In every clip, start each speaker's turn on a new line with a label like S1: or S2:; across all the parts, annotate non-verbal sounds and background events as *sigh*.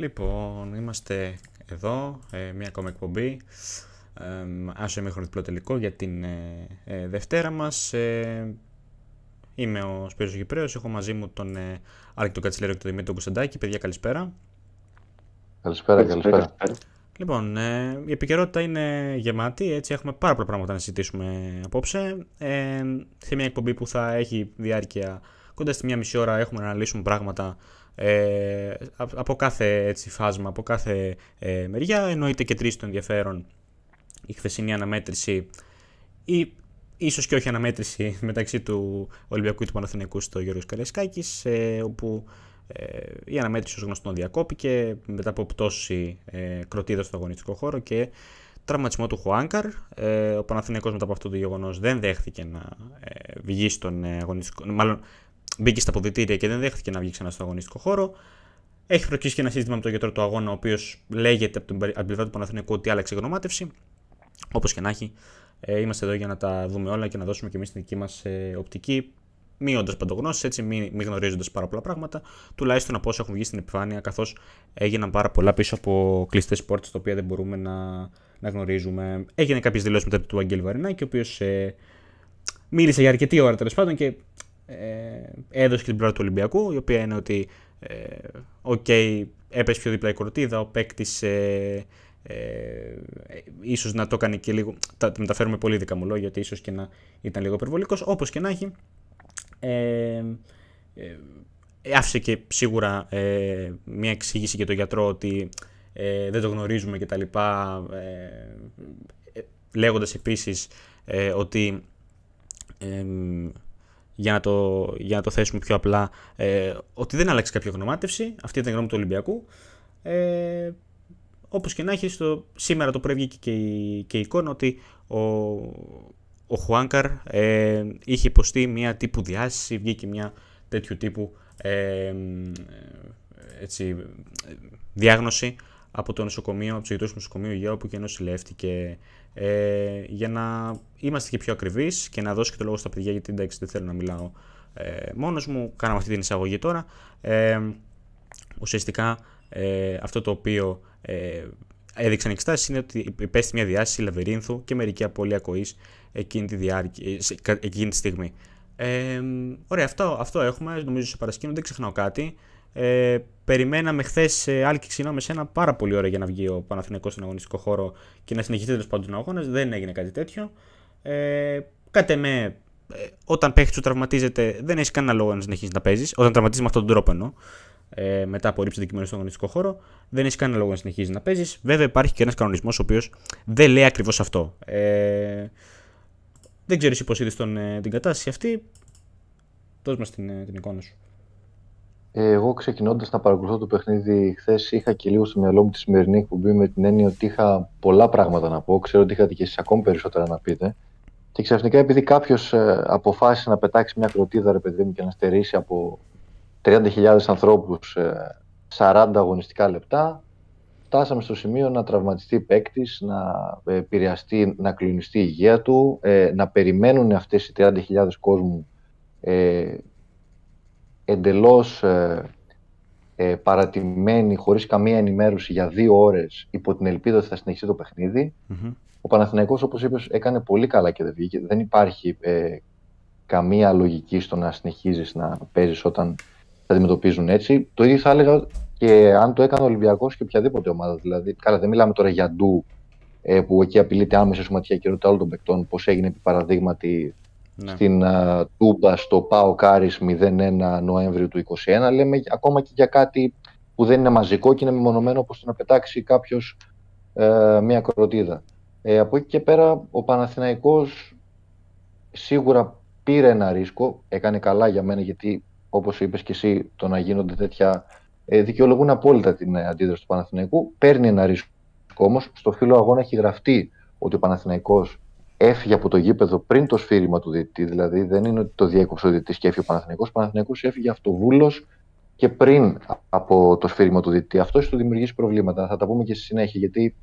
S1: Λοιπόν, είμαστε εδώ, ε, μία ακόμα εκπομπή. Ε, άσο είμαι διπλό τελικό για την ε, ε, Δευτέρα μας. Ε, είμαι ο Σπύρος Γυπρέος, έχω μαζί μου τον ε, Άλκη τον Κατσιλέρο και τον Δημήτρη Κωνσταντάκη. Παιδιά, καλησπέρα.
S2: Καλησπέρα, καλησπέρα.
S1: Λοιπόν, ε, η επικαιρότητα είναι γεμάτη, έτσι έχουμε πάρα πολλά πράγματα να συζητήσουμε απόψε. Ε, σε μια εκπομπή που θα έχει διάρκεια κοντά στη μία μισή ώρα έχουμε να αναλύσουμε πράγματα ε, από κάθε έτσι, φάσμα, από κάθε ε, μεριά. Εννοείται και τρεις το ενδιαφέρον η χθεσινή αναμέτρηση ή ίσως και όχι αναμέτρηση *laughs* μεταξύ του Ολυμπιακού και του Παναθηναϊκού στο Γιώργος Καραϊσκάκης ε, όπου ε, η αναμέτρηση ως γνωστό διακόπηκε μετά από πτώση ε, κροτίδας στο αγωνιστικό χώρο και τραυματισμό του Χουάνκαρ. Ε, ο Παναθηναϊκός μετά από αυτό το γεγονός δεν δέχθηκε να ε, βγει στον ε, αγωνιστικό... Μάλλον μπήκε στα αποδητήρια και δεν δέχτηκε να βγει ξανά στο αγωνιστικό χώρο. Έχει προκύψει και ένα σύστημα με τον γιατρό του αγώνα, ο οποίος λέγεται από την πλευρά του Παναθηναϊκού ότι άλλαξε γνωμάτευση. Όπως και να έχει, ε, είμαστε εδώ για να τα δούμε όλα και να δώσουμε και εμείς την δική μας ε, οπτική, μείοντα παντογνώσεις, έτσι, μη, μη γνωρίζοντας πάρα πολλά πράγματα, τουλάχιστον από όσα έχουν βγει στην επιφάνεια, καθώς έγιναν πάρα πολλά πίσω από κλειστές πόρτες, τα οποία δεν μπορούμε να, να γνωρίζουμε. Έγινε κάποιες δηλώσεις μετά του Βαγγέλη Μαρινάκη, ο οποίος ε, μίλησε για αρκετή ώρα τέλος πάντων και ε, έδωσε και την πλευρά του Ολυμπιακού, η οποία είναι ότι ε, OK, okay, έπεσε πιο δίπλα η κροτίδα, ο παίκτης ε, ε, ίσως να το έκανε και λίγο, τα μεταφέρουμε πολύ δικά μου λόγια, ότι ίσως και να ήταν λίγο υπερβολικός, όπως και να έχει, ε, ε, άφησε και σίγουρα ε, μια εξήγηση για τον γιατρό ότι ε, δεν το γνωρίζουμε και τα λοιπά, ε, λέγοντας επίσης ότι για να το, για να το θέσουμε πιο απλά, ε, ότι δεν άλλαξε κάποια γνωμάτευση. Αυτή ήταν η γνώμη του Ολυμπιακού. Ε, Όπως και να έχει, στο, σήμερα το πρωί βγήκε και η, και η εικόνα ότι ο, ο Χουάνκαρ ε, είχε υποστεί μια τύπου διάσηση, βγήκε μια τέτοιου τύπου ε, έτσι, διάγνωση από το νοσοκομείο, από τους γιατρού του νοσοκομείου Υγεία, όπου και νοσηλεύτηκε. Ε, για να είμαστε και πιο ακριβείς και να δώσω και το λόγο στα παιδιά, γιατί εντάξει δεν θέλω να μιλάω ε, μόνος μου. Κάναμε αυτή την εισαγωγή τώρα. Ε, ουσιαστικά ε, αυτό το οποίο ε, έδειξαν εξετάσεις είναι ότι υπέστη μια διάσταση λαβυρίνθου και μερική απώλεια ακοής εκείνη, τη εκείνη τη στιγμή. Ε, ωραία, αυτό, αυτό έχουμε. Νομίζω σε παρασκήνιο δεν ξεχνάω κάτι. Ε, περιμέναμε χθες ε, άλλη και με ένα πάρα πολύ ώρα για να βγει ο Παναθηναϊκός στον αγωνιστικό χώρο και να συνεχίσει τέλος πάντων ο αγώνας. Δεν έγινε κάτι τέτοιο. Ε, Κάτε με, ε, όταν παίχτης σου τραυματίζεται, δεν έχεις κανένα λόγο να συνεχίσεις να παίζεις. Όταν τραυματίζεις με αυτόν τον τρόπο εννοώ. Ε, μετά από ρήψη αντικειμένου στον αγωνιστικό χώρο, δεν έχεις κανένα λόγο να συνεχίζεις να παίζεις. Βέβαια, υπάρχει και ένας κανονισμός ο οποίος δεν λέει ακριβώς αυτό. Ε, δεν ξέρω εσύ πώ είδε ε, την κατάσταση αυτή. Δώσ' μας την, ε, την εικόνα σου.
S2: Ε, εγώ ξεκινώντας να παρακολουθώ το παιχνίδι χθες, είχα και λίγο στο μυαλό μου τη σημερινή εκπομπή με την έννοια ότι είχα πολλά πράγματα να πω. Ξέρω ότι είχατε και εσείς ακόμη περισσότερα να πείτε. Και ξαφνικά, επειδή κάποιος ε, αποφάσισε να πετάξει μια κροτίδα, ρε παιδί μου, και να στερήσει από 30.000 ανθρώπους ε, 40 αγωνιστικά λεπτά, φτάσαμε στο σημείο να τραυματιστεί παίκτη, να επηρεαστεί, να κλονιστεί η υγεία του, ε, να περιμένουν αυτές οι 30.000 κόσμου ε, εντελώς ε, ε, παρατημένη, χωρίς καμία ενημέρωση για δύο ώρες υπό την ελπίδα ότι θα συνεχίσει το παιχνιδι Ο Παναθηναϊκός, όπως είπες, έκανε πολύ καλά και δεν βγήκε. Δεν υπάρχει ε, καμία λογική στο να συνεχίζεις να παίζεις όταν θα αντιμετωπίζουν έτσι. Το ίδιο θα έλεγα και αν το έκανε ο Ολυμπιακός και οποιαδήποτε ομάδα. Δηλαδή, καλά, δεν μιλάμε τώρα για ντου ε, που εκεί απειλείται άμεσα σωματιά και ρωτά όλων των παικτών πώς έγινε επί παραδείγματι ναι. στην uh, Τούμπα στο Πάο Κάρις 0-1 Νοέμβριο του 2021. Λέμε ακόμα και για κάτι που δεν είναι μαζικό και είναι μεμονωμένο όπως το να πετάξει κάποιος ε, μια κροτίδα. Ε, από εκεί και πέρα ο Παναθηναϊκός σίγουρα πήρε ένα ρίσκο, έκανε καλά για μένα γιατί όπως είπες και εσύ το να γίνονται τέτοια ε, δικαιολογούν απόλυτα την αντίδραση του Παναθηναϊκού. Παίρνει ένα ρίσκο όμως, στο φύλλο αγώνα έχει γραφτεί ότι ο Παναθηναϊκός έφυγε από το γήπεδο πριν το σφύριγμα του διαιτητή. Δηλαδή δεν είναι ότι το διέκοψε ο διαιτητής και έφυγε ο Παναθηναϊκός. Ο Παναθηναϊκός έφυγε αυτοβούλος και πριν από το σφύριγμα του διαιτητή. Αυτό έχει του δημιουργήσει προβλήματα. Θα τα πούμε και στη συνέχεια γιατί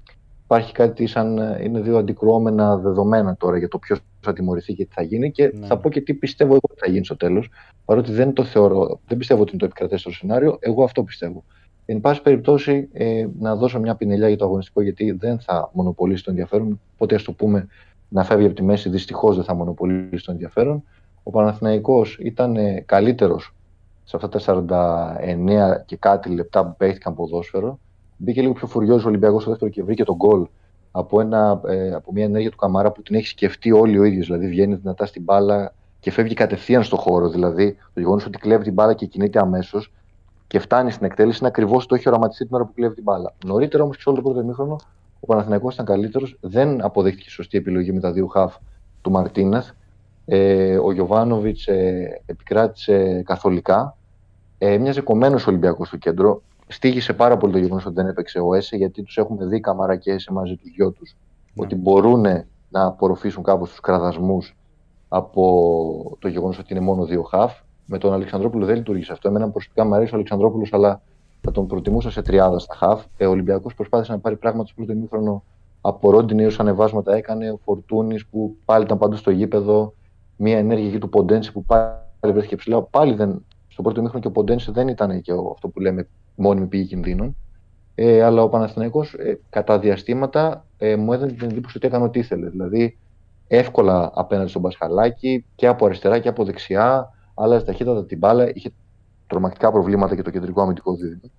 S2: υπάρχει κάτι σαν είναι δύο αντικρουόμενα δεδομένα τώρα για το ποιος θα τιμωρηθεί και τι θα γίνει. Και ναι. θα πω και τι πιστεύω εγώ ότι θα γίνει στο τέλος. Παρότι δεν το θεωρώ, δεν πιστεύω ότι είναι το επικρατέστερο σενάριο, εγώ αυτό πιστεύω. Εν πάση περιπτώσει, ε, να δώσω μια πινελιά για το αγωνιστικό, γιατί δεν θα μονοπολίσει το ενδιαφέρον. Οπότε ας το πούμε να φεύγει από τη μέση, δυστυχώς δεν θα μονοπολίσει το ενδιαφέρον. Ο Παναθηναϊκός ήταν ε, καλύτερος σε αυτά τα 49 και κάτι λεπτά που παίχτηκαν ποδόσφαιρο. Μπήκε λίγο πιο φουριόζο ο Ολυμπιακός στο δεύτερο και βρήκε τον γκολ από, ένα, ε, από μια ενέργεια του Καμάρα που την έχει σκεφτεί όλοι ο ίδιος. Δηλαδή βγαίνει δυνατά στην μπάλα και φεύγει κατευθείαν στο χώρο. Δηλαδή το γεγονός ότι κλέβει την μπάλα και κινείται αμέσως και φτάνει στην εκτέλεση είναι ακριβώς το έχει οραματιστεί την ώρα που κλέβει την μπάλα. Νωρίτερα όμως και σε όλο το πρώτο ημίχρονο ο Παναθηναϊκός ήταν καλύτερος. Δεν αποδείχτηκε σωστή επιλογή με τα δύο χαφ του Μαρτίνεθ. Ε, ο Γιωβάνοβιτς ε, επικράτησε καθολικά. Ε, μοιάζε κομμένος ο Ολυμπιακός στο κέντρο. Στήγησε πάρα πολύ το γεγονός ότι δεν έπαιξε ο Έσε, γιατί τους έχουμε δει Καμάρα και Έσε μαζί τους δυο τους ναι. ότι μπορούν να απορροφήσουν κάπως τους κραδασμούς από το γεγονός ότι είναι μόνο δύο χαφ. Με τον Αλεξανδρόπουλο δεν λειτουργήσε αυτό. Εμένα προσωπικά μου αρέσει ο Αλεξανδρόπουλος, αλλά θα τον προτιμούσα σε τριάδα στα χαφ. Ε, ο Ολυμπιακός προσπάθησε να πάρει πράγματα στο πρώτο ημίχρονο από Ρόντιν, ανεβάσματα έκανε. Ο Φορτούνης που πάλι ήταν παντού στο γήπεδο. Μία ενέργεια εκεί του Ποντένση που πάλι βρέθηκε ψηλά. Πάλι δεν, στο πρώτο ημίχρονο και ο Ποντένση δεν ήταν και ο, αυτό που λέμε μόνιμη πηγή κινδύνων. Ε, αλλά ο Παναθηναϊκός ε, κατά διαστήματα ε, μου έδωσε την εντύπωση ότι έκανε ό,τι ήθελε. Δηλαδή εύκολα απέναντι στον Πασχαλάκη και από αριστερά και από δεξιά, άλλαζε ταχύτατα την μπάλα. Είχε τρομακτικά προβλήματα και το κεντρικό αμυντικό δίδυμο.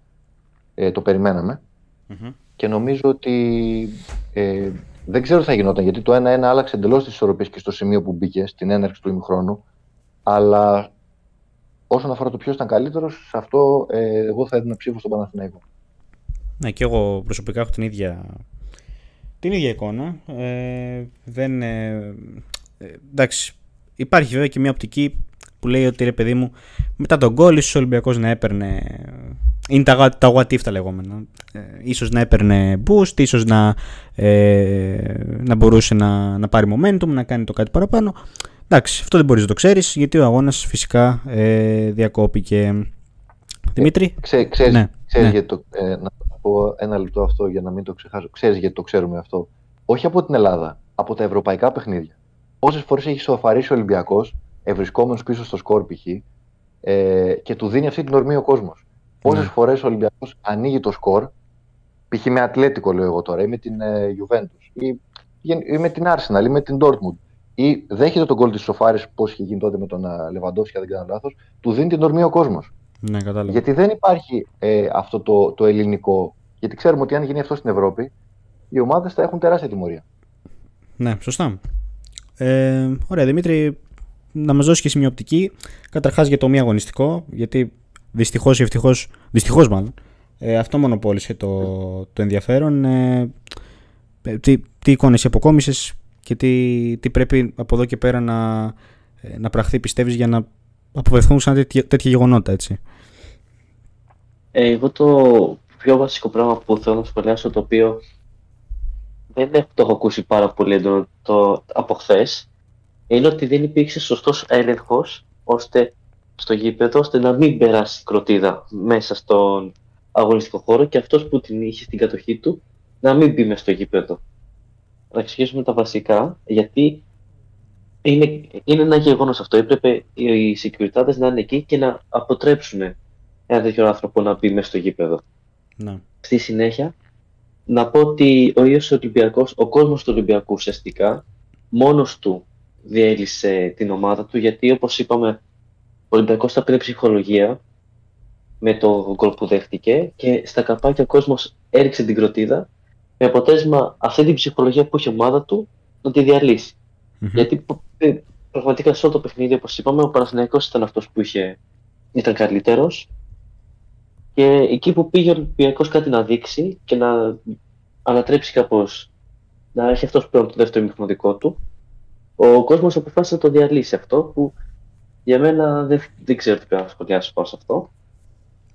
S2: Ε, το περιμέναμε. Mm-hmm. Και νομίζω ότι ε, δεν ξέρω τι θα γινόταν γιατί το 1-1 άλλαξε εντελώς τις ισορροπίες και στο σημείο που μπήκε στην έναρξη του ημιχρόνου. Αλλά όσον αφορά το ποιος ήταν καλύτερος, σε αυτό ε, εγώ θα έδινα ψήφο στον Παναθηναϊκό.
S1: Ναι, και εγώ προσωπικά έχω την ίδια, την ίδια εικόνα. Ε, δεν, ε, ε, εντάξει, υπάρχει βέβαια και μια οπτική που λέει ότι ρε παιδί μου, μετά τον γκολ, ίσως ο Ολυμπιακός να έπαιρνε. Είναι τα, τα what if τα λεγόμενα. Ε, ίσως να έπαιρνε boost, ίσως να, ε, να μπορούσε να, να πάρει momentum, να κάνει το κάτι παραπάνω. Εντάξει, αυτό δεν μπορείς να το ξέρεις, γιατί ο αγώνας φυσικά ε, διακόπηκε. Δημήτρη;
S2: Ε, ξέρεις, ναι, ξέρεις ναι. γιατί το, ε, να πω ένα λεπτό αυτό για να μην το ξεχάσω. Ξέρεις γιατί το ξέρουμε αυτό. Όχι από την Ελλάδα, από τα ευρωπαϊκά παιχνίδια. Όσε φορές έχει σοφαρίσει ο Ολυμπιακός, ευρισκόμενος πίσω στο σκορ π.χ. Ε, και του δίνει αυτή την ορμή ο κόσμος. Πόσες ναι. φορές ο Ολυμπιακός ανοίγει το σκορ, π.χ. με Ατλέτικο λέω εγώ τώρα, ή με την ε, Juventus, ή, ή με την Arsenal, ή με την Dortmund ή δέχεται τον κόλ της Σοφάρης, πώς είχε γίνει τότε με τον Λεβαντόφσκι, αν δεν κάνω λάθος, του δίνει την ορμή ο κόσμος.
S1: Ναι, κατάλαβα.
S2: Γιατί δεν υπάρχει ε, αυτό το, το ελληνικό. Γιατί ξέρουμε ότι αν γίνει αυτό στην Ευρώπη, οι ομάδες θα έχουν τεράστια τιμωρία.
S1: Ναι, σωστά. Ε, ωραία, Δημήτρη, να μας δώσει και εσύ μια οπτική. Καταρχάς για το μη αγωνιστικό, γιατί δυστυχώς ή ευτυχώς, δυστυχώς μάλλον, ε, αυτό μονοπόλησε το, το ενδιαφέρον. Ε, τι, τι εικόνες αποκόμισε, και τι, τι πρέπει από εδώ και πέρα να, ε, να πραχθεί πιστεύεις για να αποφευθούν σαν τέτοια, τέτοια γεγονότα έτσι.
S3: Ε, εγώ το πιο βασικό πράγμα που θέλω να σχολιάσω το οποίο δεν το έχω ακούσει πάρα πολύ έντονο το, από χθες είναι ότι δεν υπήρξε σωστός έλεγχος ώστε στο γήπεδο ώστε να μην περάσει κροτίδα μέσα στον αγωνιστικό χώρο και αυτός που την είχε στην κατοχή του να μην μπει μέσα στο γήπεδο να εξηγήσουμε τα βασικά, γιατί είναι, είναι ένα γεγονός αυτό. Έπρεπε οι security να είναι εκεί και να αποτρέψουν ένα τέτοιο άνθρωπο να μπει μέσα στο γήπεδο.
S1: Ναι.
S3: Στη συνέχεια, να πω ότι ο ίδιος Ολυμπιακός, ο κόσμος του Ολυμπιακού ουσιαστικά, μόνος του διέλυσε την ομάδα του, γιατί όπως είπαμε, ο Ολυμπιακός θα πήρε ψυχολογία με το γκολ που δέχτηκε και στα καπάκια ο κόσμος έριξε την κροτίδα με αποτέλεσμα αυτή την ψυχολογία που έχει η ομάδα του να τη διαλυσει Γιατί ε, πραγματικά σε όλο το παιχνίδι, όπως είπαμε, ο Παναθηναϊκός ήταν αυτός που είχε, ήταν καλύτερος. Και εκεί που πήγε ο Ολυμπιακός κάτι να δείξει και να ανατρέψει κάπως, να έχει αυτός πλέον το δεύτερο μήχρονο δικό του, ο κόσμος αποφάσισε να το διαλύσει αυτό που για μένα δεν, δεν ξέρω τι πρέπει να σχολιάσω πάνω σε αυτό.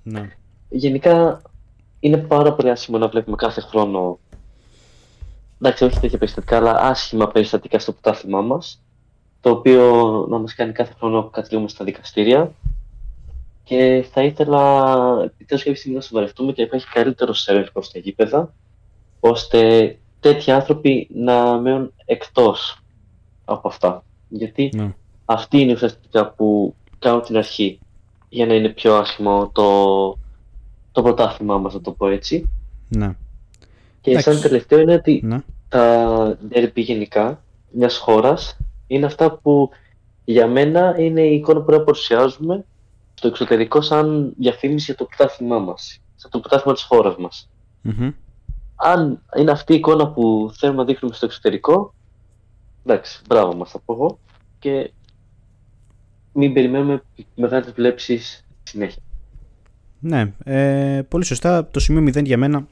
S1: Ναι.
S3: Γενικά είναι πάρα πολύ άσχημο να βλέπουμε κάθε χρόνο εντάξει, όχι τέτοια περιστατικά, αλλά άσχημα περιστατικά στο πρωτάθλημά μας. Το οποίο να μας κάνει κάθε χρόνο κατηλούμε στα δικαστήρια. Και θα ήθελα επιτέλου κάποια στιγμή να σοβαρευτούμε και να υπάρχει καλύτερος έλεγχος στα γήπεδα, ώστε τέτοιοι άνθρωποι να μένουν εκτός από αυτά. Γιατί ναι. αυτή είναι ουσιαστικά που κάνουν την αρχή για να είναι πιο άσχημο το, το πρωτάθλημά μας, να το πω έτσι.
S1: Ναι.
S3: Και σαν τελευταίο είναι ότι
S1: ναι.
S3: τα derby γενικά μιας χώρας είναι αυτά που για μένα είναι η εικόνα που να παρουσιάζουμε στο εξωτερικό σαν διαφήμιση για το πρωτάθλημά μας. Σαν το πρωτάθλημα της χώρας μας. Αν είναι αυτή η εικόνα που θέλουμε να δείχνουμε στο εξωτερικό, εντάξει, μπράβο μας θα πω εγώ. Και μην περιμένουμε μεγάλες βλέψεις συνέχεια.
S1: Ναι, ε, πολύ σωστά. Το σημείο 0 για μένα,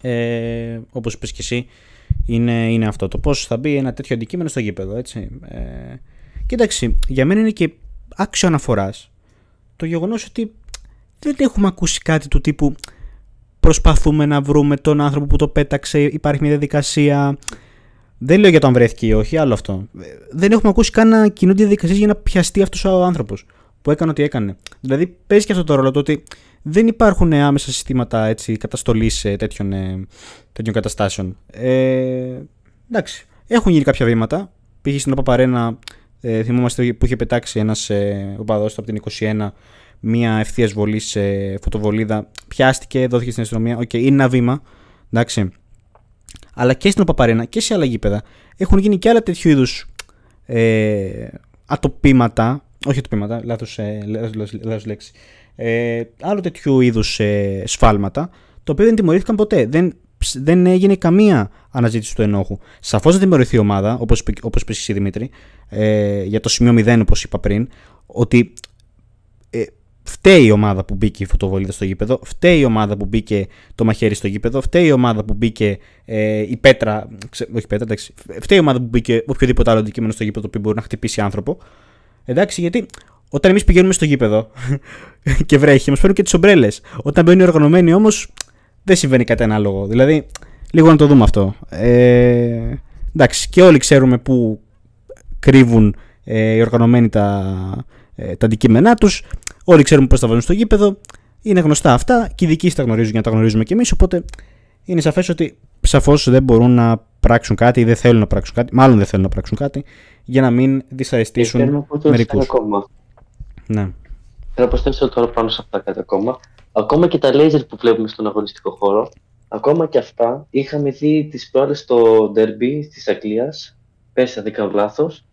S1: ε, όπως είπες και εσύ, είναι, είναι αυτό. Το πώς θα μπει ένα τέτοιο αντικείμενο στο γήπεδο, έτσι. Ε, κοίταξε, για μένα είναι και άξιο αναφοράς το γεγονός ότι δεν έχουμε ακούσει κάτι του τύπου προσπαθούμε να βρούμε τον άνθρωπο που το πέταξε, υπάρχει μια διαδικασία. Δεν λέω για το αν βρέθηκε ή όχι, άλλο αυτό. Δεν έχουμε ακούσει καν κοινό διαδικασία για να πιαστεί αυτός ο άνθρωπος που έκανε ό,τι έκανε. Δηλαδή παίζει και αυτό το ρόλο το ότι δεν υπάρχουν άμεσα συστήματα έτσι, καταστολής τέτοιων, ε, τέτοιων καταστάσεων. Ε, εντάξει, έχουν γίνει κάποια βήματα. Πήγε στην OPAP Arena, ε, θυμόμαστε που είχε πετάξει ένας ε, οπαδός από την 21 μία ευθεία βολής σε φωτοβολίδα. Πιάστηκε, δόθηκε στην αστυνομία. OK, okay, είναι ένα βήμα. Εντάξει. Αλλά και στην OPAP Arena και σε άλλα γήπεδα έχουν γίνει και άλλα τέτοιου είδους ε, ατοπήματα. Όχι ατοπήματα, λάθος ε, λέξη ε, άλλο τέτοιου είδους ε, σφάλματα, το οποίο δεν τιμωρήθηκαν ποτέ. Δεν, δεν έγινε καμία αναζήτηση του ενόχου. Σαφώς δεν τιμωρηθεί η ομάδα, όπως όπως είπε εσύ Δημήτρη, ε, για το σημείο 0, όπως είπα πριν, ότι ε, φταίει η ομάδα που μπήκε η φωτοβολίδα στο γήπεδο, φταίει η ομάδα που μπήκε το μαχαίρι στο γήπεδο, φταίει η ομάδα που μπήκε ε, η πέτρα. Ξε, όχι πέτρα, εντάξει. Φταίει η ομάδα που μπήκε οποιοδήποτε άλλο αντικείμενο στο γήπεδο που μπορεί να χτυπήσει άνθρωπο. Εντάξει, γιατί όταν εμείς πηγαίνουμε στο γήπεδο *laughs* και βρέχει, μας παίρνουν και τις ομπρέλες. Όταν μπαίνουν οι οργανωμένοι όμως, δεν συμβαίνει κάτι ανάλογο. Δηλαδή, λίγο να το δούμε αυτό. Ε, εντάξει, και όλοι ξέρουμε πού κρύβουν ε, οι οργανωμένοι τα, ε, τα αντικείμενά τους. Όλοι ξέρουμε πώς τα βάζουν στο γήπεδο. Είναι γνωστά αυτά και οι δικοί τα γνωρίζουν για να τα γνωρίζουμε κι εμείς. Οπότε είναι σαφές ότι σαφώς δεν μπορούν να πράξουν κάτι ή δεν θέλουν να πράξουν κάτι. Μάλλον δεν θέλουν να πράξουν κάτι για να μην δυσαρεστήσουν μερικούς. Ναι. Θέλω
S3: να προσθέσω τώρα πάνω σε αυτά κάτι ακόμα. Ακόμα και τα λέιζερ που βλέπουμε στον αγωνιστικό χώρο, ακόμα και αυτά είχαμε δει τις προάλλες στο derby της Αγγλίας, πέρσι αν δεν κάνω λάθος,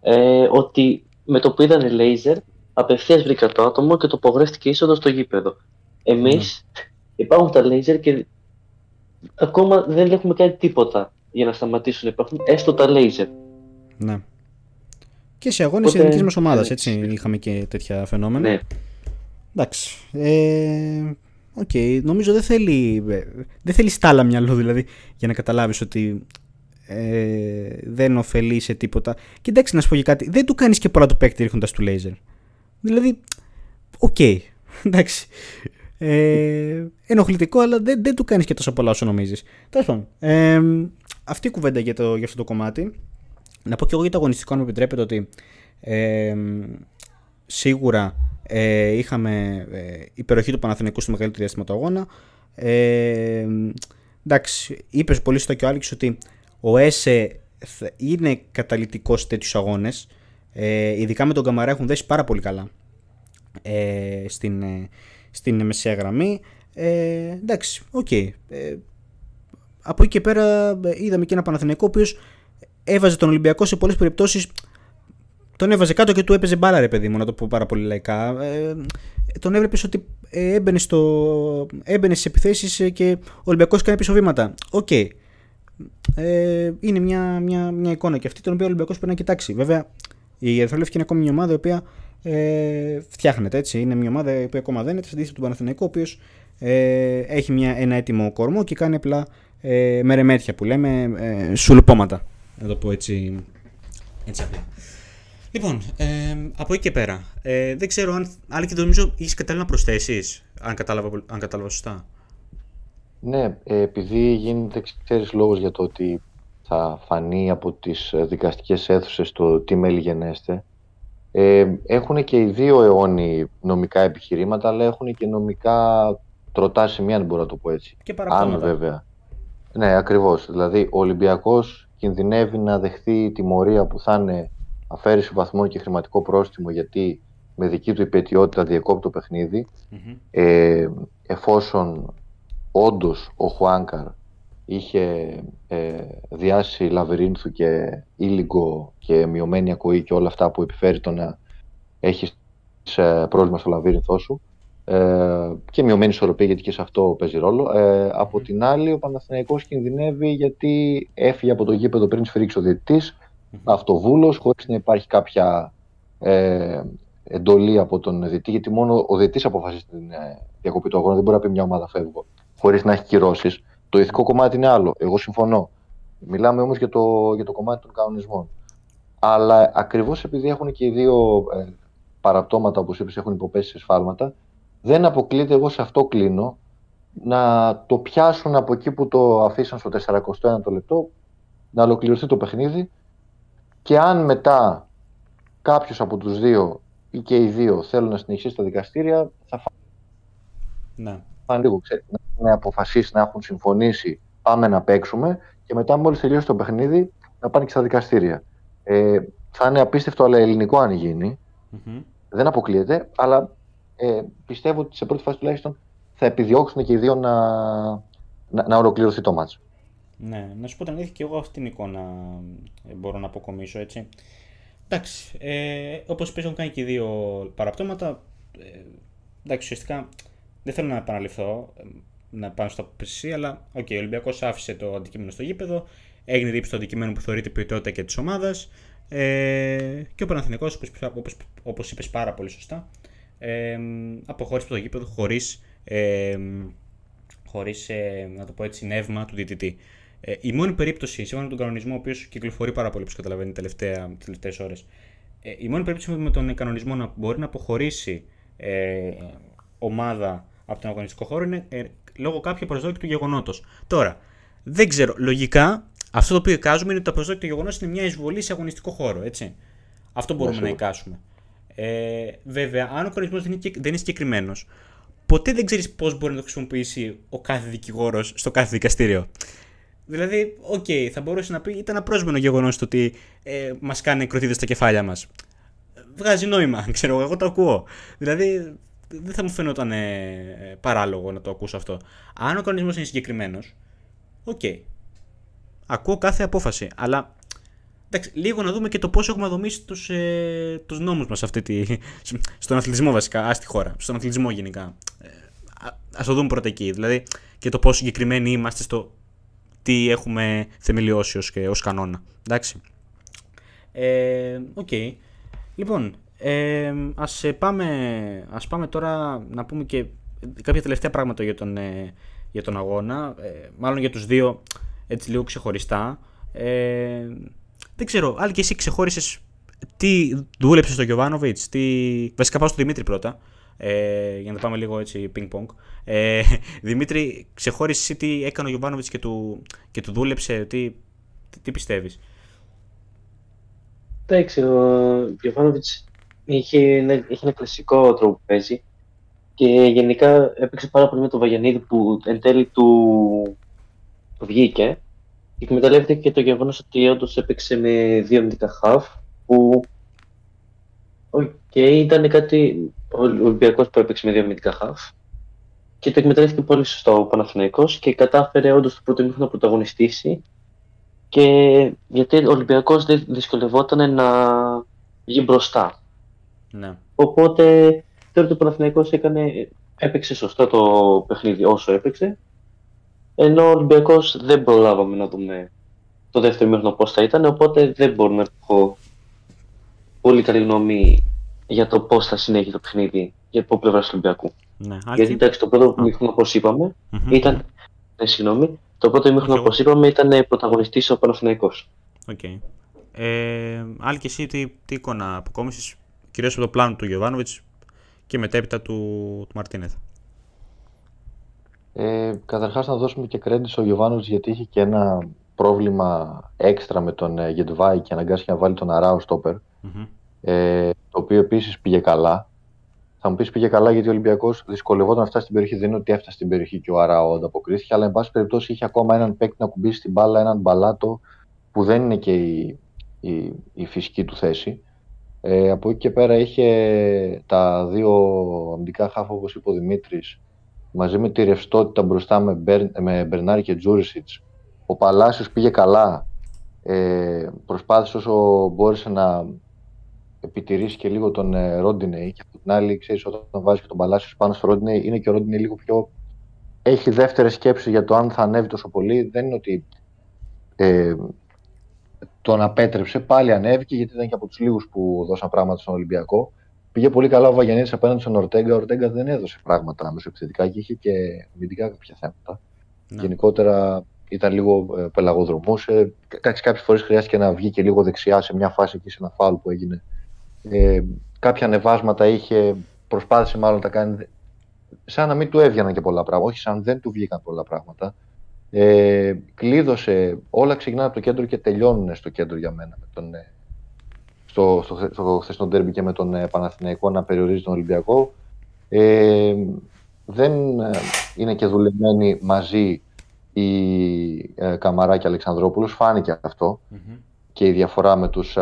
S3: ε, ότι με το που είδανε λέιζερ, απευθείας βρήκα το άτομο και το απογρέστηκε είσοδος στο γήπεδο. Εμείς ναι. υπάρχουν τα λέιζερ και ακόμα δεν έχουμε κάνει τίποτα για να σταματήσουν να υπάρχουν έστω τα λέιζερ.
S1: Ναι. Και σε αγώνες Οπότε... εθνικής μας ομάδας, έτσι. Είχαμε και τέτοια φαινόμενα.
S3: Ναι.
S1: Εντάξει. Ε, OK, okay. νομίζω δεν θέλει, δεν θέλει στάλα μυαλό δηλαδή για να καταλάβεις ότι ε, δεν ωφελεί σε τίποτα. Και εντάξει να σου πω και κάτι, δεν του κάνεις και πολλά του παίκτη ρίχνοντας του λέιζερ. Δηλαδή, OK, okay. εντάξει. Ε, ενοχλητικό, αλλά δεν, δεν του κάνεις και τόσο πολλά όσο νομίζεις. Τέλος πάντων, ε, αυτή η κουβέντα για, το, για αυτό το κομμάτι. Να πω και εγώ για το αγωνιστικό, αν μου επιτρέπετε, ότι ε, σίγουρα ε, είχαμε ε, υπεροχή του Παναθηναϊκού στο μεγαλύτερο διάστημα του αγώνα. Ε, εντάξει, είπες πολύ στο και ο Άλεξ ότι ο Έσε είναι καταλυτικός σε τέτοιους αγώνες. Ε, ειδικά με τον Καμαρά έχουν δέσει πάρα πολύ καλά ε, στην, ε, στην μεσαία γραμμή. Ε, εντάξει, OK. Okay. Ε, από εκεί και πέρα ε, είδαμε και ένα Παναθηναϊκό ο οποίος έβαζε τον Ολυμπιακό σε πολλές περιπτώσεις. Τον έβαζε κάτω και του έπαιζε μπάλα, ρε παιδί μου, να το πω πάρα πολύ λαϊκά. Ε, τον έβλεπες ότι ε, έμπαινε, στο, έμπαινε στις επιθέσεις ε, και ο Ολυμπιακός κάνει πίσω βήματα. OK. Okay. Ε, είναι μια, μια, μια εικόνα και αυτή την οποία ο Ολυμπιακός πρέπει να κοιτάξει. Βέβαια, η Ερυθρόλευκη είναι ακόμη μια ομάδα η οποία ε, φτιάχνεται έτσι. Είναι μια ομάδα η οποία ακόμα δεν είναι, αντίθεση του Παναθηναϊκού, ο οποίος ε, έχει μια, ένα έτοιμο κορμό και κάνει απλά ε, μερεμέτια που λέμε, ε, σουλουπώματα να το πω έτσι, έτσι απλά. Λοιπόν, ε, από εκεί και πέρα, ε, δεν ξέρω αν, άλλη και νομίζω, έχεις κατάλληλα να προσθέσεις, αν κατάλαβα, αν κατάλαβα σωστά.
S2: Ναι, ε, επειδή γίνεται, ξέρεις, λόγος για το ότι θα φανεί από τις δικαστικές αίθουσες το τι μέλη γενέστε, ε, έχουν και οι δύο αιώνιοι νομικά επιχειρήματα, αλλά έχουν και νομικά τροτά σημεία, αν μπορώ να το πω έτσι.
S1: Και Αν
S2: βέβαια. Ναι, ακριβώς. Δηλαδή, ο Ολυμπιακός κινδυνεύει να δεχθεί τιμωρία που θα είναι αφαίρεση βαθμών και χρηματικό πρόστιμο γιατί με δική του υπετιότητα διακόπτει το παιχνιδι ε, εφόσον όντως ο Χουάνκαρ είχε ε, διάσει λαβυρίνθου και ήλιγκο και μειωμένη ακοή και όλα αυτά που επιφέρει το να έχεις πρόβλημα στο λαβύρινθό σου ε, και μειωμένη ισορροπία γιατί και σε αυτό παίζει ρόλο. Ε, από την άλλη ο Παναθηναϊκός κινδυνεύει γιατί έφυγε από το γήπεδο πριν σφυρίξει ο διαιτητής, mm-hmm. αυτοβούλος, χωρίς να υπάρχει κάποια ε, εντολή από τον διαιτητή, γιατί μόνο ο διαιτητής αποφασίζει την ε, διακοπή του αγώνα, δεν μπορεί να πει μια ομάδα φεύγω, χωρίς να έχει κυρώσεις. Το ηθικό κομμάτι είναι άλλο. Εγώ συμφωνώ. Μιλάμε όμως για το, για το κομμάτι των κανονισμών. Αλλά ακριβώς επειδή έχουν και οι δύο ε, παραπτώματα, όπως είπες, έχουν υποπέσει σε σφάλματα, δεν αποκλείεται, εγώ σε αυτό κλείνω, να το πιάσουν από εκεί που το αφήσαν στο 41 το λεπτό, να ολοκληρωθεί το παιχνίδι και αν μετά κάποιος από τους δύο ή και οι δύο θέλουν να συνεχίσει τα δικαστήρια, θα φάνε
S1: ναι.
S2: Λίγο, ξέρετε, να αποφασίσει, να έχουν συμφωνήσει, πάμε να παίξουμε και μετά μόλις τελειώσει το παιχνίδι να πάνε και στα δικαστήρια. Ε, θα είναι απίστευτο, αλλά ελληνικό αν γινει Δεν αποκλείεται, αλλά ε, πιστεύω ότι σε πρώτη φάση τουλάχιστον θα επιδιώξουν και οι δύο να, να, να ολοκληρωθεί το μάτσο.
S1: Ναι, να σου πω την αλήθεια και εγώ αυτή την εικόνα ε, μπορώ να αποκομίσω έτσι. Εντάξει, ε, όπως είπες έχουν κάνει και οι δύο παραπτώματα. Ε, εντάξει, ουσιαστικά δεν θέλω να επαναληφθώ να πάνω στα πεσί, αλλά okay, ο Ολυμπιακός άφησε το αντικείμενο στο γήπεδο, έγινε δίψη το αντικείμενο που θεωρείται ποιότητα και της ομάδας. Ε, και ο Παναθηναϊκός, όπως, όπως είπες πάρα πολύ σωστά, ε, αποχώρησε από το γήπεδο χωρίς, ε, χωρίς ε, να το πω έτσι, νεύμα του διαιτητή. Ε, η μόνη περίπτωση, σύμφωνα με τον κανονισμό, ο οποίος κυκλοφορεί πάρα πολύ, όπως καταλαβαίνει, τις τελευταίες ώρες, ε, η μόνη περίπτωση με τον κανονισμό να μπορεί να αποχωρήσει ε, ομάδα από τον αγωνιστικό χώρο είναι ε, λόγω κάποιου προσδόκητου γεγονότος. Τώρα, δεν ξέρω, λογικά αυτό το οποίο εικάζουμε είναι ότι το προσδόκητο γεγονός είναι μια εισβολή σε αγωνιστικό χώρο. Έτσι. Αυτό μπορούμε να εικάσουμε. Ε, βέβαια, αν ο κανονισμός δεν, δεν είναι συγκεκριμένος, ποτέ δεν ξέρεις πώς μπορεί να το χρησιμοποιήσει ο κάθε δικηγόρος στο κάθε δικαστήριο. Δηλαδή, OK, okay, θα μπορούσε να πει ήταν απρόσμενο γεγονός το ότι ε, μας σκάνε κροτίδες στα κεφάλια μας. Βγάζει νόημα, *laughs* ξέρω εγώ, εγώ το ακούω. Δηλαδή, δεν θα μου φαινόταν ε, παράλογο να το ακούσω αυτό. Αν ο κανονισμός είναι συγκεκριμένος, OK. Okay. Ακούω κάθε απόφαση. Αλλά εντάξει, λίγο να δούμε και το πώς έχουμε δομήσει τους ε, τους νόμους μας στον αθλητισμό βασικά, ας στη χώρα. Στον αθλητισμό γενικά. Ε, α το δούμε πρώτα εκεί. Δηλαδή και το πόσο συγκεκριμένοι είμαστε στο τι έχουμε θεμελιώσει ως, κανόνα. Εντάξει. Ε, OK. Okay. Λοιπόν, ε, ας, ε, πάμε, ας πάμε τώρα να πούμε και κάποια τελευταία πράγματα για τον, ε, για τον αγώνα. Ε, μάλλον για τους δύο έτσι λίγο ξεχωριστά. Ε, δεν ξέρω, άλλη και εσύ ξεχώρισες τι δούλεψες στο Γιωβάνοβιτς, τι... βασικά πάω στο Δημήτρη πρώτα, ε, για να το πάμε λίγο έτσι ping-pong. Ε, Δημήτρη, ξεχώρισες εσύ τι έκανε ο Γιωβάνοβιτς και του, και του δούλεψε, τι, τι, τι πιστεύεις;
S3: Εντάξει, ο Γιωβάνοβιτς είχε, είχε ένα κλασικό τρόπο που παίζει και γενικά έπαιξε πάρα πολύ με τον Βαγιανίδη που εν τέλει του, του βγήκε και εκμεταλλεύτηκε και το γεγονός ότι όντως έπαιξε με δύο μυντικά χαφ που okay, ήταν κάτι ο Ολυμπιακός που έπαιξε με δύο μυντικά χαφ και το εκμεταλλεύτηκε πολύ σωστό ο Παναθηναϊκός και κατάφερε όντως το πρώτο μήχρονο να πρωταγωνιστήσει και γιατί ο Ολυμπιακός δεν δυσκολευόταν να βγει μπροστά.
S1: Ναι.
S3: Οπότε θεωρώ ότι ο Παναθηναϊκός έκανε, έπαιξε σωστά το παιχνίδι όσο έπαιξε. Ενώ ο Ολυμπιακός δεν προλάβαμε να δούμε το δεύτερο μήχρονο πώς θα ήταν. Οπότε δεν μπορώ να έχω πολύ καλή γνώμη για το πώς θα συνέχει το παιχνίδι για από πλευράς του Ολυμπιακού.
S1: Ναι,
S3: Γιατί εντάξει, το πρώτο μήχρονο, όπως είπαμε, mm-hmm. ήταν. Ναι, συγγνώμη. Το πρώτο μήχρονο, όπως είπαμε, ήταν πρωταγωνιστής ο Παναθηναϊκός.
S1: OK. Okay. Ε, Άλεξ, εσύ, τι, τι εικόνα αποκόμισες; Κυρίως από το πλάνο του Γιοβάνοβιτς και μετέπειτα του, του Μαρτίνεθ.
S2: Ε, καταρχάς να δώσουμε και credit στο Γιοβάνοβιτς γιατί είχε και ένα πρόβλημα έξτρα με τον ε, Γεντβάι και αναγκάστηκε να βάλει τον Αράο στόπερ, mm-hmm. ε, το οποίο επίσης πήγε καλά. Θα μου πεις πήγε καλά γιατί ο Ολυμπιακός δυσκολευόταν να φτάσει στην περιοχή. Δεν είναι ότι έφτασε στην περιοχή και ο Αράο ανταποκρίθηκε, αλλά εν πάση περιπτώσει είχε ακόμα έναν παίκτη να ακουμπήσει την μπάλα, έναν μπαλάτο που δεν είναι και η, η, η φυσική του θέση. Ε, από εκεί και πέρα είχε τα δύο αμυντικά χάφα, όπως είπε ο Δημήτρης, μαζί με τη ρευστότητα μπροστά με, Μπερ, με Μπερνάρ και Τζούρισιτς. Ο Παλάσιος πήγε καλά. Ε, προσπάθησε όσο μπόρεσε να επιτηρήσει και λίγο τον ε, Ρόντινεϊ και από την άλλη, ξέρεις, όταν βάζει και τον Παλάσιος πάνω στο Ρόντινεϊ, είναι και ο Ρόντινεϊ λίγο πιο... Έχει δεύτερη σκέψη για το αν θα ανέβει τόσο πολύ. Δεν είναι ότι ε, τον απέτρεψε, πάλι ανέβηκε γιατί ήταν και από τους λίγους που δώσαν πράγματα στον Ολυμπιακό. Πήγε πολύ καλά ο Βαγιανίδης απέναντι στον Ορτέγκα. Ο Ορτέγκα δεν έδωσε πράγματα μεσοεπιθετικά και είχε και αμυντικά κάποια θέματα. Ναι. Γενικότερα ήταν λίγο ε, πελαγοδρομούσε. Κάποιες φορές χρειάστηκε να βγει και λίγο δεξιά σε μια φάση εκεί σε ένα φάουλ που έγινε. Ε, κάποια ανεβάσματα είχε, προσπάθησε μάλλον να τα κάνει σαν να μην του έβγαιναν και πολλά πράγματα. Όχι, σαν δεν του βγήκαν πολλά πράγματα. Ε, κλείδωσε, όλα ξεκινάνε από το κέντρο και τελειώνουν στο κέντρο για μένα. Με τον, ε, στο, στο, στο χθεσινό τέρμπι και με τον ε, Παναθηναϊκό να περιορίζει τον Ολυμπιακό. Ε, δεν ε, είναι και δουλεμένοι μαζί η ε, Καμαρά και Αλεξανδρόπουλος, φάνηκε και η διαφορά με, τους,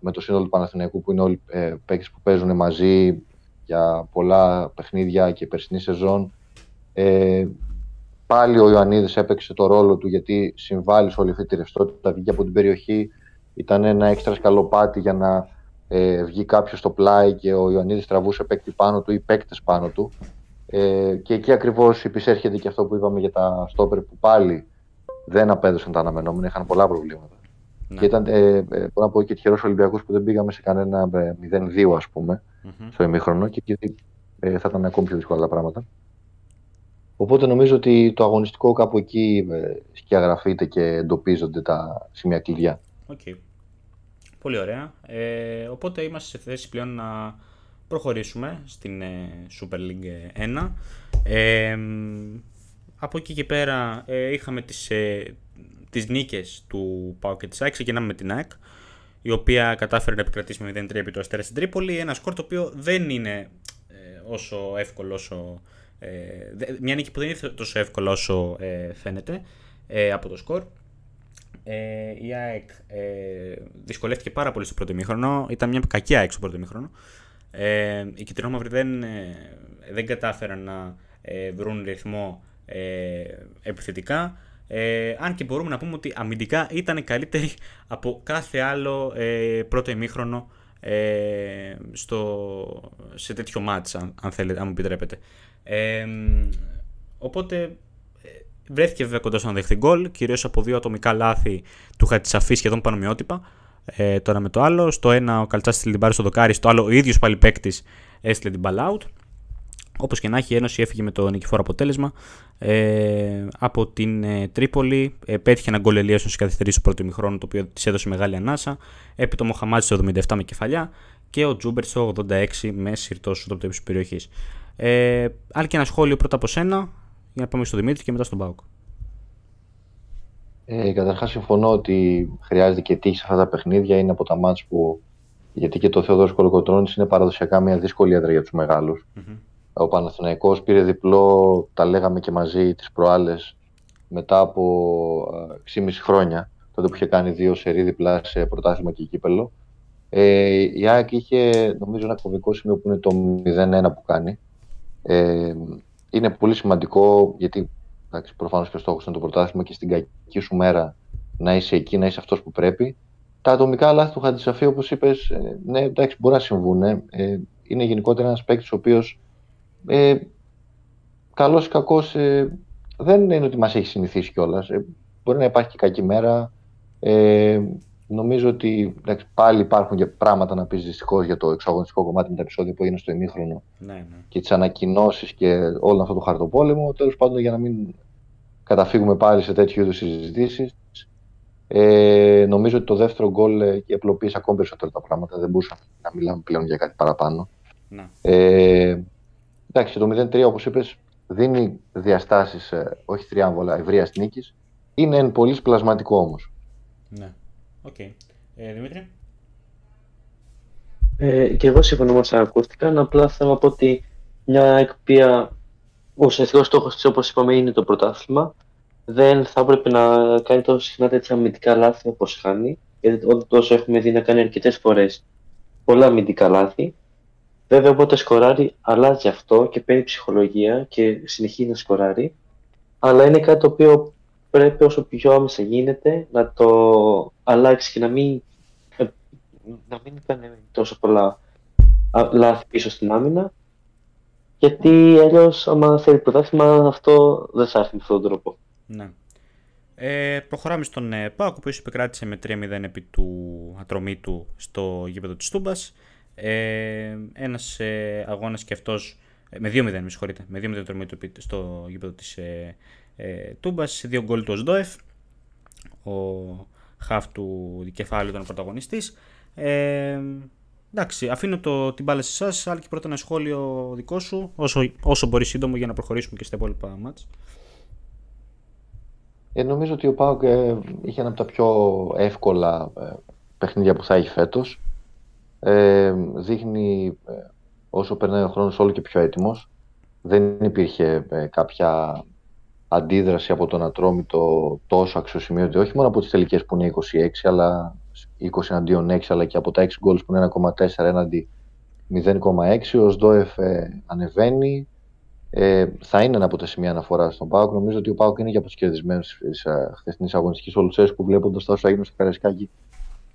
S2: με το σύνολο του Παναθηναϊκού που είναι όλοι ε, παίκτες που παίζουν μαζί για πολλά παιχνίδια και περσινή σεζόν. Ε, πάλι ο Ιωαννίδης έπαιξε το ρόλο του γιατί συμβάλλει σε όλη αυτή τη ρευστότητα, βγήκε από την περιοχή, ήταν ένα έξτρα σκαλοπάτι για να ε, βγει κάποιος στο πλάι και ο Ιωαννίδης τραβούσε παίκτη πάνω του ή παίκτες πάνω του. Ε, και εκεί ακριβώς υπησέρχεται και αυτό που είπαμε για τα στόπερ που πάλι δεν απέδωσαν τα αναμενόμενα, είχαν πολλά προβλήματα. Ναι. Και ήταν, ε, ε, μπορώ να πω και τυχερός Ολυμπιακός που δεν πήγαμε σε κανένα 0-2, ε, ας πούμε, mm-hmm. στο ημίχρονο και γιατί ε, θα ήταν ακόμη πιο δύσκολα τα πράγματα. Οπότε νομίζω ότι το αγωνιστικό κάπου εκεί ε, σκιαγραφείται και εντοπίζονται τα σημεία κλειδιά.
S1: Okay. Πολύ ωραία. Ε, οπότε είμαστε σε θέση πλέον να προχωρήσουμε στην ε, Super League 1. Ε, από εκεί και πέρα ε, είχαμε τις, ε, τις νίκες του ΠΑΟ και της ΑΕΚ. Ξεκινάμε με την ΑΕΚ, η οποία κατάφερε να επικρατήσει με 0-3 επί το Αστέρα στην Τρίπολη. Ένα σκορ το οποίο δεν είναι όσο εύκολο όσο... μια νίκη που δεν είναι τόσο εύκολο όσο φαίνεται από το σκορ. Ε, η ΑΕΚ ε, δυσκολεύτηκε πάρα πολύ στο πρώτο μήχρονο. Ήταν μια κακή ΑΕΚ στο πρώτο μήχρονο. Ε, οι κυτρινόμαυροι δεν, ε, δεν κατάφεραν να ε, βρουν ρυθμό ε, επιθετικά. Ε, αν και μπορούμε να πούμε ότι αμυντικά ήταν καλύτεροι *laughs* από κάθε άλλο ε, πρώτο ημίχρονο ε, στο, σε τέτοιο μάτς, αν, αν, θέλετε, αν μου επιτρέπετε. Ε, οπότε βρέθηκε βέβαια κοντά στο να δεχθεί γκολ, κυρίως από δύο ατομικά λάθη του Χατσαφή σχεδόν πανομοιότυπα. Ε, τώρα με το άλλο. Στο ένα ο Καλτσάς στείλει την μπάλα στο δοκάρι, στο άλλο ο ίδιος πάλι παίκτης έστειλε την μπάλα out. Όπως και να έχει, η Ένωση έφυγε με το νικηφόρο αποτέλεσμα. Ε, από την ε, Τρίπολη ε, πέτυχε ένα γκολ Ελίασον στι καθυστερήσει του πρώτου ημιχρόνου, το οποίο της έδωσε μεγάλη ανάσα. Έπειτα ο Μοχαμάτζη στο 77 με κεφαλιά και ο Τζούμπερ στο 86 με συρτό στο top της περιοχής. Ε, άλλη και ένα σχόλιο πρώτα από σένα, για να πάμε στο Δημήτρη και μετά στον Πάουκ.
S2: Ε, Καταρχάς, συμφωνώ ότι χρειάζεται και τύχη σε αυτά τα παιχνίδια. Είναι από τα μάτια που. Γιατί και το Θεοδόρος Κολοκοτρόνη είναι παραδοσιακά μια δύσκολη έδρα για τους μεγάλους. Mm-hmm. Ο Παναθηναϊκός πήρε διπλό, τα λέγαμε και μαζί τις προάλλες, μετά από 6,5 χρόνια. Τότε που είχε κάνει δύο σερή διπλά σε πρωτάθλημα και κύπελο. Ε, η ΑΕΚ είχε νομίζω ένα κομβικό σημείο που είναι το 0-1 που κάνει. Ε, είναι πολύ σημαντικό γιατί Προφανώς και ο στόχος είναι το πρωτάθλημα και στην κακή σου μέρα να είσαι εκεί, να είσαι αυτός που πρέπει. Τα ατομικά λάθη του Χαντισαφή, όπως είπες, ε, ναι, εντάξει, μπορεί να συμβούν. Ε, είναι γενικότερα ένας παίκτης ο οποίος ε, καλός ή κακός ε, δεν είναι ότι μας έχει συνηθίσει κιόλας. Ε, μπορεί να υπάρχει και κακή μέρα. Ε, νομίζω ότι εντάξει, πάλι υπάρχουν και πράγματα να πεις δυστυχώς για το εξαγωνιστικό κομμάτι με τα επεισόδια που έγινε στο ημίχρονο ναι, ναι. και τις ανακοινώσεις και όλο αυτό το χαρτοπόλεμο. Τέλος πάντων, για να μην καταφύγουμε πάλι σε τέτοιου είδους συζητήσεις. Ε, νομίζω ότι το δεύτερο γκολ ε, απλοποίησε ακόμη περισσότερο τα πράγματα. Δεν μπορούσαμε να μιλάμε πλέον για κάτι παραπάνω. Ναι. Ε, εντάξει, το 0-3, όπως είπες, δίνει διαστάσεις, ε, όχι θριάμβου, αλλά ευρείας νίκης. Είναι εν πολλοίς πλασματικό όμως.
S1: Ναι. OK. Okay. Ε, Δημήτρη.
S3: Ε, και εγώ συμφωνώ με όσα ακούστηκαν. Απλά θέλω να πω ότι μια εκπία, ο ουσιαστικό στόχος της, όπως είπαμε, είναι το πρωτάθλημα. Δεν θα έπρεπε να κάνει τόσο συχνά τέτοια αμυντικά λάθη όπως χάνει. Γιατί τόσο έχουμε δει να κάνει αρκετές φορές πολλά αμυντικά λάθη. Βέβαια, όποτε σκοράρει, αλλάζει αυτό και παίρνει ψυχολογία και συνεχίζει να σκοράρει. Αλλά είναι κάτι το οποίο πρέπει όσο πιο άμεσα γίνεται να το αλλάξει και να μην, ε, να μην κάνει τόσο πολλά λάθη πίσω στην άμυνα. Γιατί αλλιώς, άμα θέλει πρωτάθλημα, αυτό δεν θα έρθει με αυτόν τον τρόπο.
S1: Ναι. Ε, προχωράμε στον ε, Πάοκ, ο οποίος επικράτησε με 3-0 επί του ατρωμίτου στο γήπεδο της Τούμπας. Ε, Ένας ε, αγώνας και αυτός. Ε, με 2-0, με συγχωρείτε. Με 2-0 ατρωμίτου στο γήπεδο της ε, ε, Τούμπας. Δύο γκολ του Οσντόεφ. Ο χαφ του κεφάλαιου ήταν ο πρωταγωνιστής. Ε, εντάξει, αφήνω το, την μπάλα σε εσάς, αλλά και πρώτα ένα σχόλιο δικό σου, όσο, όσο μπορείς σύντομο για να προχωρήσουμε και στα υπόλοιπα μάτς.
S2: Ε, νομίζω ότι ο Πάουκ ε, είχε ένα από τα πιο εύκολα ε, παιχνίδια που θα έχει φέτος. Ε, δείχνει ε, όσο περνάει ο χρόνος όλο και πιο έτοιμος. Δεν υπήρχε κάποια αντίδραση από τον Ατρόμητο τόσο αξιοσημείωτη, όχι μόνο από τις τελικές που είναι 26, αλλά 20 εναντίον 6, αλλά και από τα 6 γκολς που είναι 1,4 έναντι 0,6. Ο Σδόεφ ανεβαίνει, ε, θα είναι ένα από τα σημεία αναφοράς στον Πάοκ. Νομίζω ότι ο Πάοκ είναι και από τους κερδισμένους της χθεσινής αγωνιστικής. Ο Λουτσέσκου βλέποντας τα όσα έγινε στο Καραϊσκάκι.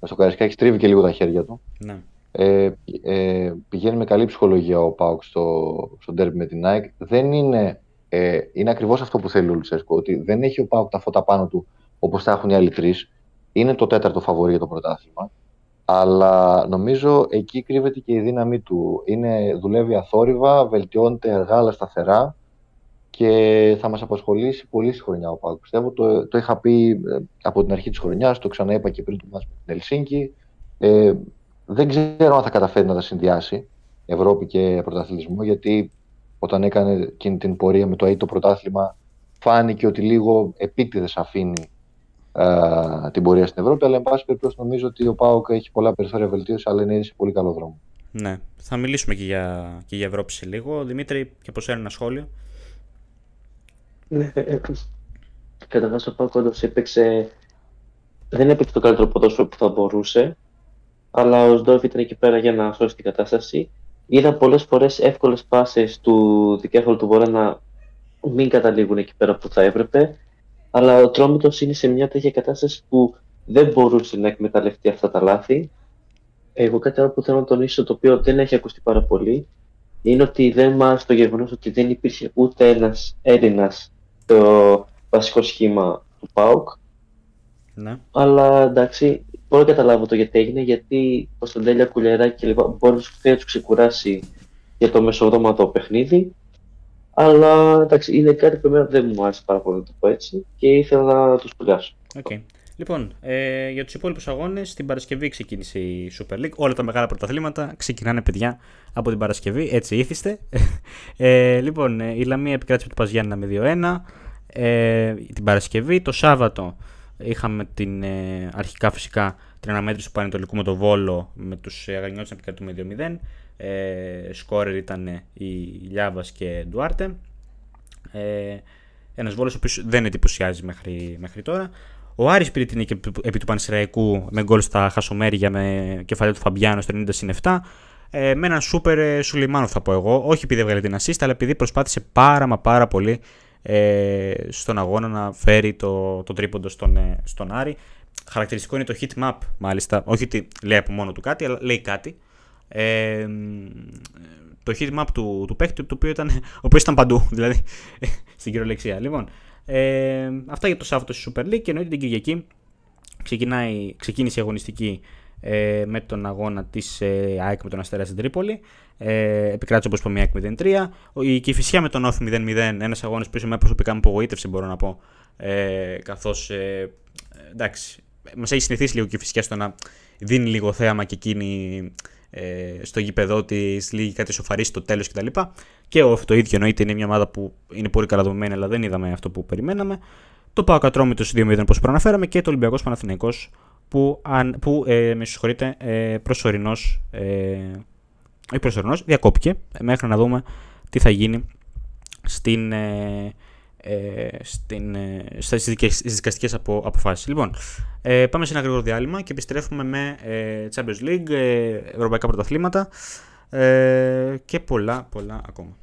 S2: Στο Καραϊσκάκι στρίβει και λίγο τα χέρια του.
S1: Ναι.
S2: Ε, ε, πηγαίνει με καλή ψυχολογία ο Πάοκ στο, στο ντέρμπι με την ΑΕΚ. Δεν είναι, ε, είναι ακριβώς αυτό που θέλει ο Λουτσέσκου. Ότι δεν έχει ο Πάοκ τα φώτα πάνω του όπως θα έχουν οι άλλοι τρεις. Είναι το τέταρτο φαβορή για το πρωτάθλημα. Αλλά νομίζω εκεί κρύβεται και η δύναμή του. Είναι, δουλεύει αθόρυβα, βελτιώνεται αργά αλλά σταθερά και θα μας απασχολήσει πολύ στη χρονιά ο Πάκου. Πιστεύω, το, το είχα πει ε, από την αρχή της χρονιάς, το ξαναείπα και πριν του μας με την Ελσίνκη. Ε, δεν ξέρω αν θα καταφέρει να τα συνδυάσει Ευρώπη και πρωταθλητισμό, γιατί όταν έκανε εκείνη την πορεία με το ΑΕΤ πρωτάθλημα φάνηκε ότι λίγο επίτηδες αφήνει την πορεία στην Ευρώπη. Αλλά, εν πάση περιπτώσει, νομίζω ότι ο Πάοκ έχει πολλά περιθώρια βελτίωσης, αλλά είναι σε πολύ καλό δρόμο.
S1: Ναι. Θα μιλήσουμε και για, και για Ευρώπη σε λίγο. Δημήτρη, και πώ ένα σχόλιο.
S3: Ναι, ε, ε, καταρχάς ο Πάοκ όντως έπαιξε. Δεν έπαιξε το καλύτερο ποδόσφαιρο που θα μπορούσε, αλλά ο Σντόφ ήταν εκεί πέρα για να σώσει την κατάσταση. Είδα πολλές φορές εύκολες πάσε του δικέφαλου του Βορρά να μην καταλήγουν εκεί πέρα που θα έπρεπε αλλά ο Τρόμητος είναι σε μια τέτοια κατάσταση που δεν μπορούσε να εκμεταλλευτεί αυτά τα λάθη. Εγώ κάτι άλλο που θέλω να τονίσω, το οποίο δεν έχει ακουστεί πάρα πολύ, είναι ότι δεν μ' το γεγονός ότι δεν υπήρχε ούτε ένας Έλληνας στο βασικό σχήμα του ΠΑΟΚ.
S1: Ναι.
S3: Αλλά εντάξει, μπορώ να καταλάβω το γιατί έγινε, γιατί ο Σταντέλια Κουλιαράκη και λοιπά μπορεί να τους ξεκουράσει για το μεσοδόματο παιχνίδι αλλά εντάξει, είναι κάτι που εμένα δεν μου άρεσε πάρα πολύ να το πω έτσι και ήθελα να το σχολιάσω.
S1: Okay. Λοιπόν, ε, για τους υπόλοιπους αγώνες, την Παρασκευή ξεκίνησε η Super League. Όλα τα μεγάλα πρωταθλήματα ξεκινάνε, παιδιά, από την Παρασκευή. Έτσι ήθιστε. Ε, λοιπόν, ε, η Λαμία επικράτησε του Παζιάννα με 2-1. Ε, την Παρασκευή. Το Σάββατο είχαμε την ε, αρχικά φυσικά την αναμέτρηση του Πανετολικού με το Βόλο με τους ε, να επικρατούν με 2-0. Ε, σκόρερ ήταν η Λιάβας και Ντουάρτε. Ε, ένας Βόλος ο οποίος δεν εντυπωσιάζει μέχρι, μέχρι τώρα. Ο Άρης πήρε την νίκη επί του Πανσεραϊκού με γκολ στα χασομέρια με κεφαλαίο του Φαμπιάνο στο 90 ε, με έναν σούπερ ε, Σουλιμάνο θα πω εγώ. Όχι επειδή έβγαλε την assist, αλλά επειδή προσπάθησε πάρα μα πάρα πολύ ε, στον αγώνα να φέρει το, το τρίποντο στον, ε, στον Άρη. Χαρακτηριστικό είναι το hit map μάλιστα. Όχι ότι λέει από μόνο του κάτι, αλλά λέει κάτι ε, το heat map του, του παίκτη, το οποίο ήταν, *laughs* ο οποίος ήταν παντού, *laughs* δηλαδή στην κυριολεξία. Λοιπόν, ε, αυτά για το Σάββατο στη Super League και εννοείται την Κυριακή ξεκινάει, ξεκίνησε η αγωνιστική ε, με τον αγώνα της ε, ΑΕΚ με τον Αστέρα στην Τρίπολη. Ε, επικράτησε όπως είπαμε η ΑΕΚ 0-3. Η Κυφυσιά με τον Όφη 0-0, ένας αγώνας που με προσωπικά μου απογοήτευσε, μπορώ να πω. Ε, Καθώς ε, εντάξει, μας έχει συνηθίσει λίγο η Κυφυσιά στο να δίνει λίγο θέαμα και εκείνη ε, στο γήπεδο της, λίγη κάτι σοφαρή στο τέλος κτλ. Και ο, το ίδιο εννοείται είναι μια ομάδα που είναι πολύ καλά δομημένη, αλλά δεν είδαμε αυτό που περιμέναμε. Το Πάο Κατρόμητος 2-0 όπως προαναφέραμε και το Ολυμπιακός Παναθηναϊκός που, αν, που ε, με συγχωρείτε, ε, προσωρινός. Ε, προσωρινός, διακόπηκε μέχρι να δούμε τι θα γίνει στην, ε, ε, στην, ε, στις δικαστικές απο, αποφάσεις. Λοιπόν, ε, πάμε σε ένα γρήγορο διάλειμμα και επιστρέφουμε με ε, Champions League, ε, ευρωπαϊκά πρωταθλήματα ε, και πολλά πολλά ακόμα.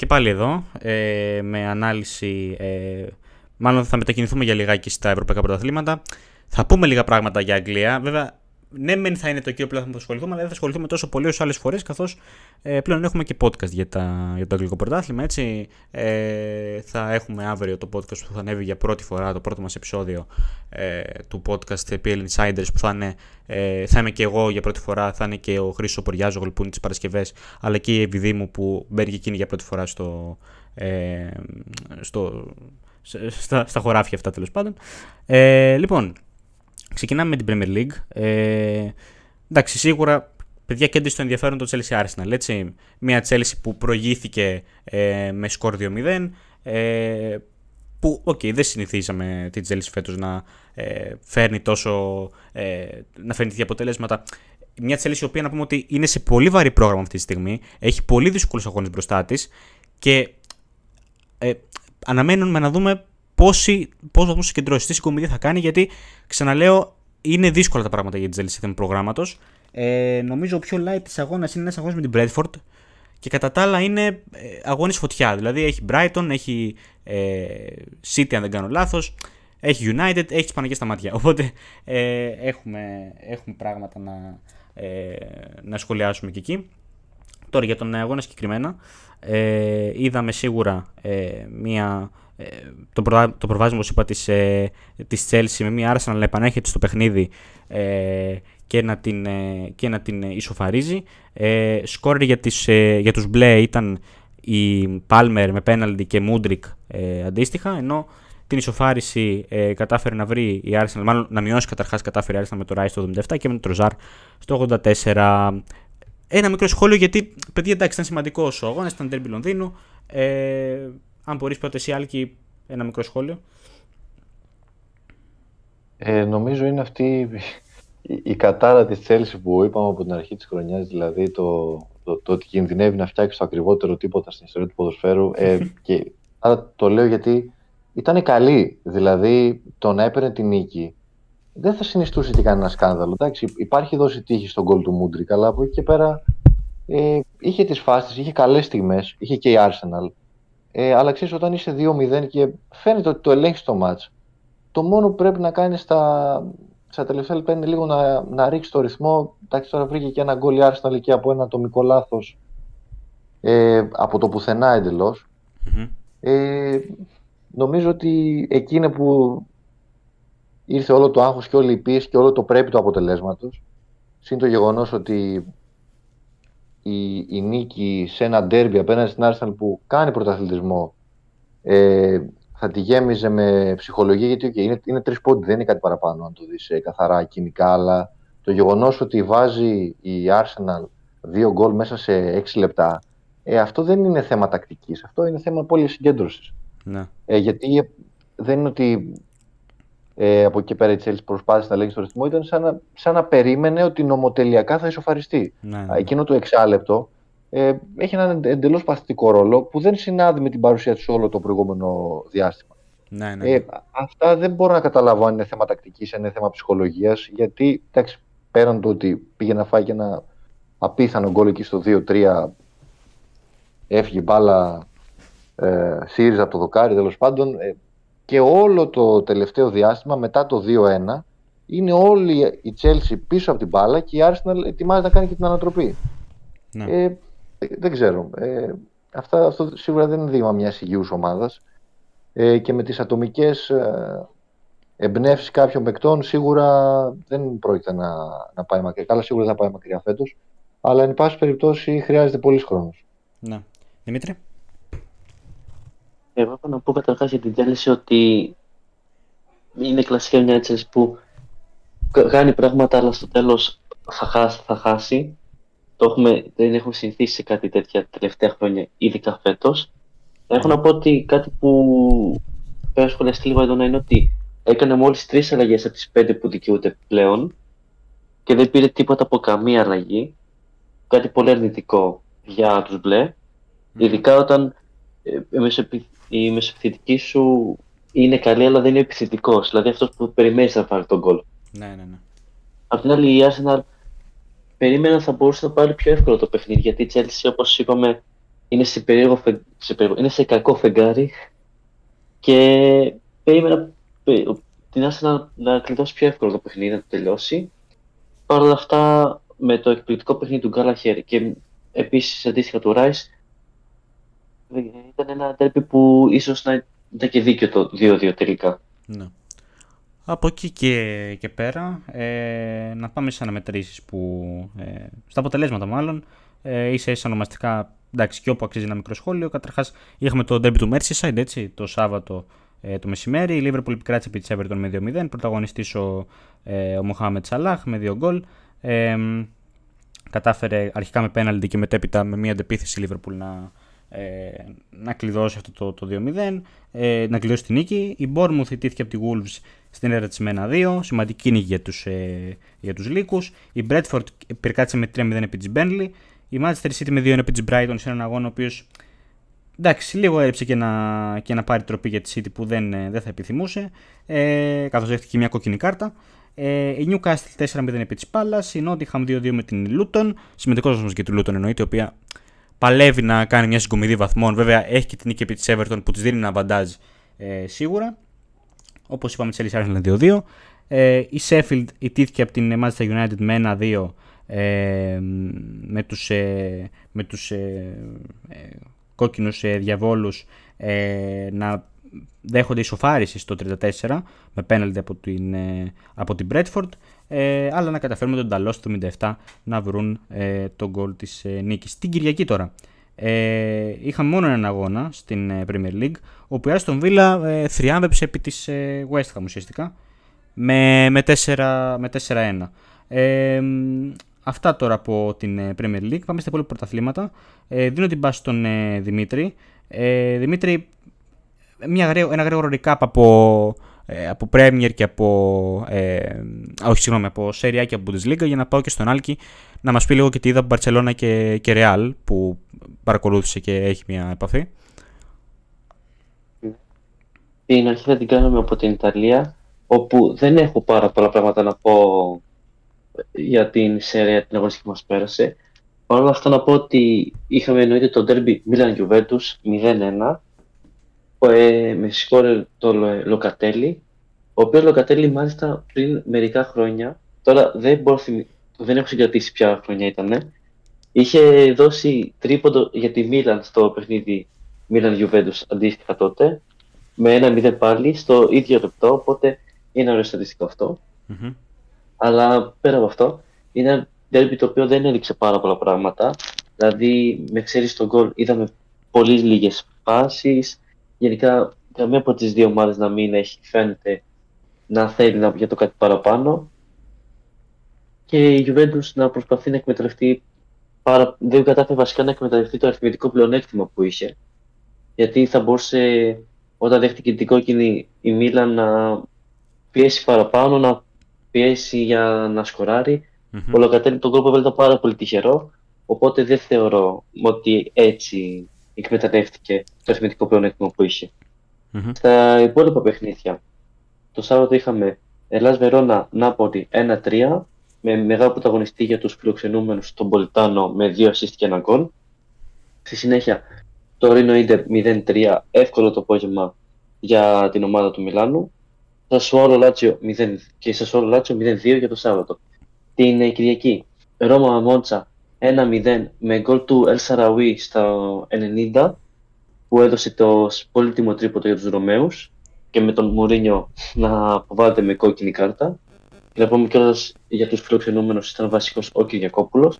S1: Και πάλι εδώ, ε, με ανάλυση, ε, μάλλον θα μετακινηθούμε για λιγάκι στα ευρωπαϊκά πρωταθλήματα. Θα πούμε λίγα πράγματα για Αγγλία. Βέβαια, ναι, μεν θα είναι το κύριο πλέον που θα ασχοληθούμε, αλλά δεν θα ασχοληθούμε τόσο πολύ όσο άλλες φορές, καθώς ε, πλέον έχουμε και podcast για, τα, για το αγγλικό πρωτάθλημα. Έτσι, ε, θα έχουμε αύριο το podcast που θα ανέβει για πρώτη φορά, το πρώτο μας επεισόδιο ε, του podcast PL Insiders, που θα, είναι, ε, θα είμαι και εγώ για πρώτη φορά, θα είναι και ο Χρήσο Ποριάζογλου που είναι τις Παρασκευές, αλλά και η Εύη Δήμου που μπαίνει και εκείνη για πρώτη φορά στο, ε, στο, στα, στα χωράφια αυτά τέλος πάντων. Ε, λοιπόν, Ξεκινάμε με την Premier League. Ε, εντάξει, σίγουρα παιδιά κέντρισε το ενδιαφέρον το Chelsea Arsenal. Έτσι. Μια Chelsea που προηγήθηκε ε, με σκορ 2-0. Ε, που, OK, okay, δεν συνηθίζαμε την Chelsea φέτος να ε, φέρνει τόσο, ε, να φέρνει τέτοια αποτελέσματα. Μια Chelsea η οποία να πούμε ότι είναι σε πολύ βαρύ πρόγραμμα αυτή τη στιγμή, έχει πολύ δύσκολους αγώνες μπροστά της και ε, αναμένουμε να δούμε πόσοι, πόσο βαθμού συγκεντρώσει, τι συγκομιδία θα κάνει, γιατί ξαναλέω είναι δύσκολα τα πράγματα για τη Τζέλση θέμα προγράμματος. Ε, νομίζω ο πιο light της αγώνας είναι ένας αγώνας με την Bradford και κατά τα άλλα είναι ε, αγώνες φωτιά. Δηλαδή έχει Brighton, έχει ε, City αν δεν κάνω λάθος, έχει United, έχει τις Παναγιές στα μάτια. Οπότε ε, έχουμε, έχουμε πράγματα να, ε, να σχολιάσουμε και εκεί. Τώρα για τον αγώνα συγκεκριμένα, ε, είδαμε σίγουρα ε, μία ε, το, προβά, το προβάδισμα, όπως είπα, της, ε, της Chelsea με μια Arsenal να επανέρχεται στο παιχνίδι ε, και, να την, ε, και να την ισοφαρίζει. Ε, σκόρερ για, τις, ε, για τους μπλε ήταν η Palmer με πέναλτι και Μούντρικ ε, αντίστοιχα, ενώ την ισοφάριση ε, κατάφερε να βρει η Arsenal, μάλλον να μειώσει καταρχάς κατάφερε η Arsenal με το Rice στο 77 και με το Trossard στο 84. Ένα μικρό σχόλιο γιατί, παιδιά, εντάξει, ήταν σημαντικό ο αγώνα, ήταν τέρμπι Λονδίνου. Ε, αν μπορείς πρώτα εσύ Άλκη ένα μικρό σχόλιο.
S2: Ε, νομίζω είναι αυτή η, η κατάρα της Chelsea που είπαμε από την αρχή της χρονιάς, δηλαδή το, το, το ότι κινδυνεύει να φτιάξει το ακριβότερο τίποτα στην ιστορία του ποδοσφαίρου. Ε, *laughs* και, άρα το λέω γιατί ήταν καλή. Δηλαδή το να έπαιρνε την νίκη δεν θα συνιστούσε και κανένα σκάνδαλο. Εντάξει, υπάρχει δόση τύχη στον κόλ του Μούντρικ, αλλά από εκεί και πέρα ε, είχε τις φάσεις, είχε καλές στιγμές, είχε και η Arsenal. Ε, αλλά ξέρεις, όταν είσαι 2-0 και φαίνεται ότι το ελέγχεις το μάτς, το μόνο που πρέπει να κάνεις στα, στα τελευταία λεπτά είναι λίγο να, να ρίξεις το ρυθμό. Εντάξει, τώρα βρήκε και ένα γκολ η Arsenal εκεί από ένα ατομικό λάθος ε, από το πουθενά εντελώς. Mm-hmm. Ε, νομίζω ότι εκεί είναι που ήρθε όλο το άγχος και όλη η πίεση και όλο το πρέπει του αποτελέσματος. Συν το γεγονός ότι η, η νίκη σε ένα ντέρμπι απέναντι στην Arsenal που κάνει πρωταθλητισμό ε, θα τη γέμιζε με ψυχολογία γιατί okay, είναι, είναι τρεις πόντι, δεν είναι κάτι παραπάνω αν το δεις ε, καθαρά κοινικά αλλά το γεγονός ότι βάζει η Arsenal δύο γκολ μέσα σε έξι λεπτά ε, αυτό δεν είναι θέμα τακτικής, αυτό είναι θέμα πόλης συγκέντρωσης.
S1: Ναι.
S2: Ε, γιατί δεν είναι ότι ε, από εκεί πέρα η Chelsea προσπάθησε να λέγει στο ρυθμό, ήταν σαν να, σαν να περίμενε ότι νομοτελειακά θα ισοφαριστεί.
S1: Ναι, ναι.
S2: Εκείνο το εξάλεπτο ε, έχει έναν εντελώς παθητικό ρόλο που δεν συνάδει με την παρουσία τους όλο το προηγούμενο διάστημα.
S1: Ναι, ναι.
S2: Ε, αυτά δεν μπορώ να καταλάβω αν είναι θέμα τακτικής, αν είναι θέμα ψυχολογίας. Γιατί εντάξει, πέραν του ότι πήγε να φάει και ένα απίθανο γκολ εκεί στο 2-3, έφυγε μπάλα, ε, ΣΥΡΙΖΑ από το δοκάρι τέλος πάντων. Ε, και όλο το τελευταίο διάστημα μετά το 2-1 είναι όλη η Chelsea πίσω από την μπάλα και η Arsenal ετοιμάζει να κάνει και την ανατροπή.
S1: Ναι.
S2: Ε, δεν ξέρω. Ε, αυτά, αυτό σίγουρα δεν είναι δείγμα μιας υγιούς ομάδας ε, και με τις ατομικές ε, εμπνεύσεις κάποιων παικτών σίγουρα δεν πρόκειται να, να πάει μακριά. Καλά σίγουρα θα πάει μακριά φέτος, αλλά εν πάση περιπτώσει χρειάζεται πολύς χρόνος.
S1: Ναι. Δημήτρη;
S3: Εγώ έχω να πω καταρχάς για την Chelsea ότι είναι κλασικά μια Chelsea που κάνει πράγματα αλλά στο τέλος θα χάσει. Θα χάσει. Το έχουμε, δεν έχουμε συνηθίσει σε κάτι τέτοια τελευταία χρόνια, ειδικά φέτο. Έχω να πω ότι κάτι που πρέπει να σχολιαστεί λίγο έντονα είναι ότι έκανε μόλις τρεις αλλαγές από τις πέντε που δικαιούται πλέον και δεν πήρε τίποτα από καμία αλλαγή. Κάτι πολύ αρνητικό για τους μπλε. Ειδικά όταν ε, η μεσοεπιθετική σου είναι καλή, αλλά δεν είναι επιθετικός. Δηλαδή αυτός που περιμένεις να πάρει τον γκολ.
S1: Ναι, ναι, ναι.
S3: Απ' την άλλη, η Arsenal περίμενα θα μπορούσε να πάρει πιο εύκολο το παιχνίδι. Γιατί η Chelsea, όπως είπαμε, είναι σε, περίεργο, φε... σε, περίεργο... είναι σε κακό φεγγάρι. Και περίμενα την Arsenal να κλειδώσει πιο εύκολο το παιχνίδι, να το τελειώσει. Παρ' όλα αυτά, με το εκπληκτικό παιχνίδι του Γκάλαχερ και επίσης αντίστοιχα του Rice, ήταν ένα τέρπι που ίσως να ήταν και δίκαιο το 2-2 τελικά.
S1: Ναι. Από εκεί και, και πέρα, ε, να πάμε στι αναμετρήσεις που. Ε, στα αποτελέσματα, μάλλον. Ε, ίσα ίσα ονομαστικά, εντάξει, και όπου αξίζει ένα μικρό σχόλιο. Καταρχάς, είχαμε το derby του Merseyside, έτσι, το Σάββατο ε, το μεσημέρι. Η Liverpool επικράτησε επί της Everton με 2-0. Πρωταγωνιστής ο, ε, ο Μοχάμετ Σαλάχ με 2 γκολ. Ε, κατάφερε αρχικά με πέναλτι και μετέπειτα με μια αντεπίθεση η Liverpool να, ε, να κλειδώσει αυτό το, το 2-0, ε, να κλειδώσει την νίκη. Η Bournemouth ιτήθηκε από τη Wolves στην έδρα της με 1-2, σημαντική νίκη για τους, ε, για τους Λύκους. Η Bradford περκάτησε με 3-0 επί της Burnley. Η Manchester City με 2-1 επί της Brighton σε έναν αγώνα ο οποίος εντάξει, λίγο έριψε και να, και να πάρει τροπή για τη City που δεν, ε, δεν θα επιθυμούσε, ε, καθώς δέχτηκε μια κόκκινη κάρτα. Ε, η Newcastle 4-0 επί της Palace, η Nottingham 2-2 με την Luton, σημαντικός όμως και του Luton εννοείται, η οποία παλεύει να κάνει μια συγκομιδή βαθμών. Βέβαια έχει και την νίκη επί της Everton που της δίνει ένα βαντάζ ε, σίγουρα. Όπως είπαμε, τη Chelsea Arsenal 2-2. Ε, η Sheffield ιτήθηκε από την Manchester United με 1-2 ε, με τους, ε, με τους ε, ε κόκκινους ε, διαβόλους να δέχονται ισοφάριση στο 34 με πέναλτι από την, από την Bradford ε, αλλά να καταφέρουμε τον Ταλό στο 77 να βρουν ε, τον γκολ της ε, νίκης. Την Κυριακή τώρα. Ε, είχαμε μόνο έναν αγώνα στην ε, Premier League, όπου η Aston Villa ε, θριάμβεψε επί της ε, West Ham ουσιαστικά με, με 4-1. Ε, αυτά τώρα από την ε, Premier League. Πάμε στα υπόλοιπα πρωταθλήματα. Ε, δίνω την πάση στον ε, Δημήτρη. Ε, Δημήτρη, μια, ένα γρήγορο recap από ε, από Premier και από, ε, όχι συγγνώμη, από Serie και από Bundesliga για να πάω και στον Άλκη να μας πει λίγο και τι είδα από Barcelona και, και Real που παρακολούθησε και έχει μια επαφή.
S3: Την αρχή θα την κάνουμε από την Ιταλία όπου δεν έχω πάρα πολλά πράγματα να πω για την Serie την αγωνιστική που μας πέρασε. Παρ' όλα αυτά να πω ότι είχαμε εννοείται το derby Milan Juventus 0-1 ε, με συγχώρε το Λοκατέλη, ο οποίος Λοκατέλη μάλιστα πριν μερικά χρόνια, τώρα δεν, μπορώ, δεν έχω συγκρατήσει ποια χρονιά ήταν, είχε δώσει τρίποντο για τη Μίλαν στο παιχνίδι Μίλαν Juventus αντίστοιχα τότε, με ένα μηδέν πάλι στο ίδιο λεπτό, οπότε είναι ωραίο στατιστικό Αλλά πέρα από αυτό, είναι ένα derby το οποίο δεν έδειξε πάρα πολλά πράγματα. Δηλαδή, με ξέρεις τον γκολ, είδαμε πολύ λίγες φάσει γενικά καμία από τις δύο ομάδες να μην έχει φαίνεται να θέλει να για το κάτι παραπάνω και η Juventus να προσπαθεί να εκμεταλλευτεί παρα... δεν κατάφερε βασικά να εκμεταλλευτεί το αριθμητικό πλεονέκτημα που είχε. Γιατί θα μπορούσε, όταν δέχτηκε την κόκκινη η Μίλα να πιέσει παραπάνω, να πιέσει για να σκοράρει. Mm-hmm. Ολοκατέλει τον κόλπο ήταν πάρα πολύ τυχερό. Οπότε δεν θεωρώ ότι έτσι εκμεταλλεύτηκε το αριθμητικό πλεονέκτημα που είχε. Mm-hmm. Στα υπόλοιπα παιχνίδια, το Σάββατο είχαμε Ελλάς Βερόνα Νάπολη 1-3 με μεγάλο πρωταγωνιστή για τους φιλοξενούμενους τον Πολιτάνο με δύο assist και ένα γκολ. Στη συνέχεια το Ρίνο Ίντερ 0-3, εύκολο το απόγευμα για την ομάδα του Μιλάνου. Σασουόλο Λάτσιο 0 και Σασουόλο Λάτσιο 0-2 για το Σάββατο. Την ε, Κυριακή Ρώμα Μόντσα 1-0 με γκολ του Ελ Σαραουί στα 90 που έδωσε το πολύτιμο τρίποτο για τους Ρωμαίους και με τον Μουρίνιο να αποβάλλεται με κόκκινη κάρτα. Και να πούμε κιόλας για τους φιλοξενούμενους ήταν βασικός ο Κυριακόπουλος.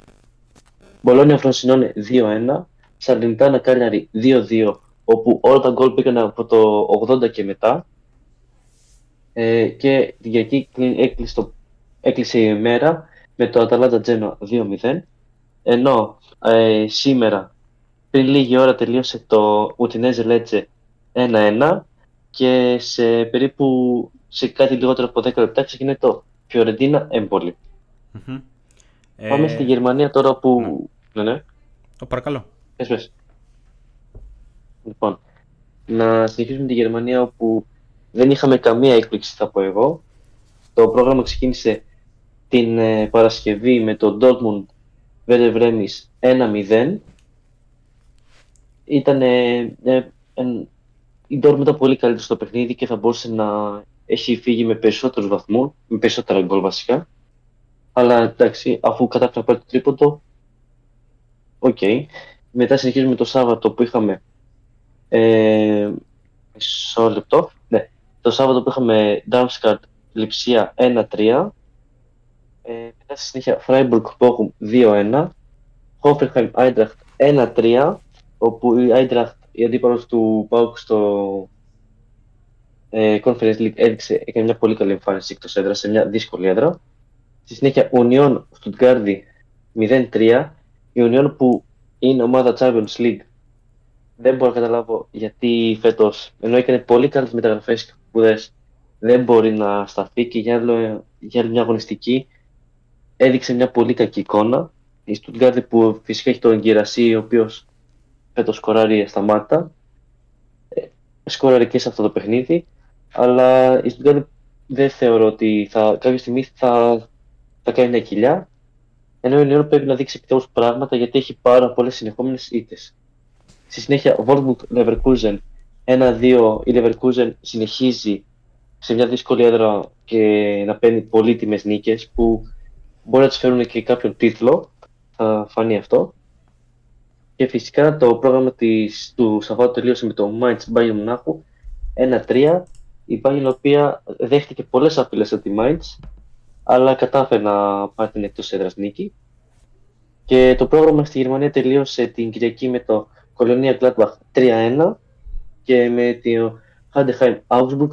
S3: Μπολόνια Φρονσινόνε 2-1. Σαρλιντάνα Κάλιαρη 2-2, όπου όλα τα γκολ πήγαν από το 80 και μετά. Ε, και την Κυριακή έκλεισε, έκλεισε η ημέρα με το Αταλάντα Τζένο 2-0. Ενώ ε, σήμερα, πριν λίγη ώρα, τελείωσε το Ουτινέζε Λέτσε 1-1 και σε περίπου σε κάτι λιγότερο από 10 λεπτά ξεκινάει το Φιωρεντίνα Έμπολη. Mm-hmm. Πάμε ε... στη Γερμανία τώρα που. Ναι, ναι. ναι.
S1: Το παρακαλώ.
S3: Πες, πες. Λοιπόν, να συνεχίσουμε τη Γερμανία όπου δεν είχαμε καμία έκπληξη θα πω εγώ. Το πρόγραμμα ξεκίνησε την ε, Παρασκευή με το Dortmund Werder Bremen 1-0. Ήταν ε, ε, η Dortmund ήταν πολύ καλύτερη στο παιχνίδι και θα μπορούσε να έχει φύγει με περισσότερους βαθμούς, με περισσότερα γκολ βασικά. Αλλά εντάξει, αφού κατάφερε να πάρει το τρίποντο, OK. Okay. Μετά συνεχίζουμε το Σάββατο που είχαμε. Ε, μισό λεπτό. Ναι, το Σάββατο που είχαμε Darmstadt Λειψία 1-3. Ε, μετά στη συνέχεια Freiburg Bochum 2-1. Hoffenheim Eintracht 1-3. Όπου η Eintracht η αντίπαλος του ΠΑΟΚ στο ε, Conference League έδειξε, έκανε μια πολύ καλή εμφάνιση εκτός έδρας σε μια δύσκολη έδρα. Στη συνέχεια, Union Stuttgart 0-3. Η Union που είναι ομάδα Champions League δεν μπορώ να καταλάβω γιατί φέτος, ενώ έκανε πολύ καλές μεταγραφές και σπουδές, δεν μπορεί να σταθεί και για, άλλο, για μια αγωνιστική έδειξε μια πολύ κακή εικόνα. Η Stuttgart που φυσικά έχει τον Γκυρασί, ο οποίος φέτος σκοράρει σταμάτα. Ε, σκοράρει και σε αυτό το παιχνίδι. Αλλά η Stuttgart δεν θεωρώ ότι θα, κάποια στιγμή θα, θα κάνει μια κοιλιά. Ενώ η Λιόν πρέπει να δείξει επιτέλους πράγματα γιατί έχει πάρα πολλές συνεχόμενες ήττες. Στη συνέχεια, ο Wolfsburg Leverkusen 1-2. Η Leverkusen συνεχίζει σε μια δύσκολη έδρα και να παίρνει πολύτιμες νίκες που μπορεί να τη φέρουν και κάποιον τίτλο. Θα φανεί αυτό. Και φυσικά το πρόγραμμα της, του Σαββάτου τελείωσε με το Mainz Bayern Μονάχου 1-3. Η Bayern η οποία δέχτηκε πολλές απειλές από τη Mainz αλλά κατάφερε να πάρει την εκτός έδρας νίκη. Και το πρόγραμμα στη Γερμανία τελείωσε την Κυριακή με το Κολονία Gladbach 3-1 και με το Heidenheim Augsburg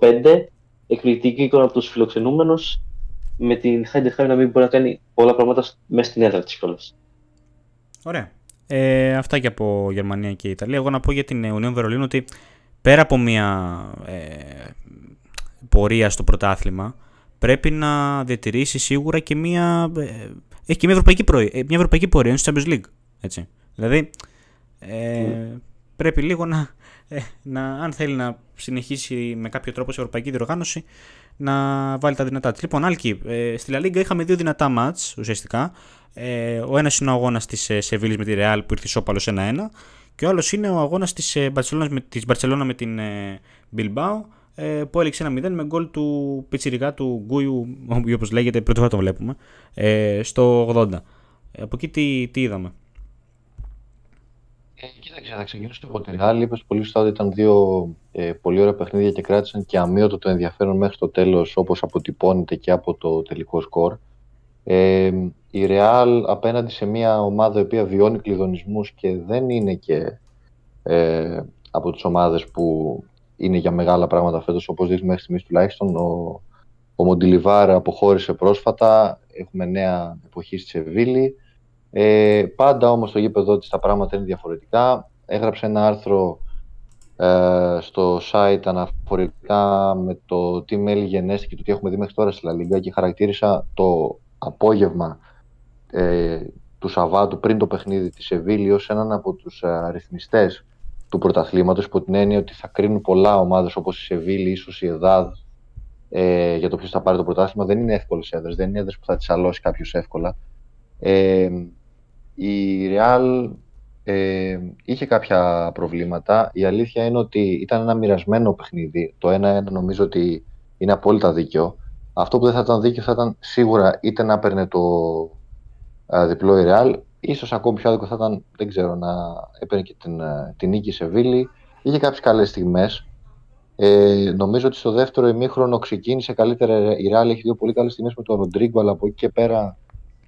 S3: 2-5. Εκπληκτική εικόνα από τους φιλοξενούμενους με την Heidenheim να μην μπορεί να κάνει πολλά πράγματα μέσα στην έδρα της κιόλας.
S1: Ωραία. Ε, αυτά και από Γερμανία και Ιταλία. Εγώ να πω για την Union Βερολίνου ότι πέρα από μια ε, πορεία στο πρωτάθλημα πρέπει να διατηρήσει σίγουρα και μια, ε, έχει και μια ευρωπαϊκή, πορεία, ε, μια ευρωπαϊκή πορεία στο Champions League. Έτσι. Δηλαδή ε, πρέπει λίγο να, ε, να, αν θέλει να συνεχίσει με κάποιο τρόπο σε ευρωπαϊκή διοργάνωση, να βάλει τα δυνατά της. Λοιπόν, Άλκη, ε, στη La Liga είχαμε δύο δυνατά μάτς ουσιαστικά. Ε, ο ένας είναι ο αγώνας της ε, Σεβίλης με τη Ρεάλ που ήρθε σώπαλο 1-1 και ο άλλος είναι ο αγώνας της ε, Μπαρσελόνας με την ε, Bilbao ε, που έληξε 1-0 με γκολ του Πιτσιρικά του Γκούιου, *laughs* όπως λέγεται, πρώτη φορά το βλέπουμε, ε, στο 80. Ε, από εκεί τι, τι είδαμε;
S2: Ε, κοίταξε, θα ξεκινήσω από τη Ρεάλ. Είπες πολύ σωστά ότι ήταν δύο ε, πολύ ωραία παιχνίδια και κράτησαν και αμύωτο το ενδιαφέρον μέχρι το τέλος, όπως αποτυπώνεται και από το τελικό σκορ. Ε, η Real απέναντι σε μια ομάδα η οποία βιώνει κλειδονισμούς και δεν είναι και ε, από τις ομάδες που είναι για μεγάλα πράγματα φέτος, όπως δείχνει μέχρι στιγμής τουλάχιστον. Ο, ο Μοντιλιβάρ αποχώρησε πρόσφατα, έχουμε νέα εποχή στη Σεβίλη. Ε, πάντα όμως στο γήπεδο της τα πράγματα είναι διαφορετικά. Έγραψε ένα άρθρο ε, στο site αναφορικά με το τι μέλη γενέστηκε και το τι έχουμε δει μέχρι τώρα στη Λαλίγκα και χαρακτήρισα το απόγευμα ε, του Σαββάτου πριν το παιχνίδι της Σεβίλη ως έναν από τους αριθμιστές του πρωταθλήματος υπό την έννοια ότι θα κρίνουν πολλά ομάδες όπως η Σεβίλη, ίσως η Εδάδ ε, για το ποιος θα πάρει το πρωτάθλημα. Δεν είναι εύκολες έδρες, δεν είναι έδρες που θα τις αλώσει κάποιος εύκολα. Ε, η Real ε, είχε κάποια προβλήματα. Η αλήθεια είναι ότι ήταν ένα μοιρασμένο παιχνίδι. Το ένα-ένα νομίζω ότι είναι απόλυτα δίκαιο. Αυτό που δεν θα ήταν δίκαιο θα ήταν σίγουρα είτε να παίρνει το α, διπλό η Real, ίσως ακόμη πιο άδικο θα ήταν, δεν ξέρω, να έπαιρνε και την, την νίκη σε Βίλη. Είχε κάποιες καλές στιγμές. Ε, νομίζω ότι στο δεύτερο ημίχρονο ξεκίνησε καλύτερα η Real. Έχει δύο πολύ καλές στιγμές με τον Ροντρίγκο, αλλά από εκεί και πέρα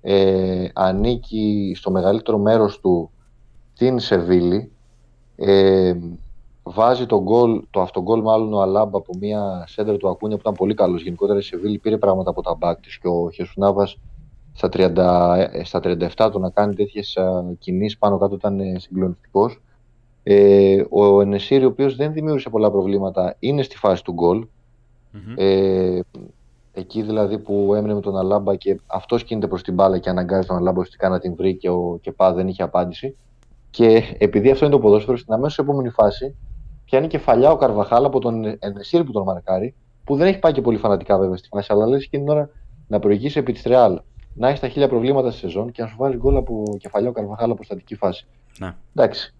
S2: ε, ανήκει στο μεγαλύτερο μέρος του την Σεβίλη. Ε, βάζει το, goal, το αυτογκόλ μάλλον ο Αλάμπα από μια σέντρα του Ακούνια που ήταν πολύ καλός. Γενικότερα η Σεβίλη πήρε πράγματα από τα μπακ της και ο Χεσουνάβας στα, 30, ε, στα 37 του να κάνει τέτοιες κινήσεις πάνω κάτω ήταν ε, συγκλονιστικός. Ε, ο Ενεσίρη, ο οποίος δεν δημιούργησε πολλά προβλήματα, είναι στη φάση του γκολ. Ε, Εκεί δηλαδή που έμεινε με τον Αλάμπα και αυτός κινείται προς την μπάλα και αναγκάζει τον Αλάμπα ουσιαστικά να την βρει και ο Κεπά δεν είχε απάντηση. Και επειδή αυτό είναι το ποδόσφαιρο, στην αμέσως επόμενη φάση πιάνει κεφαλιά ο Καρβαχάλ από τον Ενεσίρ που τον μαρκάρει, που δεν έχει πάει και πολύ φανατικά βέβαια στη φάση, αλλά λες και την ώρα να προηγήσει επί της Ρεάλ, να έχει τα χίλια προβλήματα στη σεζόν και να σου βάλει γκολ από κεφαλιά ο Καρβαχάλ από στατική φάση.
S1: Ναι.
S2: Εντάξει.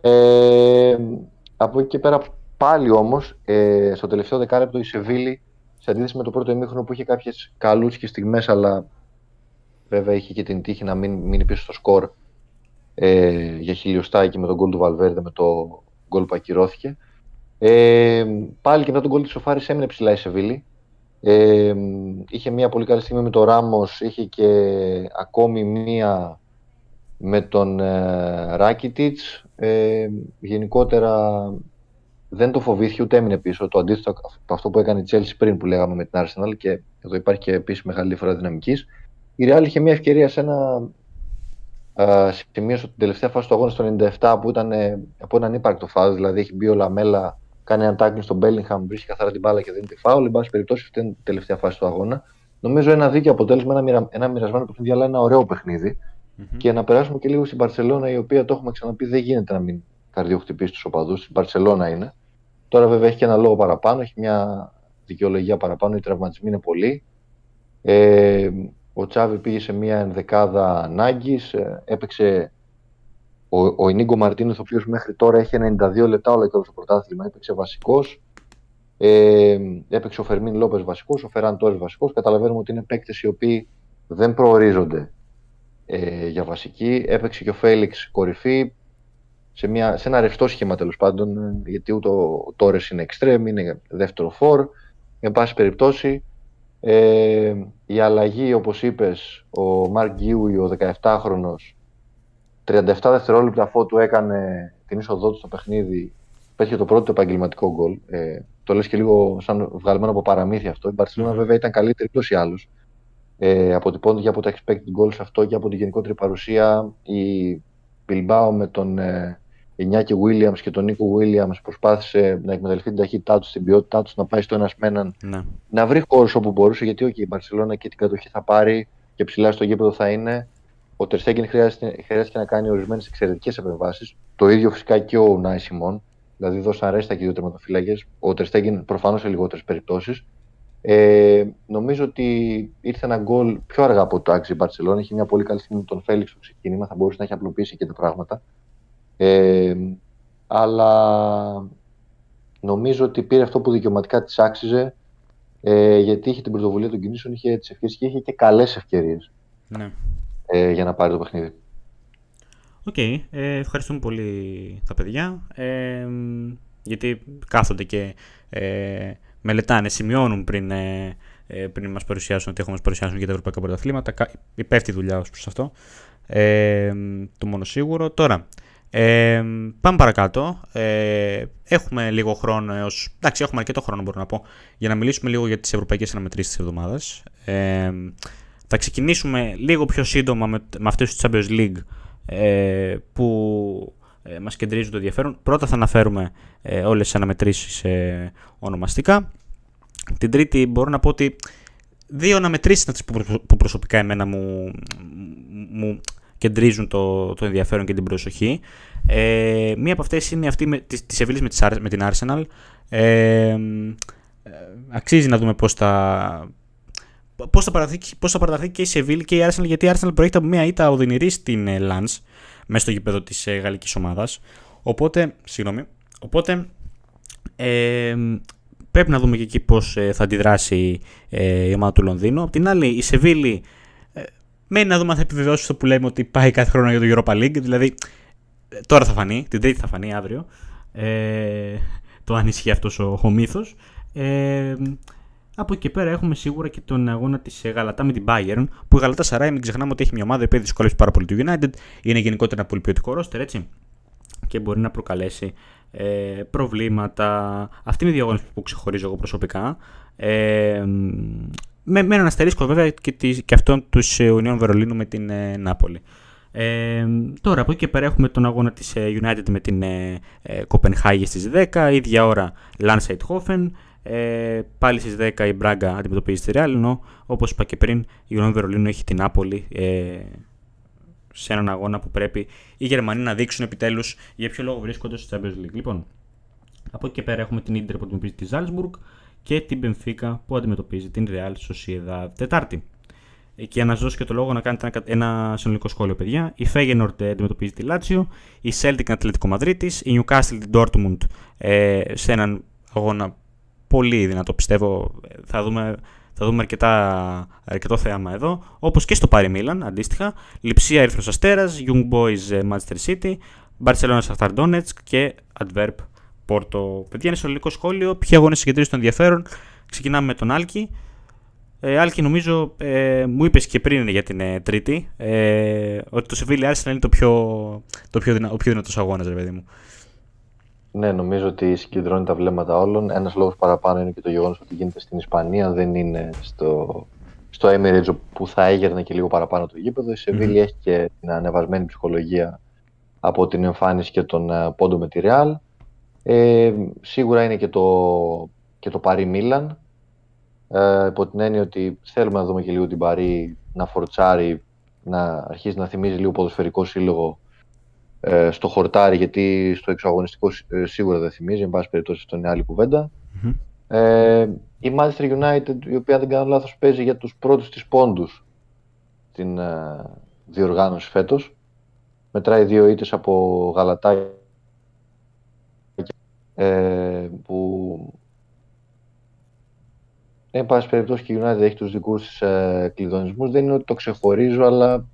S2: Ε, από εκεί και πέρα πάλι όμως, ε, στο τελευταίο δεκάλεπτο η Σεβίλη σε αντίθεση με το πρώτο ημίχρονο που είχε κάποιες καλούτσικες στιγμές, αλλά βέβαια είχε και την τύχη να μην μείνει πίσω στο σκορ ε, για χιλιοστάκι με τον γκολ του Βαλβέρδε, με το γκολ που ακυρώθηκε. Ε, πάλι και μετά τον γκολ της Σοφάρης έμεινε ψηλά η Σεβίλη. Ε, είχε μια πολύ καλή στιγμή με τον Ράμος, είχε και ακόμη μια με τον ε, Ράκιτιτς. Ε, γενικότερα δεν το φοβήθηκε ούτε έμεινε πίσω. Το αντίθετο από αυτό που έκανε η Chelsea πριν που λέγαμε με την Arsenal και εδώ υπάρχει και επίσης μεγάλη διαφορά δυναμικής. Η Real είχε μια ευκαιρία σε ένα α, σημείο στην τελευταία φάση του αγώνα στο 97 που ήταν ε, από έναν ύπαρκτο φάουλ. Δηλαδή έχει μπει ο Λαμέλα, κάνει ένα τάκλινγκ στον Bellingham, βρίσκει καθαρά την μπάλα και δίνει τη φάουλ. Εν πάση περιπτώσει, αυτή είναι η τελευταία φάση του αγώνα. Νομίζω ένα δίκαιο αποτέλεσμα, ένα, μοιρα, ένα μοιρασμένο παιχνίδι, αλλά ένα ωραίο παιχνίδι. Mm-hmm. Και να περάσουμε και λίγο στην Παρσελώνα, η οποία το έχουμε ξαναπεί, δεν γίνεται να μην καρδιοχτυπήσει τους οπαδούς. Στην Παρσελώνα είναι. Τώρα βέβαια έχει και ένα λόγο παραπάνω, έχει μια δικαιολογία παραπάνω, οι τραυματισμοί είναι πολλοί. Ε, ο Τσάβη πήγε σε μια ενδεκάδα ανάγκης, ε, έπαιξε ο, ο Ινίγκο Μαρτίνο, ο οποίος μέχρι τώρα έχει 92 λεπτά όλα και όλο το πρωτάθλημα, έπαιξε βασικός. Ε, έπαιξε ο Φερμίν Λόπες βασικός, ο Φεράν Τόρε βασικός. Καταλαβαίνουμε ότι είναι παίκτες οι οποίοι δεν προορίζονται ε, για βασική. Έπαιξε και ο Φέληξ κορυφή σε, μια, σε ένα ρευστό σχήμα τέλος πάντων, γιατί ούτε ο Τόρες είναι extreme, είναι δεύτερο φόρ. Εν πάση περιπτώσει, ε, η αλλαγή, όπως είπες, ο Μαρκ Γκίουι, ο 17χρονος, 37 δευτερόλεπτα αφού του έκανε την είσοδό του στο παιχνίδι, πέτυχε το πρώτο επαγγελματικό γκολ. Ε, το λες και λίγο σαν βγαλμένο από παραμύθι αυτό. Η Μπαρσελόνα βέβαια ήταν καλύτερη εκτός ή άλλους. Ε, αποτυπώνεται και από τα expected goals αυτό και από την γενικότερη παρουσία. Η Bilbao με τον ε, Νιάκη Williams και τον Νίκο Williams προσπάθησε να εκμεταλλευτεί την ταχύτητά τους, την ποιότητά τους, να πάει στο ένας με έναν, ναι. να βρει χώρο όπου μπορούσε. Γιατί okay, η Μπαρσελόνα και την κατοχή θα πάρει και ψηλά στο γήπεδο θα είναι. Ο Τερστέγγεν χρειάζεται, να κάνει ορισμένες εξαιρετικές επεμβάσεις. Το ίδιο φυσικά και ο Νάι Σιμών. Δηλαδή δώσαν ρέστα και δύο τερματοφύλακες. Ο Τερστέγγεν προφανώς σε λιγότερες περιπτώσεις. Ε, νομίζω ότι ήρθε ένα γκολ πιο αργά από το Άξι Μπαρσελόνα. Είχε μια πολύ καλή στιγμή με τον Φέληξ στο ξεκίνημα. Θα μπορούσε να έχει απλοποιήσει και τα πράγματα. Ε, αλλά νομίζω ότι πήρε αυτό που δικαιωματικά της άξιζε ε, γιατί είχε την πρωτοβουλία των κινήσεων, είχε τις ευκαιρίες και είχε και καλές ευκαιρίες
S1: ναι.
S2: ε, για να πάρει το παιχνίδι.
S1: OK. Okay. Ε, ευχαριστούμε πολύ τα παιδιά. Ε, γιατί κάθονται και ε, μελετάνε, σημειώνουν πριν, ε, ε πριν μας παρουσιάσουν ότι έχουμε μας παρουσιάσουν για τα ευρωπαϊκά πρωταθλήματα. Πέφτει δουλειά ως προς αυτό. Ε, το μόνο σίγουρο. Τώρα, ε, πάμε παρακάτω. Ε, έχουμε λίγο χρόνο έως... Εντάξει, έχουμε αρκετό χρόνο μπορώ να πω για να μιλήσουμε λίγο για τις ευρωπαϊκές αναμετρήσεις της εβδομάδας. Ε, Θα ξεκινήσουμε λίγο πιο σύντομα με, με αυτές του Champions League ε, που ε, μας κεντρίζουν το ενδιαφέρον. Πρώτα θα αναφέρουμε ε, όλες τις αναμετρήσεις ε, ονομαστικά. Την τρίτη μπορώ να πω ότι δύο αναμετρήσεις είναι που προσωπικά εμένα μου, μου κεντρίζουν το, το ενδιαφέρον και την προσοχή. Ε, μία από αυτές είναι αυτή με, της, της με, με την Arsenal. Ε, αξίζει να δούμε πώς θα, πώς θα, παραταθεί, πώς θα παραταθεί και η Σεβίλη και η Arsenal γιατί η Arsenal προέρχεται από μια ήττα οδυνηρή στην ε, Lens μέσα στο γήπεδο της ε, γαλλικής ομάδας. Οπότε, συγγνώμη, οπότε ε, πρέπει να δούμε και εκεί πώς ε, θα αντιδράσει ε, η ομάδα του Λονδίνου. Απ' την άλλη, η Σεβίλη ε, μένει να δούμε αν θα επιβεβαιώσει αυτό που λέμε ότι πάει κάθε χρόνο για το Europa League. Δηλαδή, τώρα θα φανεί, την Τρίτη θα φανεί αύριο. Ε, το αν ισχύει αυτός ο, ο μύθος. Ε, από εκεί και πέρα έχουμε σίγουρα και τον αγώνα της Γαλατά με την Bayern. Που η Γαλατά Σαράι, μην ξεχνάμε ότι έχει μια ομάδα που έχει δυσκολεύσει πάρα πολύ του United. Είναι γενικότερα ένα πολύ ποιοτικό ρόστερ, έτσι. Και μπορεί να προκαλέσει ε, προβλήματα. Αυτή είναι η διαγώνηση που ξεχωρίζω εγώ προσωπικά. Ε, με, με έναν αστερίσκο βέβαια και, τη, και αυτόν τους Union Βερολίνου με την ε, Νάπολη. Ε, τώρα από εκεί και πέρα έχουμε τον αγώνα της ε, United με την ε, ε, Κοπενχάγη στις 10, ίδια ώρα Landshut ε, πάλι στις 10 η Μπράγκα αντιμετωπίζει τη Real, ενώ όπως είπα και πριν η Union Βερολίνου έχει την Νάπολη ε, σε έναν αγώνα που πρέπει οι Γερμανοί να δείξουν επιτέλους για ποιο λόγο βρίσκονται στο Champions League. Λοιπόν, από εκεί και πέρα έχουμε την Ίντερ που αντιμετωπίζει τη Salzburg και την Benfica που αντιμετωπίζει την Real Sociedad Τετάρτη. Και να σας δώσω και το λόγο να κάνετε ένα, ένα συνολικό σχόλιο, παιδιά. Η Feyenoord αντιμετωπίζει τη Lazio, η Celtic Ατλέτικο Μαδρίτης, η Newcastle την Dortmund ε, σε έναν αγώνα πολύ δυνατό πιστεύω. Θα δούμε, θα δούμε αρκετά, αρκετό θέαμα εδώ. Όπως και στο Πάρη Μίλαν αντίστοιχα. Λιψία Ερυθρός Αστέρας, Young Boys ε, Manchester City, Barcelona Shakhtar Donetsk και Adverb Porto. Παιδιά είναι συνολικό σχόλιο. Ποιοι αγώνες συγκεντρίζουν το ενδιαφέρον. Ξεκινάμε με τον Άλκη. Ε, Άλκη, νομίζω ε, μου είπες και πριν για την ε, Τρίτη ε, ότι το Σεβίλη Arsenal είναι το πιο, το πιο, δυνα, ο πιο δυνατός αγώνας, ρε παιδί μου.
S2: Ναι, νομίζω ότι συγκεντρώνει τα βλέμματα όλων. Ένας λόγος παραπάνω είναι και το γεγονός ότι γίνεται στην Ισπανία, δεν είναι στο, στο Emirates που θα έγερνε και λίγο παραπάνω το γήπεδο. Η Σεβίλη έχει και την ανεβασμένη ψυχολογία από την εμφάνιση και τον uh, πόντο με τη Real. Ε, σίγουρα είναι και το, και το Παρί Μίλαν. Ε, υπό την έννοια ότι θέλουμε να δούμε και λίγο την Παρί να φορτσάρει, να αρχίσει να θυμίζει λίγο ποδοσφαιρικό σύλλογο ε, στο χορτάρι, γιατί στο εξωαγωνιστικό ε, σίγουρα δεν θυμίζει, εν πάση περιπτώσει αυτό είναι άλλη Ε, η Manchester United, η οποία δεν κάνω λάθος, παίζει για τους πρώτους της πόντους την ε, διοργάνωση φέτος. Μετράει δύο ήττες από Γαλατά ε, που εν πάση περιπτώσει και η United έχει τους δικούς της ε, κλειδονισμούς. Δεν είναι ότι το ξεχωρίζω, αλλά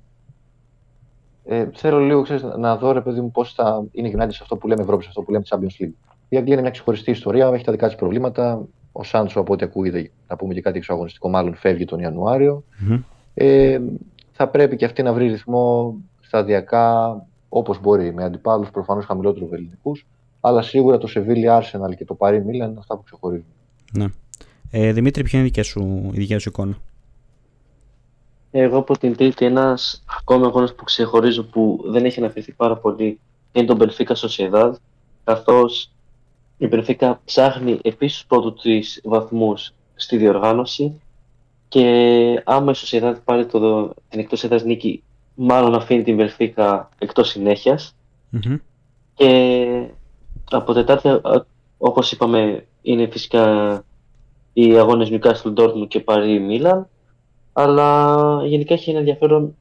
S2: ε, θέλω λίγο ξέρεις, να δω ρε παιδί μου πώς θα είναι United σε αυτό που λέμε Ευρώπη, σε αυτό που λέμε Champions League. Η Αγγλία είναι μια ξεχωριστή ιστορία, έχει τα δικά της προβλήματα. Ο Σάντσο, από ό,τι ακούγεται, να πούμε και κάτι εξωαγωνιστικό, μάλλον φεύγει τον ιανουαριο Ε, θα πρέπει και αυτή να βρει ρυθμό σταδιακά όπως μπορεί, με αντιπάλους προφανώς χαμηλότερους ελληνικούς. Αλλά σίγουρα το Σεβίλη Arsenal και το Παρί Μίλαν είναι αυτά που ξεχωρίζουν.
S1: Ναι. Ε, Δημήτρη, ποια είναι η δικιά σου, η δικιά σου εικόνα;
S3: Εγώ από την Τρίτη ένας ακόμα αγώνας που ξεχωρίζω που δεν έχει αναφερθεί πάρα πολύ είναι τον Μπενφίκα Σοσιαδάδ, καθώς η Μπενφίκα ψάχνει επίσης πρώτους τρεις βαθμούς στη διοργάνωση και άμα η Σοσιαδάδ πάρει το, την εκτός έδρας νίκη, μάλλον αφήνει την Μπενφίκα εκτός συνέχειας. Mm-hmm. Και από Τετάρτη, όπως είπαμε, είναι φυσικά οι αγώνες Newcastle Dortmund και Paris Milan αλλά γενικά έχει ένα ενδιαφέρον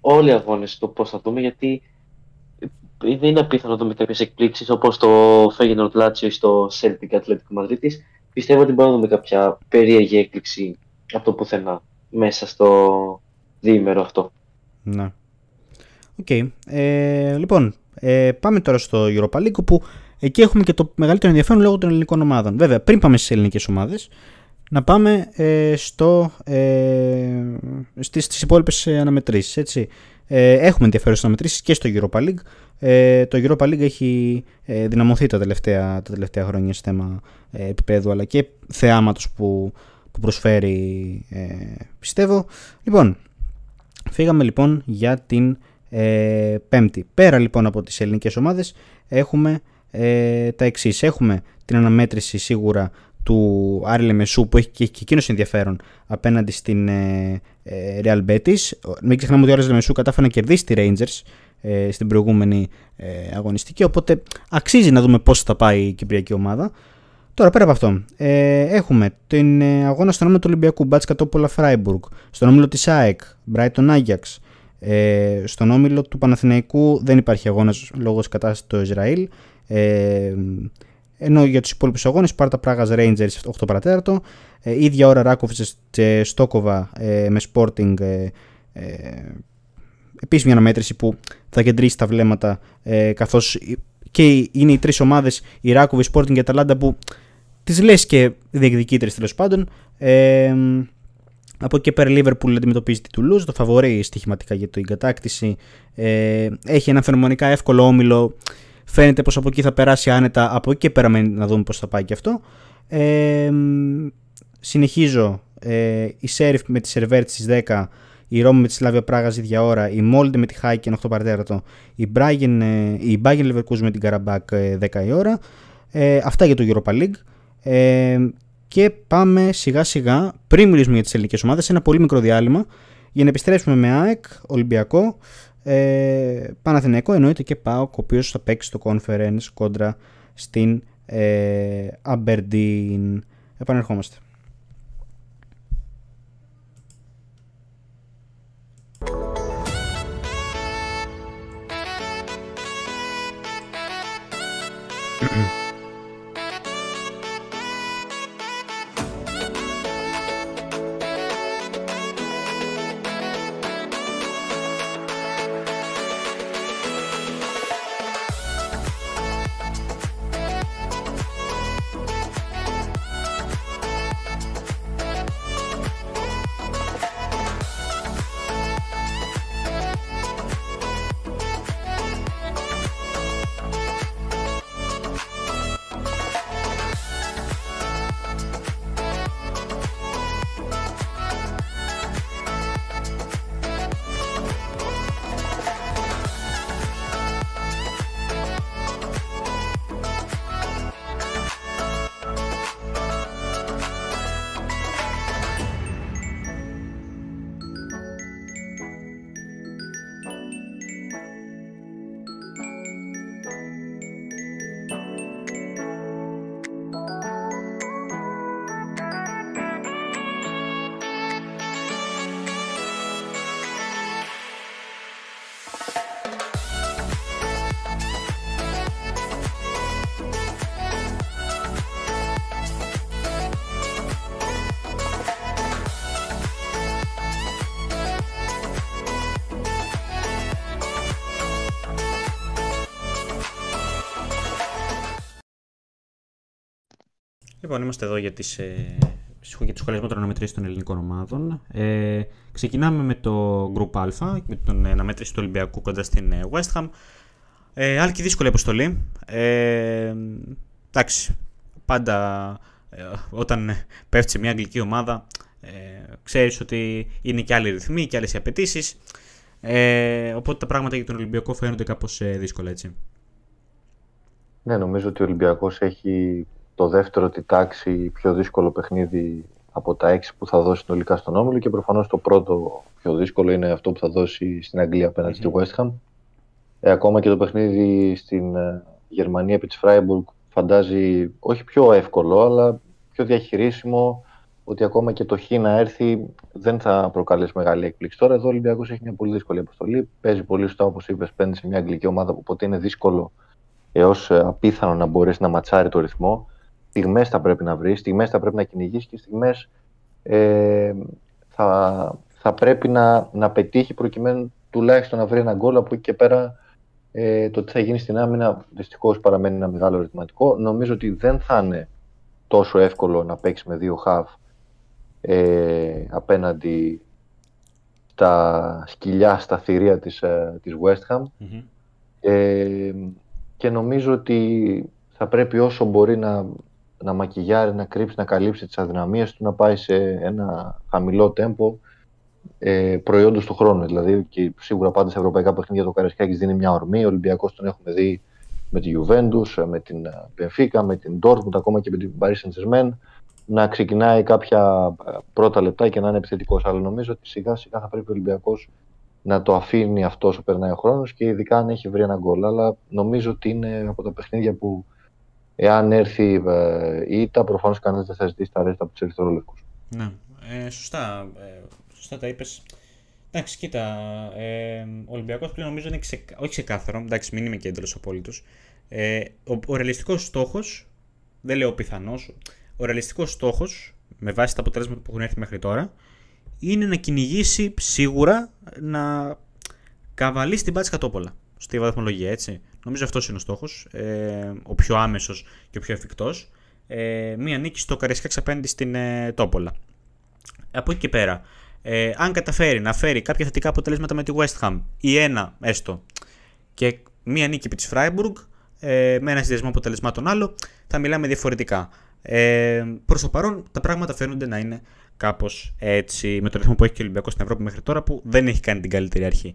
S3: όλοι οι αγώνες το πώς θα δούμε, γιατί δεν είναι απίθανο να δούμε κάποιες εκπλήξεις όπως το Feyenoord Lazio ή στο Celtic Atletico Madrid Πιστεύω ότι μπορούμε να δούμε κάποια περίεργη έκπληξη από το πουθενά μέσα στο διήμερο αυτό.
S1: Ναι. OK. Okay. Ε, λοιπόν, ε, πάμε τώρα στο Europa League που εκεί έχουμε και το μεγαλύτερο ενδιαφέρον λόγω των ελληνικών ομάδων. Βέβαια, πριν πάμε στις ελληνικές ομάδες, να πάμε ε, στο, ε, στις, στις υπόλοιπες ε, αναμετρήσεις. Έτσι. Ε, έχουμε ενδιαφέρουσες αναμετρήσεις και στο Europa League. Ε, το Europa League έχει ε, δυναμωθεί τα τελευταία, τα τελευταία χρόνια σε θέμα ε, επίπεδου αλλά και θεάματος που, που προσφέρει ε, πιστεύω. Λοιπόν, φύγαμε λοιπόν για την ε, πέμπτη. Πέρα λοιπόν από τις ελληνικές ομάδες έχουμε ε, τα εξής. Έχουμε την αναμέτρηση σίγουρα του Άρη Μεσού που έχει και, και εκείνος ενδιαφέρον απέναντι στην ε, ε, Real Betis. Μην ξεχνάμε ότι ο Άρης Μεσού κατάφερε να κερδίσει τη Rangers ε, στην προηγούμενη ε, αγωνιστική. Οπότε αξίζει να δούμε πώς θα πάει η Κυπριακή ομάδα. Τώρα πέρα από αυτό, ε, έχουμε την ε, αγώνα στον όμιλο του Ολυμπιακού, Μπάτσκα Τόπολα Φράιμπουργκ, στον όμιλο τη ΑΕΚ, Brighton Άγιαξ, ε, στον όμιλο του Παναθηναϊκού δεν υπάρχει αγώνας λόγω τη κατάστασης του Ισραήλ. Ε, ενώ για τους υπόλοιπους αγώνες, Πάρτα Πράγα Rangers 8 παρατέταρτο, ε, ίδια ώρα Ράκοβιτ και Στόκοβα ε, με Sporting. Ε, ε, Επίση μια αναμέτρηση που θα κεντρήσει τα βλέμματα ε, καθώς και είναι οι τρεις ομάδες, η Ράκοβι, η Sporting και η Αταλάντα που τις λες και διεκδικήτρες τέλος πάντων. Ε, από εκεί και πέρα, Liverpool αντιμετωπίζει τη Toulouse, το φαβορεί στοιχηματικά για την κατάκτηση. Ε, έχει ένα φαινομενικά εύκολο όμιλο. Φαίνεται πως από εκεί θα περάσει άνετα. Από εκεί και πέρα να δούμε πώ θα πάει και αυτό. Ε, συνεχίζω. Ε, η Σέριφ με τη Σερβέρτ στις 10. Η Ρώμη με τη Σλάβια Πράγα ίδια ώρα. Η Μόλντε με τη Χάικεν 8 παρατέρατο. Η Μπράγεν, η Μπάγεν Leverkusen με την Καραμπάκ 10 η ώρα. Ε, αυτά για το Europa League. Ε, και πάμε σιγά σιγά, πριν μιλήσουμε για τις ελληνικές ομάδες, ένα πολύ μικρό διάλειμμα για να επιστρέψουμε με ΑΕΚ, Ολυμπιακό, ε, Παναθηναϊκό, εννοείται και ΠΑΟΚ, ο οποίος θα παίξει το conference κόντρα στην ε, Aberdeen. Επανερχόμαστε. Λοιπόν, είμαστε εδώ για, τις, ε, για το σχολιασμό των αναμετρήσεων των ελληνικών ομάδων. Ε, ξεκινάμε με το Group Α, με την αναμέτρηση του Ολυμπιακού κοντά στην ε, West Ham. Ε, άλλη και δύσκολη αποστολή. Ε, εντάξει, πάντα ε, όταν πέφτει σε μια αγγλική ομάδα, ε, ξέρεις ότι είναι και άλλοι ρυθμοί και άλλες απαιτήσεις. Ε, οπότε τα πράγματα για τον Ολυμπιακό φαίνονται κάπως ε, δύσκολα, έτσι.
S2: Ναι, νομίζω ότι ο Ολυμπιακός έχει το δεύτερο τη τάξη πιο δύσκολο παιχνίδι από τα έξι που θα δώσει συνολικά στον Όμιλο και προφανώς το πρώτο πιο δύσκολο είναι αυτό που θα δώσει στην Αγγλία απέναντι στη West Ham. Ε, ακόμα και το παιχνίδι στην ε, Γερμανία επί της Freiburg φαντάζει όχι πιο εύκολο αλλά πιο διαχειρίσιμο ότι ακόμα και το χ να έρθει δεν θα προκαλέσει μεγάλη έκπληξη. Τώρα εδώ ο Ολυμπιακός έχει μια πολύ δύσκολη αποστολή. Παίζει πολύ σωστά, όπως είπες, παίρνει σε μια αγγλική ομάδα, οπότε είναι δύσκολο έως απίθανο να μπορέσει να ματσάρει το ρυθμό στιγμές θα πρέπει να βρεις, στιγμές θα πρέπει να κυνηγήσει και στιγμές ε, θα, θα πρέπει να, να πετύχει προκειμένου τουλάχιστον να βρει ένα γκολ από εκεί και πέρα. Ε, το τι θα γίνει στην άμυνα δυστυχώς παραμένει ένα μεγάλο ερωτηματικό. Νομίζω ότι δεν θα είναι τόσο εύκολο να παίξεις με δύο χαβ ε, απέναντι στα σκυλιά, στα θηρία της, ε, της West Ham. Ε, και νομίζω ότι θα πρέπει όσο μπορεί να, να μακιγιάρει, να κρύψει, να καλύψει τις αδυναμίες του, να πάει σε ένα χαμηλό τέμπο ε, προϊόντος του χρόνου. Δηλαδή και σίγουρα πάντα σε ευρωπαϊκά παιχνίδια το Καρασκάκης δίνει μια ορμή, ο Ολυμπιακός τον έχουμε δει με τη Juventus, με την Benfica, με την Dortmund, ακόμα και με την Paris Saint-Germain να ξεκινάει κάποια πρώτα λεπτά και να είναι επιθετικός. Αλλά νομίζω ότι σιγά σιγά θα πρέπει ο Ολυμπιακός να το αφήνει αυτός όσο περνάει ο χρόνος και ειδικά αν έχει βρει ένα γκολ. Αλλά νομίζω ότι είναι από τα παιχνίδια που εάν έρθει η ήττα, προφανώς κανένας δεν θα ζητήσει τα ρέστα από τους ερυθρόλευκους.
S1: Ναι, ε, σωστά, ε, σωστά τα είπες. Εντάξει, κοίτα, ε, ο Ολυμπιακός πλέον νομίζω είναι ξε... όχι ξεκάθαρο, εντάξει, μην είμαι και έντελος απόλυτος. Ε, ο, ο ρεαλιστικός στόχος, δεν λέω πιθανός, ο ρεαλιστικός στόχος, με βάση τα αποτελέσματα που έχουν έρθει μέχρι τώρα, είναι να κυνηγήσει σίγουρα να καβαλήσει την πάτση κατόπολα στη βαθμολογία, έτσι. Νομίζω αυτός είναι ο στόχος. Ε, ο πιο άμεσος και ο πιο εφικτός. Ε, μία νίκη στο Καρισκάξ απέναντι στην ε, Τόπολα. Από εκεί και πέρα, ε, αν καταφέρει να φέρει κάποια θετικά αποτελέσματα με τη West Ham ή ένα έστω και μία νίκη επί της Freiburg ε, με ένα συνδυασμό αποτελεσμάτων άλλο, θα μιλάμε διαφορετικά. Ε, Προς το παρόν, τα πράγματα φαίνονται να είναι κάπως έτσι, με τον ρυθμό που έχει και ο Ολυμπιακός στην Ευρώπη μέχρι τώρα, που δεν έχει κάνει την καλύτερη αρχή.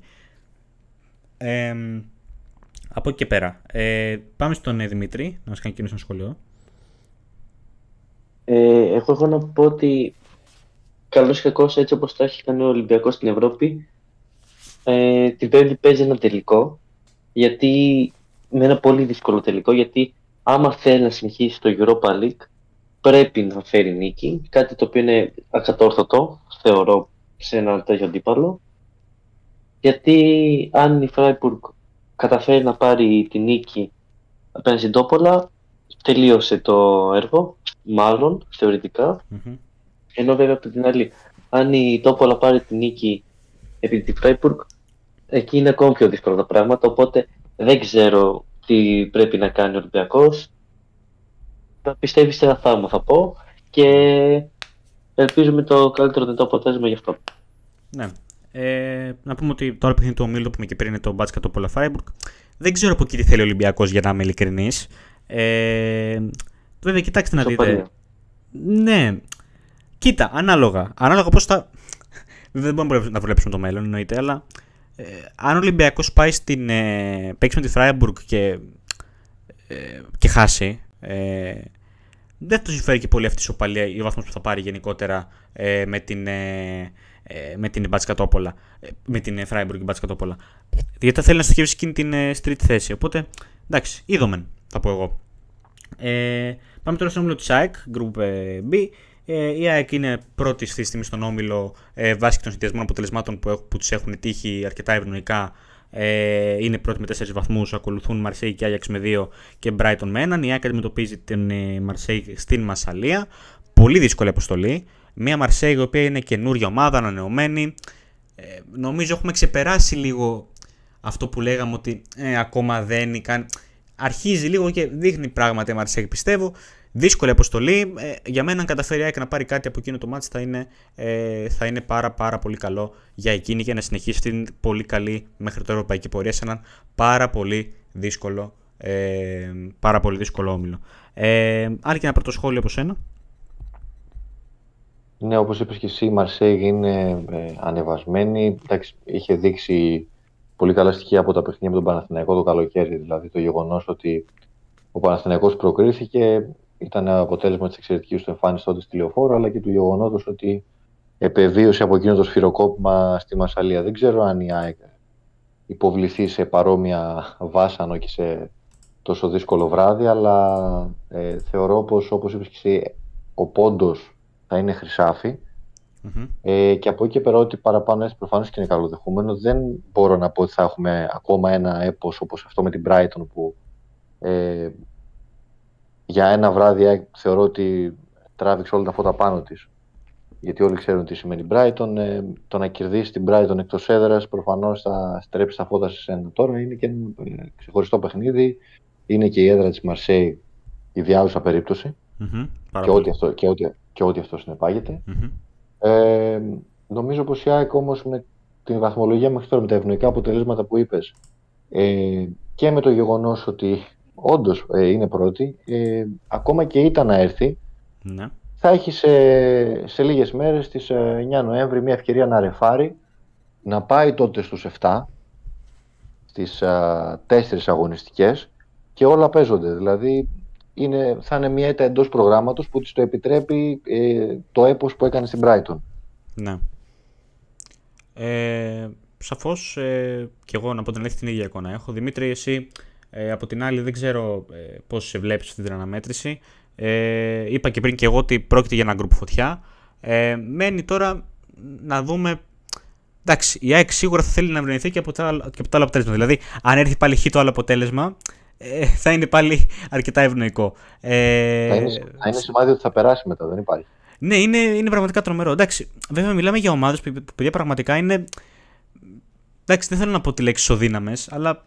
S1: Ε, από εκεί και πέρα. Ε, πάμε στον ε, Δημήτρη, να μας κάνει κοινό ένα σχολείο.
S3: Ε, εγώ έχω να πω ότι καλώς και κακό έτσι όπως το έχει κάνει ο Ολυμπιακός στην Ευρώπη, ε, την Πέμπτη παίζει ένα τελικό. Γιατί με ένα πολύ δύσκολο τελικό, γιατί άμα θέλει να συνεχίσει το Europa League, πρέπει να φέρει νίκη, κάτι το οποίο είναι ακατόρθωτο, θεωρώ, σε ένα τέτοιο αντίπαλο. Γιατί αν η Freiburg καταφέρει να πάρει τη νίκη απέναντι στην Τόπολα, τελείωσε το έργο, μάλλον, Ενώ βέβαια από την άλλη, αν η Τόπολα πάρει τη νίκη επί τη Freiburg, εκεί είναι ακόμη πιο δύσκολα τα πράγματα, οπότε δεν ξέρω τι πρέπει να κάνει ο Ολυμπιακός. Θα πιστεύεις σε ένα θαύμα θα πω. Και ελπίζουμε το καλύτερο δυνατό αποτέλεσμα γι' αυτό.
S1: Ναι. Ε, να πούμε ότι το άλλο παιχνίδι του ομίλου που είπαμε και πριν είναι το Μπάτσκα το Πόλα Φράιμπουργκ. Δεν ξέρω από εκεί τι θέλει ο Ολυμπιακός για να είμαι ειλικρινής. Ε, βέβαια, κοιτάξτε να δείτε. Ναι. Κοίτα, ανάλογα. Ανάλογα πώς θα. δεν μπορούμε να βλέψουμε το μέλλον, εννοείται, αλλά ε, αν ο Ολυμπιακός πάει στην. Ε, παίξει με τη Φράιμπουργκ και, ε, και χάσει, ε, δεν του συμφέρει και πολύ αυτή η ισοπαλία ή ο βαθμός που θα πάρει γενικότερα ε, με την, ε, ε με την Μπατσκατόπολα. Ε, με την Freiburg και Μπατσκατόπολα. Γιατί θα θέλει να στοχεύσει εκείνη την ε, street θέση. Οπότε εντάξει, είδομεν θα πω εγώ. Ε, πάμε τώρα στο όμιλο της ΑΕΚ, Group B. η ΑΕΚ είναι πρώτη στη στιγμή στον όμιλο ε, βάσει των συνδυασμών αποτελεσμάτων που, που τους έχουν τύχει αρκετά ευνοϊκά ε, είναι πρώτη με 4 βαθμούς. Ακολουθούν Μαρσέη και Άγιαξ με 2 και Brighton με 1. Η Άκη αντιμετωπίζει την ε, Μαρσέη στην Μασαλία. Πολύ δύσκολη αποστολή. Μια Μαρσέη η οποία είναι καινούργια ομάδα, ανανεωμένη. Ε, νομίζω έχουμε ξεπεράσει λίγο αυτό που λέγαμε ότι ε, ακόμα δεν κάνει. Αρχίζει λίγο και δείχνει πράγματι η Μαρσέη πιστεύω. Δύσκολη αποστολή. Ε, για μένα, αν καταφέρει η να πάρει κάτι από εκείνο το μάτι, θα είναι, ε, θα είναι πάρα, πάρα πολύ καλό για εκείνη για να συνεχίσει την πολύ καλή μέχρι τώρα ευρωπαϊκή πορεία σε έναν πάρα πολύ δύσκολο, ε, πάρα πολύ δύσκολο όμιλο. Ε, άλλη και ένα πρώτο σχόλιο από σένα.
S2: Ναι, όπως είπες και εσύ, η Μαρσέγ είναι ε, ανεβασμένη. Εντάξει, είχε δείξει πολύ καλά στοιχεία από τα παιχνίδια με τον Παναθηναϊκό το καλοκαίρι. Δηλαδή το γεγονός ότι ο Παναθηναϊκός προκρίθηκε ήταν αποτέλεσμα της εξαιρετικής του εμφάνισης τότε στη λεωφόρο, αλλά και του γεγονότος ότι επεβίωσε από εκείνο το σφυροκόπημα στη Μασαλία. Δεν ξέρω αν η ΑΕΚ υποβληθεί σε παρόμοια βάσανο και σε τόσο δύσκολο βράδυ, αλλά ε, θεωρώ πως όπως είπες και εσύ, ο πόντος θα είναι Ε, και από εκεί και πέρα ότι παραπάνω έτσι προφανώς και είναι καλοδεχούμενο. Δεν μπορώ να πω ότι θα έχουμε ακόμα ένα έπος όπως αυτό με την Brighton που ε, για ένα βράδυ θεωρώ ότι τράβηξε όλα τα φώτα πάνω της. Γιατί όλοι ξέρουν τι σημαίνει Brighton. Ε, το να κερδίσει την Brighton εκτός έδρας προφανώς θα στρέψει τα φώτα σε ένα. Τώρα είναι και ένα ε, ξεχωριστό παιχνίδι. Είναι και η έδρα της Μαρσέη η διάουσα και, ό,τι αυτό, και, ό,τι, και ό,τι αυτό Ε, νομίζω πως η ΑΕΚ όμως με την βαθμολογία μέχρι τώρα, με τα ευνοϊκά αποτελέσματα που είπες ε, και με το γεγονός ότι όντως ε, είναι πρώτη. Ε, ακόμα και ήταν να έρθει,
S4: ναι.
S2: θα έχει σε, σε λίγες μέρες, στις 9 ε, Νοέμβρη, μια ευκαιρία να ρεφάρει, να πάει τότε στους 7, στις 4 αγωνιστικές και όλα παίζονται. Δηλαδή είναι, θα είναι μια ήττα εντός προγράμματος που της το επιτρέπει το έπος που έκανε στην Brighton.
S4: Ναι. Ε, σαφώς ε, και εγώ να πω την αλήθεια την ίδια εικόνα έχω. Δημήτρη, εσύ ε, από την άλλη δεν ξέρω ε, πώς σε βλέπεις αυτή την αναμέτρηση. Ε, είπα και πριν και εγώ ότι πρόκειται για ένα γκρουπ φωτιά. Ε, μένει τώρα να δούμε Εντάξει, η ΑΕΚ σίγουρα θα θέλει να ευνοηθεί και από, το άλλο, και από το άλλο αποτέλεσμα. Δηλαδή, αν έρθει πάλι χ το άλλο αποτέλεσμα, ε, θα είναι πάλι αρκετά ευνοϊκό.
S2: Ε, θα, είναι, θα είναι σημάδι ότι θα περάσει μετά, δεν υπάρχει.
S4: Ναι, είναι, είναι πραγματικά τρομερό. Εντάξει, βέβαια μιλάμε για ομάδες που, που παιδιά πραγματικά είναι. Εντάξει, δεν θέλω να πω τη λέξη ισοδύναμες, αλλά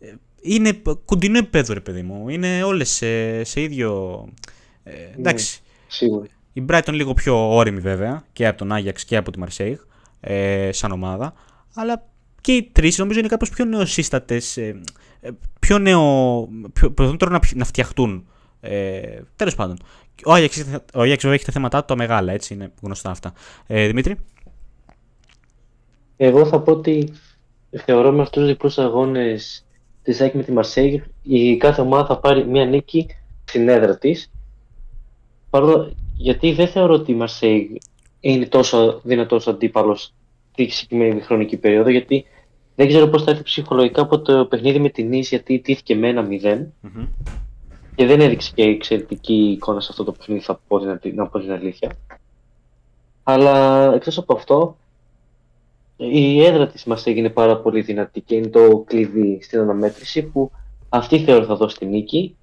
S4: ε, είναι κοντινό επίπεδο, ρε παιδί μου. Είναι όλες σε, σε ίδιο. Ε, εντάξει.
S3: σίγουρα.
S4: Η Brighton λίγο πιο όρημη βέβαια και από τον Άγιαξ και από τη Μαρσέιγ ε, σαν ομάδα. Αλλά και οι τρεις νομίζω είναι κάπως πιο νεοσύστατες. Ε, ε, πιο νεο. Προσπαθούν τώρα να, να φτιαχτούν. Ε, Τέλος πάντων. Ο Άγιαξ, ο έχει τα θέματα του τα μεγάλα, έτσι είναι γνωστά αυτά. Ε, Δημήτρη;
S3: Εγώ θα πω ότι θεωρώ με αυτούς τους διπλούς αγώνες της ΑΕΚ με τη Μαρσέγ η κάθε ομάδα θα πάρει μια νίκη στην έδρα της. Γιατί δεν θεωρώ ότι η Μαρσέγ είναι τόσο δυνατός αντίπαλος τη συγκεκριμένη χρονική περίοδο, γιατί δεν ξέρω πώς θα έρθει ψυχολογικά από το παιχνίδι με την Νη, γιατί τήθηκε με ένα 0 και δεν έδειξε και εξαιρετική εικόνα σε αυτό το παιχνίδι, θα πω, να πω την αλήθεια. Αλλά εκτός από αυτό, η έδρα της μας έγινε πάρα πολύ δυνατή και είναι το κλειδί στην αναμέτρηση που αυτή θεωρώ θα δώσει τη νίκη.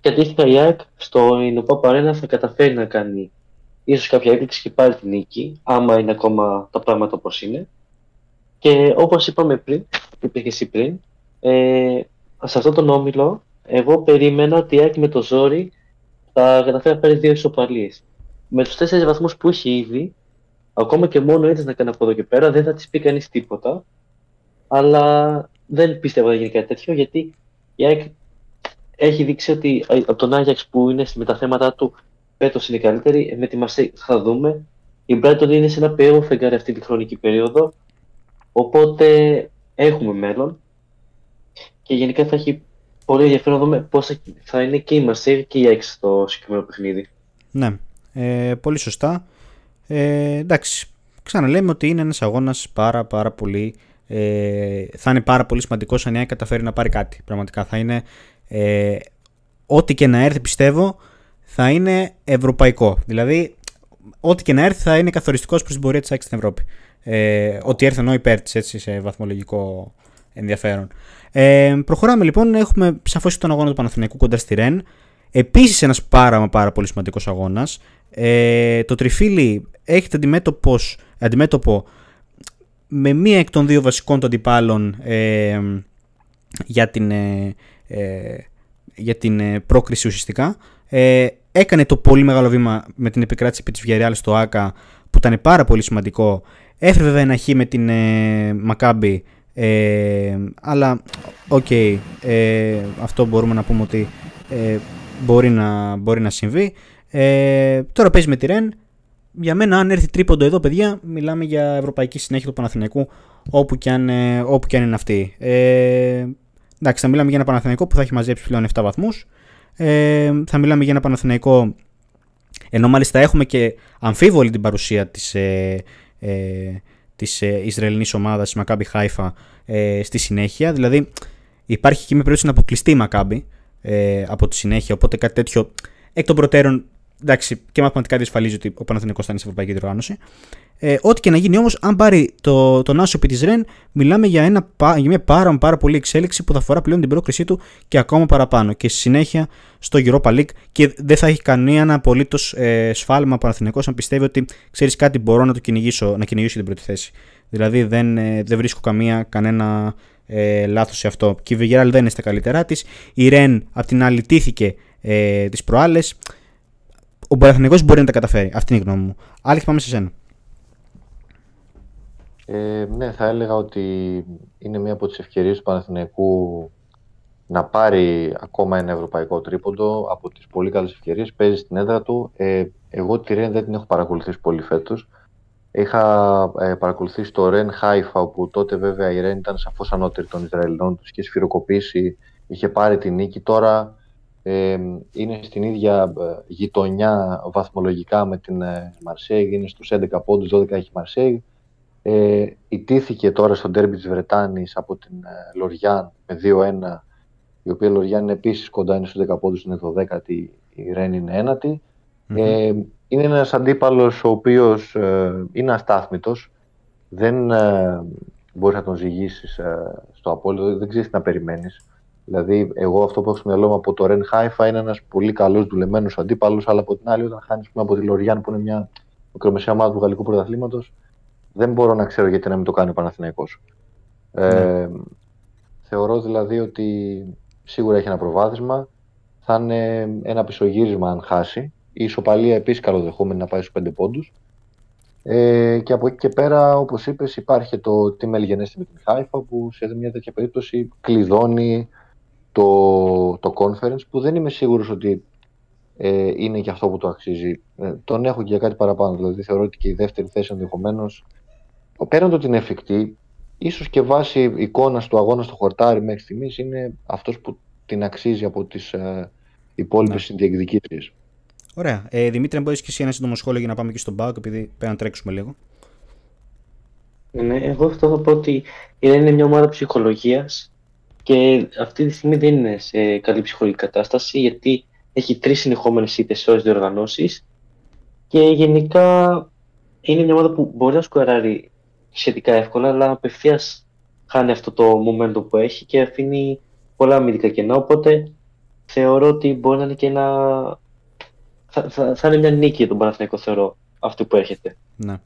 S3: Και αντίστοιχα η ΑΕΚ στο Ινωπά Παρένα θα καταφέρει να κάνει ίσως κάποια έκπληξη και πάρει τη νίκη, άμα είναι ακόμα τα πράγματα όπως είναι. Και όπως είπαμε πριν, είπε και εσύ πριν, ε, σε αυτόν τον όμιλο εγώ περίμενα ότι η ΑΕΚ με το ζόρι θα καταφέρει να πάρει δύο ισοπαλίες. Με τους τέσσερις βαθμούς που έχει ήδη, ακόμα και μόνο έτσι να κάνει από εδώ και πέρα, δεν θα της πει κανείς τίποτα. Αλλά δεν πίστευα να γίνει κάτι τέτοιο γιατί η ΑΕΚ έχει δείξει ότι από τον Άγιαξ που είναι με τα θέματα του φέτο είναι καλύτερη, με τη Μασέ θα δούμε. Η Brighton είναι σε ένα περίοδο φεγγάρι αυτή τη χρονική περίοδο. Οπότε έχουμε μέλλον. Και γενικά θα έχει πολύ ενδιαφέρον να δούμε πώ θα είναι και η Μαρσέγ και η Έξ στο συγκεκριμένο παιχνίδι.
S1: Ναι, ε, πολύ σωστά. Ε, εντάξει, ξαναλέμε ότι είναι ένας αγώνας πάρα πάρα πολύ. Ε, θα είναι πάρα πολύ σημαντικός αν η καταφέρει να πάρει κάτι. Πραγματικά θα είναι. Ε, ό,τι και να έρθει, πιστεύω, θα είναι ευρωπαϊκό. Δηλαδή, ό,τι και να έρθει θα είναι καθοριστικός προς την πορεία της ΑΕΚ στην Ευρώπη. Ε, ό,τι έρθει ενώ υπέρ της σε βαθμολογικό ενδιαφέρον. Ε, προχωράμε λοιπόν, έχουμε σαφώς τον αγώνα του Παναθηναϊκού κοντά στη Ρεν. Επίσης ένας πάρα, πάρα πολύ σημαντικός αγώνας. Ε, το τριφύλι έχετε αντιμέτωπος, αντιμέτωπο με μία εκ των δύο βασικών των αντιπάλων ε, για την, ε, ε για την ε, πρόκριση ουσιαστικά. Ε, έκανε το πολύ μεγάλο βήμα με την επικράτηση επί της Βιαρεάλ στο ΟΑΚΑ που ήταν πάρα πολύ σημαντικό. Έφερε βέβαια ένα Χ με την ε, Μακάμπη ε, αλλά, οκ, ε, αυτό μπορούμε να πούμε ότι ε, μπορεί, να, μπορεί να συμβεί. Ε, τώρα παίζει με τη Ρεν. Για μένα, αν έρθει τρίποντο εδώ, παιδιά, μιλάμε για ευρωπαϊκή συνέχεια του Παναθηναϊκού, όπου και αν, ε, όπου και αν είναι αυτή. Ε, εντάξει, θα μιλάμε για ένα Παναθηναϊκό που θα έχει μαζέψει πλέον 7 βαθμούς. Ε, θα μιλάμε για ένα Παναθηναϊκό, ενώ μάλιστα έχουμε και αμφίβολη την παρουσία της, ε, ε, της ε, Ισραηλινής ομάδας, η Maccabi Haifa, ε, στη συνέχεια. Δηλαδή υπάρχει και μια περίπτωση να αποκλειστεί η Maccabi ε, από τη συνέχεια, οπότε κάτι τέτοιο εκ των προτέρων εντάξει, και μαθηματικά διασφαλίζει ότι ο Παναθηναϊκός θα είναι σε ευρωπαϊκή διοργάνωση. Ε, ό,τι και να γίνει όμως, αν πάρει το, τον Άσο επί της Ρεν, μιλάμε για, ένα, για μια πάρα, πάρα πολύ εξέλιξη που θα αφορά πλέον την πρόκρισή του και ακόμα παραπάνω. Και στη συνέχεια στο Europa League και δεν θα έχει κανένα απολύτως ε, σφάλμα ο Παναθηναϊκός αν πιστεύει ότι ξέρεις κάτι, μπορώ να το κυνηγήσω, να κυνηγήσω την πρώτη θέση. Δηλαδή δεν, ε, δεν βρίσκω καμία, κανένα ε, λάθος σε αυτό. Και η Βεγεράλ δεν είναι στα καλύτερά της. Η Ρεν απ' την άλλη τήθηκε ε, τις προάλλες ο Παναθηναϊκός μπορεί να τα καταφέρει. Αυτή είναι η γνώμη μου. Άλεξ, πάμε σε σένα.
S2: Ε, ναι, θα έλεγα ότι είναι μία από τις ευκαιρίες του Παναθηναϊκού να πάρει ακόμα ένα ευρωπαϊκό τρίποντο από τις πολύ καλές ευκαιρίες, παίζει στην έδρα του. Ε, εγώ τη Ρεν δεν την έχω παρακολουθήσει πολύ φέτος. Είχα ε, παρακολουθήσει το Ρεν Χάιφα, όπου τότε βέβαια η Ρεν ήταν σαφώς ανώτερη των Ισραηλινών, τους είχε σφυροκοπήσει, είχε πάρει την νίκη. Τώρα ε, είναι στην ίδια ε, γειτονιά βαθμολογικά με την ε, Μαρσέγ, είναι στους 11 πόντους, 12 έχει Μαρσέγ. Ε, ητήθηκε τώρα στο ντέρμπι της Βρετάνης από την ε, Λοριάν με 2-1 η οποία Λοριάν είναι επίσης κοντά, είναι στους 10 πόντους, είναι το 10η, η Ρεν είναι ένατη. Ε, είναι ένας αντίπαλος ο οποίος ε, είναι αστάθμητος, δεν ε, μπορείς να τον ζυγίσεις ε, στο απόλυτο, δεν ξέρεις τι να περιμένεις. Δηλαδή, εγώ αυτό που έχω στο μυαλό μου από το Ρεν Χάιφα είναι ένας πολύ καλός δουλεμένος αντίπαλος, αλλά από την άλλη, όταν χάνεις από τη Λοριάν που είναι μια μικρομεσαία ομάδα του γαλλικού πρωταθλήματος, δεν μπορώ να ξέρω γιατί να μην το κάνει ο Παναθηναϊκός. Ε, ναι. θεωρώ δηλαδή ότι σίγουρα έχει ένα προβάδισμα. Θα είναι ένα πισωγύρισμα αν χάσει. Η ισοπαλία επίσης καλοδεχόμενη να πάει στους 5 πόντους. Ε, και από εκεί και πέρα, όπως είπες, υπάρχει το τι μελγενέστη με την Χάιφα που σε μια τέτοια περίπτωση κλειδώνει το, το conference που δεν είμαι σίγουρος ότι ε, είναι και αυτό που το αξίζει. Ε, τον έχω και για κάτι παραπάνω. Δηλαδή θεωρώ ότι και η δεύτερη θέση ενδεχομένως, πέραν το ότι είναι εφικτή, ίσως και βάσει εικόνας του αγώνα στο χορτάρι μέχρι στιγμής είναι αυτός που την αξίζει από τις ε, υπόλοιπες ναι. διεκδικήσει.
S1: Ωραία. Ε, Δημήτρη, αν μπορείς και εσύ ένα σύντομο σχόλιο για να πάμε και στον Μπάουκ, επειδή πρέπει να τρέξουμε λίγο.
S3: Ναι, εγώ αυτό θα πω ότι είναι μια ομάδα ψυχολογίας και αυτή τη στιγμή δεν είναι σε καλή ψυχολογική κατάσταση γιατί έχει τρεις συνεχόμενες ήττες σε όλες τις διοργανώσεις και γενικά είναι μια ομάδα που μπορεί να σκοράρει σχετικά εύκολα, αλλά απευθείας χάνει αυτό το momentum που έχει και αφήνει πολλά αμυντικά κενά. Οπότε θεωρώ ότι μπορεί να είναι και ένα. Θα, θα, θα είναι μια νίκη για τον Παναθηναϊκό, θεωρώ, αυτή που έρχεται.
S1: Ναι.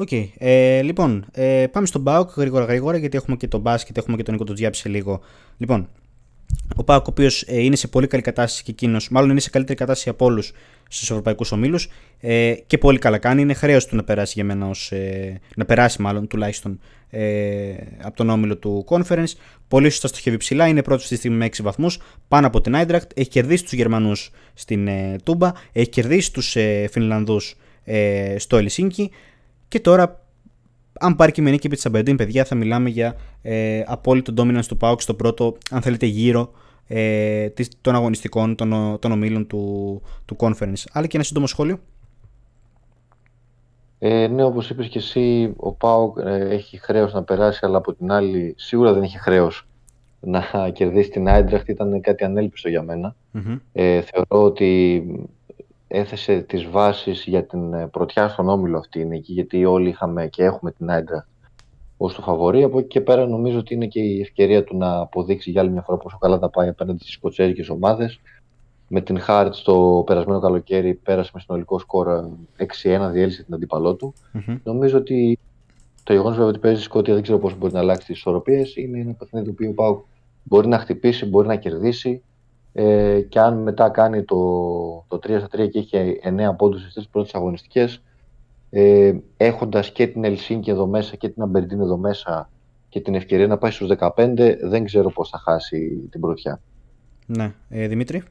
S1: OK. Okay. Ε, λοιπόν, ε, πάμε στον ΠΑΟΚ γρήγορα γρήγορα γιατί έχουμε και τον μπάσκετ, έχουμε και τον Νίκο Τζιάπη σε λίγο. Λοιπόν, ο ΠΑΟΚ, ο οποίος ε, είναι σε πολύ καλή κατάσταση και εκείνος, μάλλον είναι σε καλύτερη κατάσταση από όλους στους ευρωπαϊκούς ομίλους ε, και πολύ καλά κάνει. Είναι χρέος του να περάσει για μένα ως, ε, να περάσει μάλλον τουλάχιστον ε, από τον όμιλο του Conference. Πολύ σωστά στοχεύει ψηλά. Είναι πρώτος στη στιγμή με 6 βαθμούς πάνω από την Eintracht. Έχει κερδίσει τους Γερμανούς στην ε, Τούμπα. Έχει κερδίσει τους ε, Φινλανδούς ε, στο Ελσίνκι. Και τώρα αν πάρει και με νίκη επί τη παιδιά, θα μιλάμε για ε, απόλυτο dominance του Πάουκ στο πρώτο, αν θέλετε, γύρο ε, των αγωνιστικών των, των ομίλων του, του conference. Άλλη και ένα σύντομο σχόλιο.
S2: Ε, ναι, όπως είπες και εσύ, ο Πάοκ ε, έχει χρέος να περάσει, αλλά από την άλλη σίγουρα δεν έχει χρέος να κερδίσει την Άιντραχτ. Ήταν κάτι ανέλπιστο για μενα Ε, θεωρώ ότι έθεσε τις βάσεις για την ε, πρωτιά στον Όμιλο αυτή είναι εκεί, γιατί όλοι είχαμε και έχουμε την Άιντραχτ ως το φαβορή. Από εκεί και πέρα νομίζω ότι είναι και η ευκαιρία του να αποδείξει για άλλη μια φορά πόσο καλά τα πάει απέναντι στις κοτσέρικε ομάδες. Με την Χάρτ το περασμένο καλοκαίρι πέρασε με συνολικό σκορ 6-1, διέλυσε την αντίπαλό του. Mm-hmm. Νομίζω ότι το γεγονός βέβαια ότι παίζει Σκότια δεν ξέρω πώς μπορεί να αλλάξει τις ισορροπίες. Είναι ένα παιχνίδι το οποίο μπορεί να χτυπήσει, μπορεί να κερδίσει. Ε, και αν μετά κάνει το, το 3 3 και έχει 9 πόντους στις πρώτες αγωνιστικές, ε, έχοντας και την Ελσίνκη εδώ μέσα και την Αμπερντίν εδώ μέσα και την ευκαιρία να πάει στους 15, δεν ξέρω πώς θα χάσει την πρωτιά.
S1: Ναι. Ε, Δημήτρη;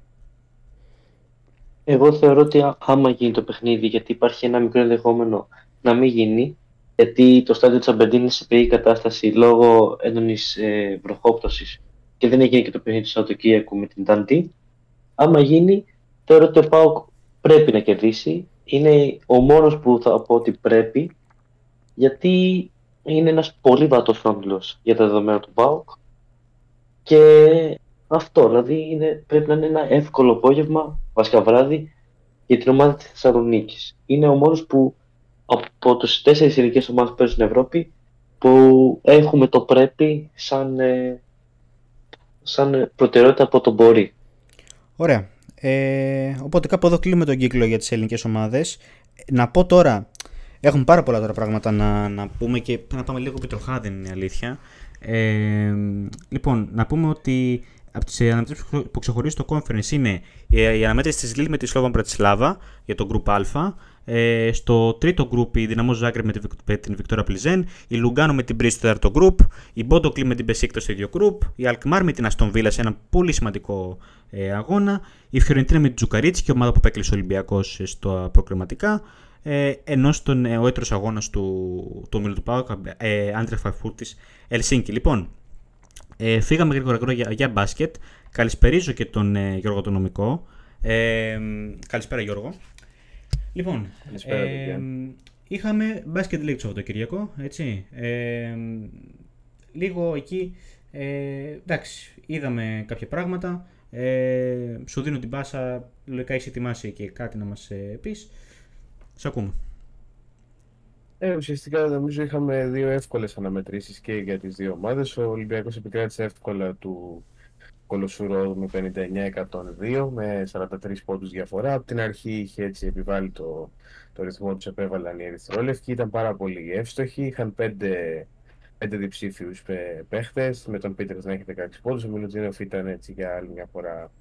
S3: Εγώ θεωρώ ότι άμα γίνει το παιχνίδι, γιατί υπάρχει ένα μικρό ενδεχόμενο να μην γίνει, γιατί το στάδιο της Αμπερντίν είναι σε περίεργη κατάσταση λόγω έντονης ε, βροχόπτωσης και δεν έγινε και το παιχνίδι του Σαββατοκύριακου με την Τάντι. Άμα γίνει, θεωρώ ότι ο Πάουκ πρέπει να κερδίσει είναι ο μόνος που θα πω ότι πρέπει, γιατί είναι ένας πολύ βατός όμιλος για τα δεδομένα του ΠΑΟΚ και αυτό, δηλαδή είναι, πρέπει να είναι ένα εύκολο απόγευμα, βασικά βράδυ, για την ομάδα της Θεσσαλονίκης. Είναι ο μόνος που από τους τέσσερις ελληνικές ομάδες που παίζουν στην Ευρώπη που έχουμε το πρέπει σαν, ε, σαν προτεραιότητα από τον μπορεί.
S1: Ωραία. Ε, οπότε κάπου εδώ κλείνουμε τον κύκλο για τις ελληνικές ομάδες. Να πω τώρα, έχουμε πάρα πολλά τώρα πράγματα να, να πούμε και να πάμε λίγο πιτροχά δεν είναι αλήθεια. Ε, λοιπόν, να πούμε ότι από τις αναμετρήσεις που ξεχωρίζει το conference είναι η αναμέτρηση της Λίλ με τη Σλόβαν Μπρατισλάβα για το Group Α. Ε, στο τρίτο γκρουπ η Δυναμό Ζάγκρεπ με, με την Βικτόρια Πλζεν, η Λουγκάνο με την Μπριζ στο τέταρτο γκρουπ, η Μπόντο Γκλιμτ με την Μπεσίκτας στο ίδιο γκρουπ, η Αλκμάρ με την Άστον Βίλα σε ένα πολύ σημαντικό ε, αγώνα, η Φιορεντίνα με την Τσουκαρίτσκι και η ομάδα που απέκλεισε ο Ολυμπιακός στα προκριματικά. Ε, ενώ στον ε, ο έτερος αγώνας του, του ομίλου του ΠΑΟΚ, ε, Άντρε Φαρφούρτη Ελσίνκη. Λοιπόν, ε, φύγαμε γρήγορα, γρήγορα για, για μπάσκετ. Καλησπερίζω και τον ε, Γιώργο τον νομικό. Ε, καλησπέρα Γιώργο. Λοιπόν,
S2: ε,
S1: είχαμε μπάσκετ League το Σαββατοκύριακο, έτσι. Ε, λίγο εκεί, ε, εντάξει, είδαμε κάποια πράγματα. Ε, σου δίνω την πάσα, λογικά έχει ετοιμάσει και κάτι να μας ε, πεις. Σε ακούμε.
S5: Ε, ουσιαστικά νομίζω είχαμε δύο εύκολες αναμετρήσεις και για τις δύο ομάδες. Ο Ολυμπιακός επικράτησε εύκολα του Κολοσσουρό με 59-102 με 43 πόντους διαφορά. Από την αρχή είχε έτσι επιβάλει το, το ρυθμό τους επέβαλαν οι Ερυθρόλευκοι. Ήταν πάρα πολύ εύστοχοι. Είχαν πέντε, πέντε διψήφιους παίχτες. Με τον Πίτερ να έχει 16 πόντους. Ο Μιλουτζίνοφ ήταν έτσι για άλλη μια φορά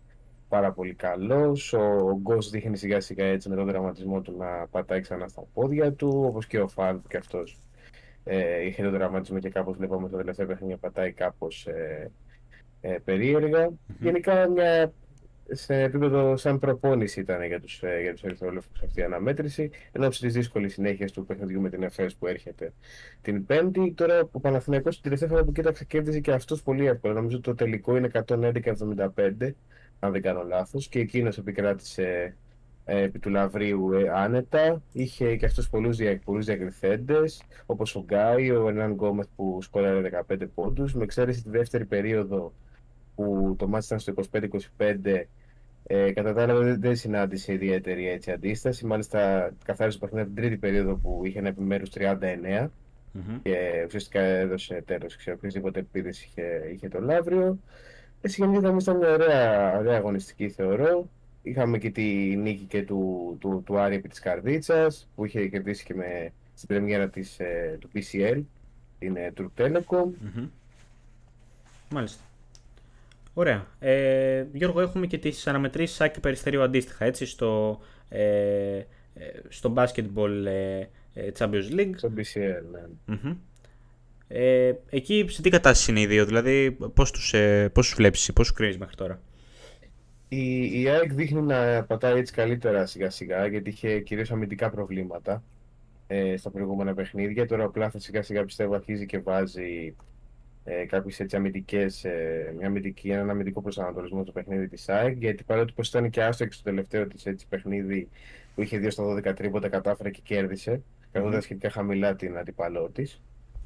S5: πάρα πολύ καλός. Ο, ο Γκος δείχνει σιγά σιγά έτσι με τον δραματισμό του να πατάει ξανά στα πόδια του. Όπως και ο Φαλ και αυτός ε, είχε τον δραματισμό και κάπως βλέπαμε το τελευταίο παιχνίδι πατάει κάπως ε, ε, περιεργα Γενικά μια σε επίπεδο σαν προπόνηση ήταν για τους, ε, για τους ερυθρόλευκους αυτή η αναμέτρηση ενώ της δύσκολης συνέχειας του παιχνιδιού με την ΕΦΕΣ που έρχεται την Πέμπτη. Τώρα ο Παναθηναϊκός την τελευταία φορά που κοίταξε κέρδιζε και αυτός πολύ εύκολα. Νομίζω το τελικό είναι 111-75 αν δεν κάνω λάθος και εκείνος επικράτησε ε, επί του Λαβρίου ε, άνετα. Είχε και αυτός πολλούς, δια, πολλούς διακριθέντες όπως ο Γκάι, ο Ενάν Γκόμεθ που σκόραρε 15 πόντους με εξαίρεση τη δεύτερη περίοδο που το μάτι ήταν στο 25-25 ε, κατά τα άλλα δεν, συνάντησε ιδιαίτερη έτσι, αντίσταση. Μάλιστα καθάρισε το παιχνίδι την τρίτη περίοδο που είχε ένα επιμέρους 39 mm-hmm. και ουσιαστικά έδωσε τέλος. Ξέρω οποιοδήποτε επίδεση είχε, είχε το Λαύριο. Έτσι γενικά ήταν μια ωραία, ωραία αγωνιστική θεωρώ. Είχαμε και τη νίκη και του, του, του Άρη επί της Καρδίτσας που είχε κερδίσει και με, στην πρεμιέρα της, ε, του PCL, την ε, Turk Telecom. Mm-hmm.
S1: Μάλιστα. Ωραία. Ε, Γιώργο, έχουμε και τις αναμετρήσεις Σάκη Περιστερίου αντίστοιχα, έτσι, στο, ε, ε στο Basketball ε, ε, Champions League.
S5: Στο BCL, ναι.
S1: mm Ε, εκεί σε τι κατάσταση είναι οι δύο, δηλαδή πώς τους, ε, πώς τους βλέπεις, πώς τους κρίνεις μέχρι τώρα;
S5: Η, η ΑΕΚ δείχνει να πατάει έτσι καλύτερα σιγά σιγά γιατί είχε κυρίως αμυντικά προβλήματα ε, στα προηγούμενα παιχνίδια. Τώρα ο Πλάθος σιγά σιγά πιστεύω αρχίζει και βάζει ε, κάποιες αμυντικές, ε, μια αμυντική, έναν αμυντικό προσανατολισμό στο παιχνίδι της ΑΕΚ. Γιατί παρότι πως ήταν και άστοχη στο τελευταίο της παιχνίδι που είχε 2 στα 12 τρίποτα, κατάφερε και κέρδισε, καθόντα σχετικά χαμηλά την αντιπαλό της.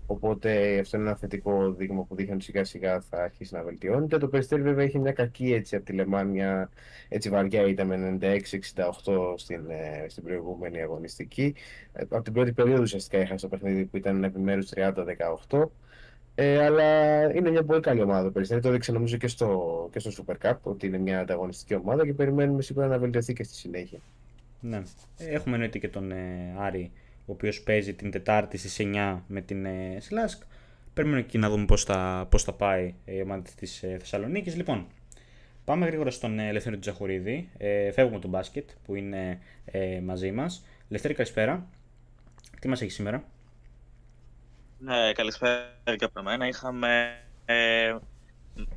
S5: Οπότε αυτό είναι ένα θετικό δείγμα που δείχνει ότι σιγά σιγά θα αρχίσει να βελτιώνεται. Το Περιστέρι βέβαια είχε μια κακή έτσι από τη Λεμάν, μια έτσι βαριά ήταν με 96-68 στην, ε, στην προηγούμενη αγωνιστική. Ε, από την πρώτη περίοδο ουσιαστικά είχα στο παιχνίδι που ήταν επιμέρους 30-18. Ε, αλλά είναι μια πολύ καλή ομάδα το Περιστέρι. Το έδειξε νομίζω και στο, και στο Super Cup ότι είναι μια ανταγωνιστική ομάδα και περιμένουμε σίγουρα να βελτιωθεί και στη συνέχεια.
S1: Ναι. Έχουμε εννοείται και τον ε, Άρη, ο οποίος παίζει την Τετάρτη στις 9 με την ε, Σλάσκ. Περιμένουμε και να δούμε πώς θα, πώς θα πάει η ομάδα της ε, Θεσσαλονίκης. Λοιπόν, πάμε γρήγορα στον ε, Ελευθέρω Τζαχουρίδη. Ε, φεύγουμε τον μπάσκετ που είναι ε, μαζί μας. Ελευθέρη, καλησπέρα. Τι μας έχεις σήμερα;
S6: Ναι, καλησπέρα και από μένα. Είχαμε ε,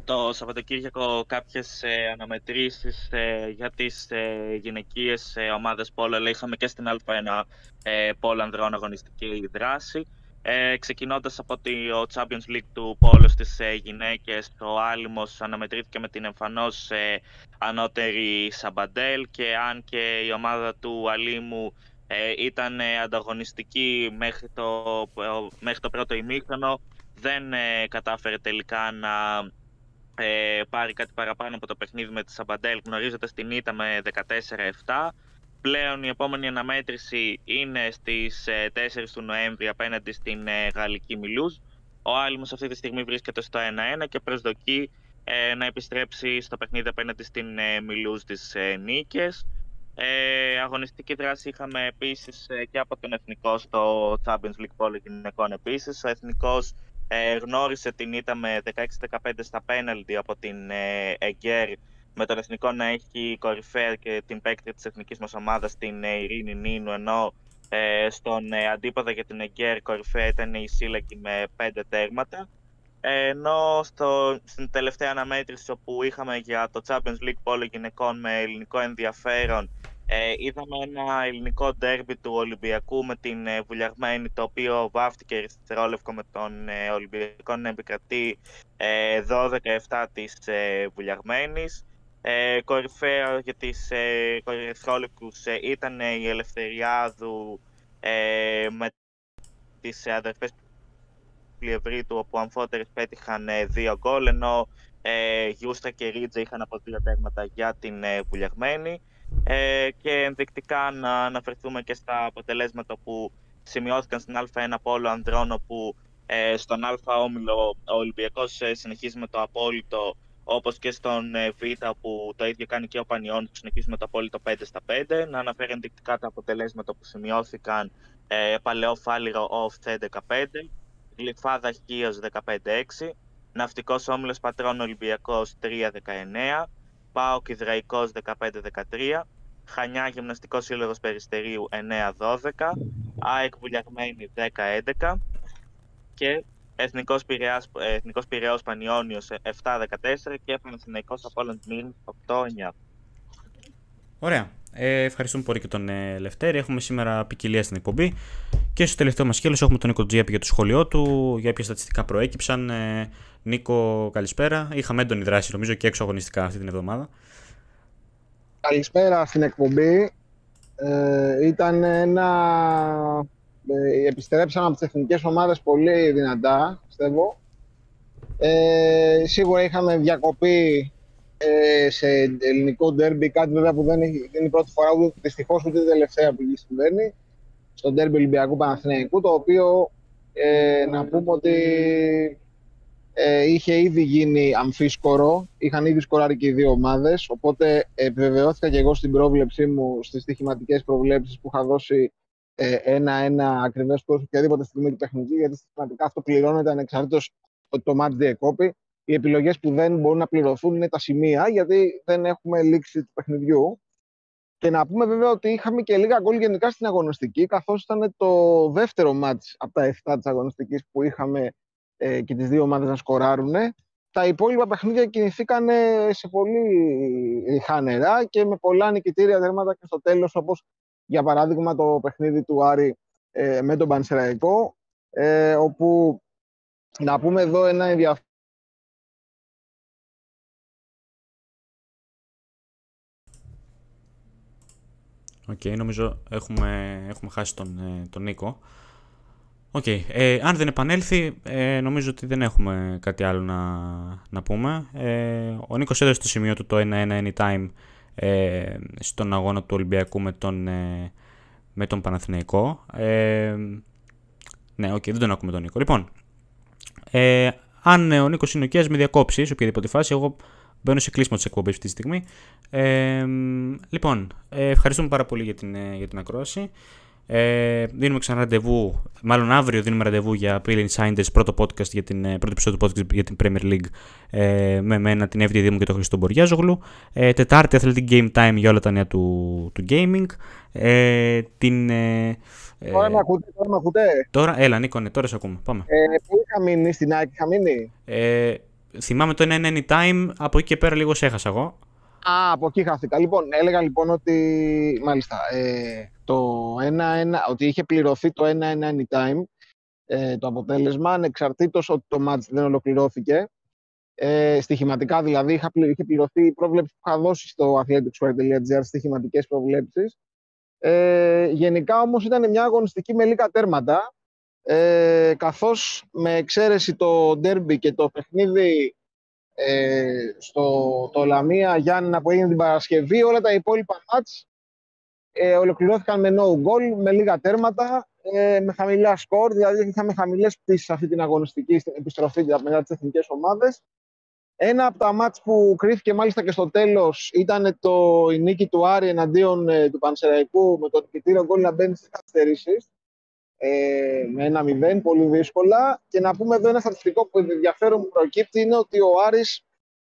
S6: το Σαββατοκύριακο κάποιες ε, αναμετρήσεις ε, για τις ε, γυναικείες ε, ομάδες πόλο, αλλά είχαμε και στην Α1 ε, πόλο ανδρών αγωνιστική δράση. Ε, ξεκινώντας από το Champions League του πόλο στις ε, γυναίκες, ο Άλιμος αναμετρήθηκε με την εμφανώς ε, ανώτερη Σαμπαντέλ και αν και η ομάδα του Αλίμου ε, ήταν ε, ανταγωνιστική μέχρι το, μέχρι το πρώτο ημίχρονο. Δεν ε, κατάφερε τελικά να ε, πάρει κάτι παραπάνω από το παιχνίδι με τη Σαμπαντέλ, γνωρίζοντας την ήττα με 14-7. Πλέον η επόμενη αναμέτρηση είναι στις 4 του Νοέμβρη απέναντι στην Γαλλική Μιλούζ. Ο Άλυμος αυτή τη στιγμή βρίσκεται στο 1-1 και προσδοκεί να επιστρέψει στο παιχνίδι απέναντι στην Μιλούζ της νίκες. Ε, αγωνιστική δράση είχαμε επίσης ε, και από τον Εθνικό στο Champions League Polo γυναικών επίσης. Ο Εθνικός ε, γνώρισε την ήττα με 16-15 στα πέναλτι από την ε, Εγκέρ με τον εθνικό να έχει κορυφαία και την παίκτρια της εθνικής μας ομάδας την Ειρήνη Νίνου, ενώ ε, στον ε, αντίποδα για την Εγκέρ κορυφαία ήταν η Σίλακη με πέντε τέρματα. Ε, ενώ στο, στην τελευταία αναμέτρηση όπου είχαμε για το Champions League πόλο γυναικών με ελληνικό ενδιαφέρον ε, είδαμε ένα ελληνικό ντέρμπι του Ολυμπιακού με την ε, Βουλιαγμένη το οποίο βάφτηκε αριστερόλευκο με τον ε, Ολυμπιακό να επικρατεί ε, 12-7 της ε, Βουλιαγμένης. Ε, κορυφαία για τις ε, ε, ήταν η Ελευθεριάδου ε, με τις αδερφές Πλιευρίτου όπου αμφότερες πέτυχαν ε, δύο γκολ ενώ ε, Γιούστα και Ρίτζα είχαν από δύο τέρματα για την ε, Βουλιαγμένη ε, και ενδεικτικά να αναφερθούμε και στα αποτελέσματα που σημειώθηκαν στην Α1 Πόλο Ανδρών όπου ε, στον Α Όμιλο ο Ολυμπιακός ε, συνεχίζει με το απόλυτο όπως και στον ε, Β που το ίδιο κάνει και ο Πανιών που συνεχίζει με το απόλυτο 5 στα 5. Να αναφέρει ενδεικτικά τα αποτελέσματα που σημειώθηκαν ε, Παλαιό Φάληρο Off 15, Γλυφάδα Χίος 15-6, Ναυτικός Όμιλος Πατρών Ολυμπιακός 3-19, Πάο Κιδραϊκός 15-13, Χανιά Γυμναστικός Σύλλογος Περιστερίου 9-12, ΑΕΚ Βουλιαγμένη 10-11 και Εθνικός Πειραιάς, Εθνικός Πειραιός Πανιόνιος 7-14 και Παναθηναϊκός Απόλλων Μίλ 8-9.
S1: Ωραία. Ε, ευχαριστούμε πολύ και τον ε, Λευτέρη. Έχουμε σήμερα ποικιλία στην εκπομπή. Και στο τελευταίο μας σκέλος έχουμε τον Νίκο Τζιέπη για το σχολείο του, για ποια στατιστικά προέκυψαν. Ε, Νίκο, καλησπέρα. Είχαμε έντονη δράση νομίζω και έξω αγωνιστικά αυτή την εβδομάδα.
S7: Καλησπέρα στην εκπομπή. Ε, ήταν ένα... Ε, επιστρέψαμε από τις εθνικές ομάδες πολύ δυνατά, πιστεύω. Ε, σίγουρα είχαμε διακοπή ε, σε ελληνικό ντέρμπι, κάτι βέβαια που δεν είναι η πρώτη φορά, ούτε, δυστυχώς ούτε η τελευταία που συμβαίνει, στο ντέρμπι Ολυμπιακού Παναθηναϊκού, το οποίο ε, να πούμε ότι ε, είχε ήδη γίνει αμφίσκορο, είχαν ήδη σκοράρει και οι δύο ομάδες, οπότε επιβεβαιώθηκα και εγώ στην πρόβλεψή μου, στις στοιχηματικές προβλέψεις που είχα δώσει ένα-ένα ε, ακριβές σκορ οποιαδήποτε στιγμή του παιχνιδιού, γιατί στοιχηματικά αυτό πληρώνεται ανεξαρτήτως ότι το μάτς διεκόπη οι επιλογές που δεν μπορούν να πληρωθούν είναι τα σημεία, γιατί δεν έχουμε λήξη του παιχνιδιού. Και να πούμε βέβαια ότι είχαμε και λίγα γκολ γενικά στην αγωνιστική, καθώς ήταν το δεύτερο μάτς από τα 7 της αγωνιστικής που είχαμε ε, και τις δύο ομάδες να σκοράρουν. Τα υπόλοιπα παιχνίδια κινηθήκαν σε πολύ ριχά νερά και με πολλά νικητήρια δέρματα και στο τέλος, όπως για παράδειγμα το παιχνίδι του Άρη ε, με τον Πανσεραϊκό, ε, όπου να πούμε εδώ ένα ενδιαφέρον
S1: OK, okay, νομίζω έχουμε, έχουμε χάσει τον, ε, τον Νίκο. OK, okay, ε, αν δεν επανέλθει, ε, νομίζω ότι δεν έχουμε κάτι άλλο να, να πούμε. Ε, ο Νίκος έδωσε το σημείο του το 1-1 anytime ε, στον αγώνα του Ολυμπιακού με τον, ε, με τον Παναθηναϊκό. Ε, ναι, OK, okay, δεν τον ακούμε τον Νίκο. Λοιπόν, ε, αν ο Νίκος είναι ο με διακόψεις σε οποιαδήποτε φάση, εγώ Μπαίνω σε κλείσιμο της εκπομπής αυτή τη στιγμή. Ε, λοιπόν, ε, ευχαριστούμε πάρα πολύ για την, ε, για την ακρόαση. Ε, δίνουμε ξανά ραντεβού, μάλλον αύριο δίνουμε ραντεβού για EPL Insiders, πρώτο podcast για την, πρώτο επεισόδιο του podcast για την Premier League ε, με μένα, την FDD μου και τον Χριστό Μποριάζογλου. Ε, τετάρτη Athletic Game Time για όλα τα νέα του, του gaming. Ε, την, ε,
S7: τώρα με ακούτε, τώρα με ακούτε;
S1: Τώρα, έλα Νίκο, ναι, τώρα σε ακούμε. Πάμε.
S7: Ε, πού είχα μείνει, στην ΑΕΚ είχα μείνει;
S1: Ε, θυμάμαι το 1 anytime, από εκεί και πέρα λίγο σε έχασα εγώ.
S7: Α, από εκεί χάθηκα. Λοιπόν, έλεγα λοιπόν ότι, μάλιστα, ε, το 1-1, ότι είχε πληρωθεί το 1-1 anytime, ε, το αποτέλεσμα, ανεξαρτήτως ότι το match δεν ολοκληρώθηκε. Ε, στοιχηματικά δηλαδή, είχα, είχε πληρωθεί η πρόβλεψη που είχα δώσει στο athleticsport.gr, στοιχηματικές προβλέψεις. Ε, γενικά όμως ήταν μια αγωνιστική με λίγα τέρματα, ε, καθώς με εξαίρεση το ντέρμπι και το παιχνίδι ε, στο το Λαμία Γιάννηνα που έγινε την Παρασκευή, όλα τα υπόλοιπα μάτς ε, ολοκληρώθηκαν με no goal, με λίγα τέρματα, ε, με χαμηλά σκορ, δηλαδή είχαμε χαμηλές πτήσεις αυτή την αγωνιστική στην επιστροφή μετά τις εθνικές ομάδες. Ένα από τα μάτς που κρίθηκε μάλιστα και στο τέλος ήταν το, η νίκη του Άρη εναντίον ε, του Πανσεραϊκού με το νικητήριο γκολ να μπαίνει στις καθυστερήσεις ε, με ένα μηδέν, πολύ δύσκολα. Και να πούμε εδώ ένα στατιστικό που ενδιαφέρον που προκύπτει είναι ότι ο Άρης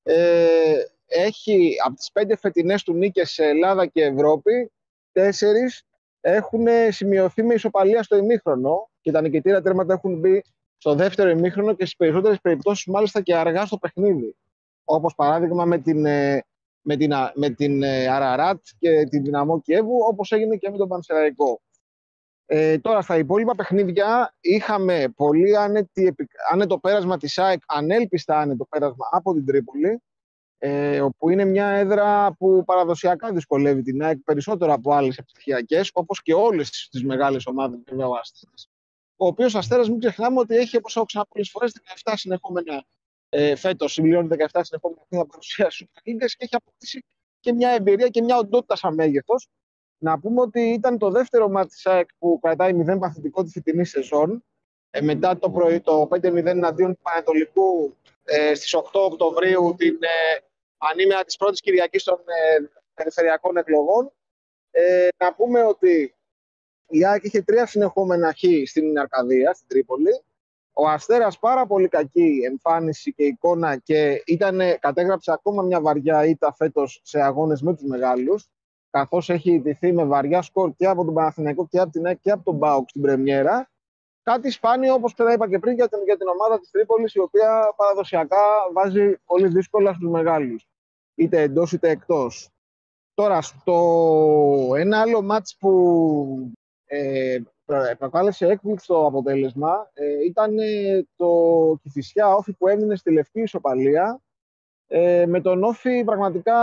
S7: ε, έχει από τις πέντε φετινές του νίκες σε Ελλάδα και Ευρώπη, τέσσερις έχουν σημειωθεί με ισοπαλία στο ημίχρονο και τα νικητήρα τέρματα έχουν μπει στο δεύτερο ημίχρονο και στις περισσότερες περιπτώσεις μάλιστα και αργά στο παιχνίδι. Όπως παράδειγμα με την, ε, με την, με την ε, Αραράτ και την Δυναμό Κιέβου, όπως έγινε και με τον Πανσεραϊκό. Ε, τώρα στα υπόλοιπα παιχνίδια είχαμε πολύ άνετη, άνετο πέρασμα της ΑΕΚ, ανέλπιστα άνετο πέρασμα από την Τρίπολη, ε, όπου είναι μια έδρα που παραδοσιακά δυσκολεύει την ΑΕΚ περισσότερο από άλλες επιτυχιακές, όπως και όλες τις μεγάλες ομάδες βέβαια ο Αστέρας. Ο οποίος Αστέρας μην ξεχνάμε ότι έχει, όπως έχω ξαναπεί πολλές φορές, 17 συνεχόμενα ε, φέτος, συμπληρώνει 17 συνεχόμενα χρόνια παρουσία σου και έχει αποκτήσει και μια εμπειρία και μια οντότητα σαν μέγεθος να πούμε ότι ήταν το δεύτερο μάτι της ΑΕΚ που κρατάει 0 παθητικό τη φετινή σεζόν. Ε, μετά το, πρωί, το 5-0 εναντίον του Πανετολικού ε, στις 8 Οκτωβρίου, την ε, ανήμερα της πρώτης Κυριακής των ε, περιφερειακών εκλογών. Ε, να πούμε ότι η ΑΕΚ είχε τρία συνεχόμενα χ στην Αρκαδία, στην Τρίπολη. Ο Αστέρας πάρα πολύ κακή εμφάνιση και εικόνα και ήταν, κατέγραψε ακόμα μια βαριά ήττα φέτος σε αγώνες με τους μεγάλους καθώς έχει ιτηθεί με βαριά σκορ και από τον Παναθηναϊκό και από την ΑΕΚ και από τον Μπάουκ στην Πρεμιέρα. Κάτι σπάνιο, όπως είπα και πριν, για την, για την ομάδα της Τρίπολης, η οποία παραδοσιακά βάζει πολύ δύσκολα στους μεγάλους, είτε εντός είτε εκτός. Τώρα, στο ένα άλλο μάτς που ε, προκάλεσε έκπληξη το αποτέλεσμα ε, ήταν το Κηφισιά Όφη που έμεινε στη λευκή ισοπαλία ε, με τον Όφη πραγματικά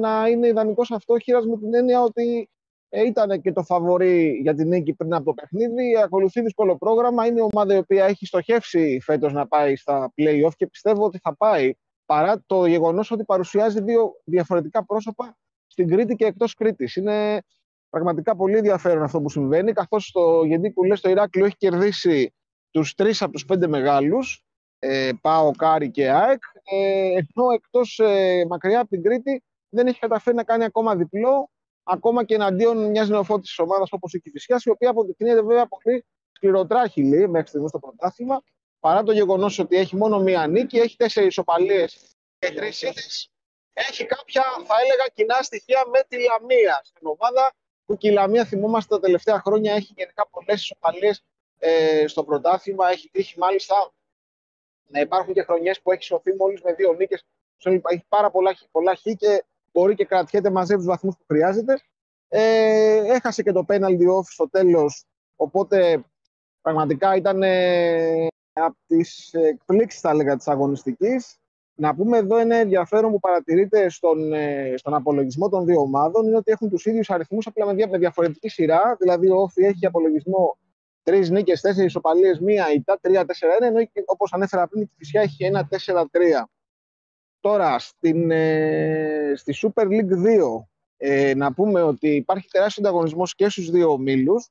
S7: να είναι ιδανικός αυτόχειρα με την έννοια ότι ε, ήταν και το φαβορή για την νίκη πριν από το παιχνίδι. Ακολουθεί δύσκολο πρόγραμμα. Είναι η ομάδα η οποία έχει στοχεύσει φέτος να πάει στα playoff και πιστεύω ότι θα πάει παρά το γεγονός ότι παρουσιάζει δύο διαφορετικά πρόσωπα στην Κρήτη και εκτός Κρήτης. Είναι πραγματικά πολύ ενδιαφέρον αυτό που συμβαίνει, καθώς το Γεντί Κουλέ στο Ηράκλειο έχει κερδίσει τους τρεις από τους πέντε μεγάλους ε, ΠΑΟΚ, Άρη και ΑΕΚ, ε, ενώ εκτός ε, μακριά από την Κρήτη δεν έχει καταφέρει να κάνει ακόμα διπλό, ακόμα και εναντίον μιας νεοφώτης ομάδας όπως η Κηφισιάς, η οποία αποδεικνύεται βέβαια πολύ σκληροτράχυλη μέχρι στιγμής στο πρωτάθλημα, παρά το γεγονός ότι έχει μόνο μία νίκη, έχει τέσσερις ισοπαλίες και τρεις ήττε. Έχει κάποια, θα έλεγα, κοινά στοιχεία με τη Λαμία. Στην ομάδα που και η Λαμία, θυμόμαστε τα τελευταία χρόνια, έχει γενικά πολλές ισοπαλίες ε, στο πρωτάθλημα. Έχει τύχει μάλιστα να υπάρχουν και χρονιές που έχεις σωθεί μόλις με δύο νίκες. Έχει πάρα πολλά, πολλά χ και μπορεί και κρατιέται μαζί τους βαθμούς που χρειάζεται. Ε, έχασε και το penalty off στο τέλος. Οπότε πραγματικά ήταν ε, από τις εκπλήξεις, θα έλεγα, της αγωνιστικής. Να πούμε εδώ ένα ενδιαφέρον που παρατηρείται στον, ε, στον απολογισμό των δύο ομάδων είναι ότι έχουν τους ίδιους αριθμούς απλά με διαφορετική σειρά. Δηλαδή, ο Όφη έχει απολογισμό τρεις νίκες, τέσσερις ισοπαλίες, μία ηττα τρία, τέσσερα, ένα, ενώ όπως ανέφερα πριν, η Φυσιά έχει ένα τέσσερα-τρία. Τώρα, στην, ε, στη Super League 2, ε, να πούμε ότι υπάρχει τεράστιος ανταγωνισμός και στους δύο ομίλους.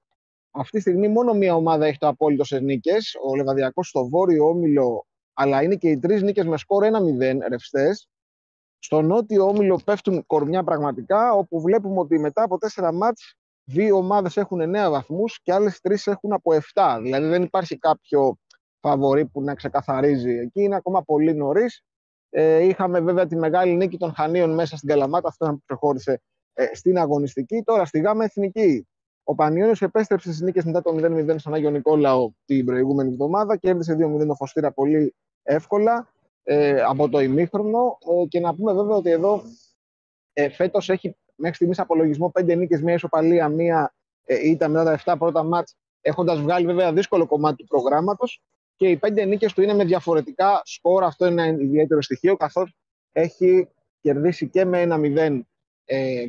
S7: Αυτή τη στιγμή μόνο μία ομάδα έχει το απόλυτο σε νίκες, ο Λεβαδιακός στο βόρειο όμιλο, αλλά είναι και οι τρεις νίκες με σκορ 1-0 ρευστέ. Στο νότιο όμιλο πέφτουν κορμιά πραγματικά, όπου βλέπουμε ότι μετά από τέσσερα μάτς δύο ομάδες έχουν 9 βαθμούς και άλλες τρεις έχουν από 7. Δηλαδή δεν υπάρχει κάποιο φαβορή που να ξεκαθαρίζει. Εκεί είναι ακόμα πολύ νωρίς. Ε, είχαμε βέβαια τη μεγάλη νίκη των Χανίων μέσα στην Καλαμάτα, αυτό που προχώρησε ε, στην αγωνιστική. Τώρα στη ΓΑΜΑ Εθνική. Ο Πανιόνιος επέστρεψε στις νίκες μετά το 0-0 στον Άγιο Νικόλαο την προηγούμενη εβδομάδα. Κέρδισε 2-0 το Φωστήρα πολύ εύκολα ε, από το ημίχρονο. Ε, και να πούμε βέβαια ότι εδώ ε, φέτος έχει μέχρι στιγμής απολογισμό 5 νίκες, μία ισοπαλία, μία ε, ήταν μετά τα 7 πρώτα μάτς, έχοντας βγάλει βέβαια δύσκολο κομμάτι του προγράμματος. Και οι πέντε νίκες του είναι με διαφορετικά σκορ. Αυτό είναι ένα ιδιαίτερο στοιχείο, καθώς έχει κερδίσει και με ένα 0 ε,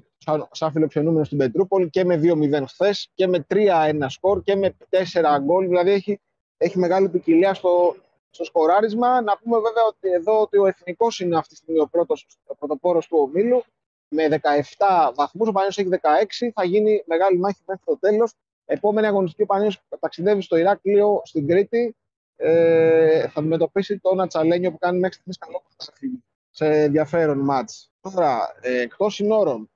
S7: σαν φιλοξενούμενο στην Πετρούπολη και με 2-0 χθες και με 3-1 σκορ και με 4 γκολ. Δηλαδή έχει, έχει μεγάλη ποικιλία στο, στο σκοράρισμα. Να πούμε βέβαια ότι εδώ ότι ο εθνικός είναι αυτή τη στιγμή ο πρώτος πρωτοπόρος του ομίλου με 17 βαθμούς. Ο Παναγιώτης έχει 16. Θα γίνει μεγάλη μάχη μέχρι το τέλος. Επόμενη αγωνιστική ο Παναγιώτης ταξιδεύει στο Ηράκλειο, στην Κρήτη. Ε, θα αντιμετωπίσει τον Ατσαλένιο που κάνει μέχρι στιγμής καλό σε ενδιαφέρον μάτς. Τώρα, ε, εκτός συνόρων,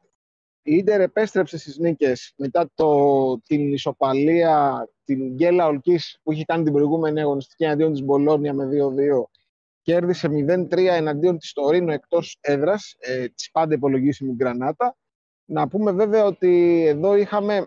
S7: η Ίντερ επέστρεψε στις νίκες μετά το, την ισοπαλία, την γκέλα ολκής που είχε κάνει την προηγούμενη αγωνιστική αντίον της Μπολόνια με 2-2 κέρδισε 0-3 εναντίον της Τωρίνο εκτός έδρας, ε, της πάντα υπολογίσιμη Γκρανάτα. Να πούμε βέβαια ότι εδώ είχαμε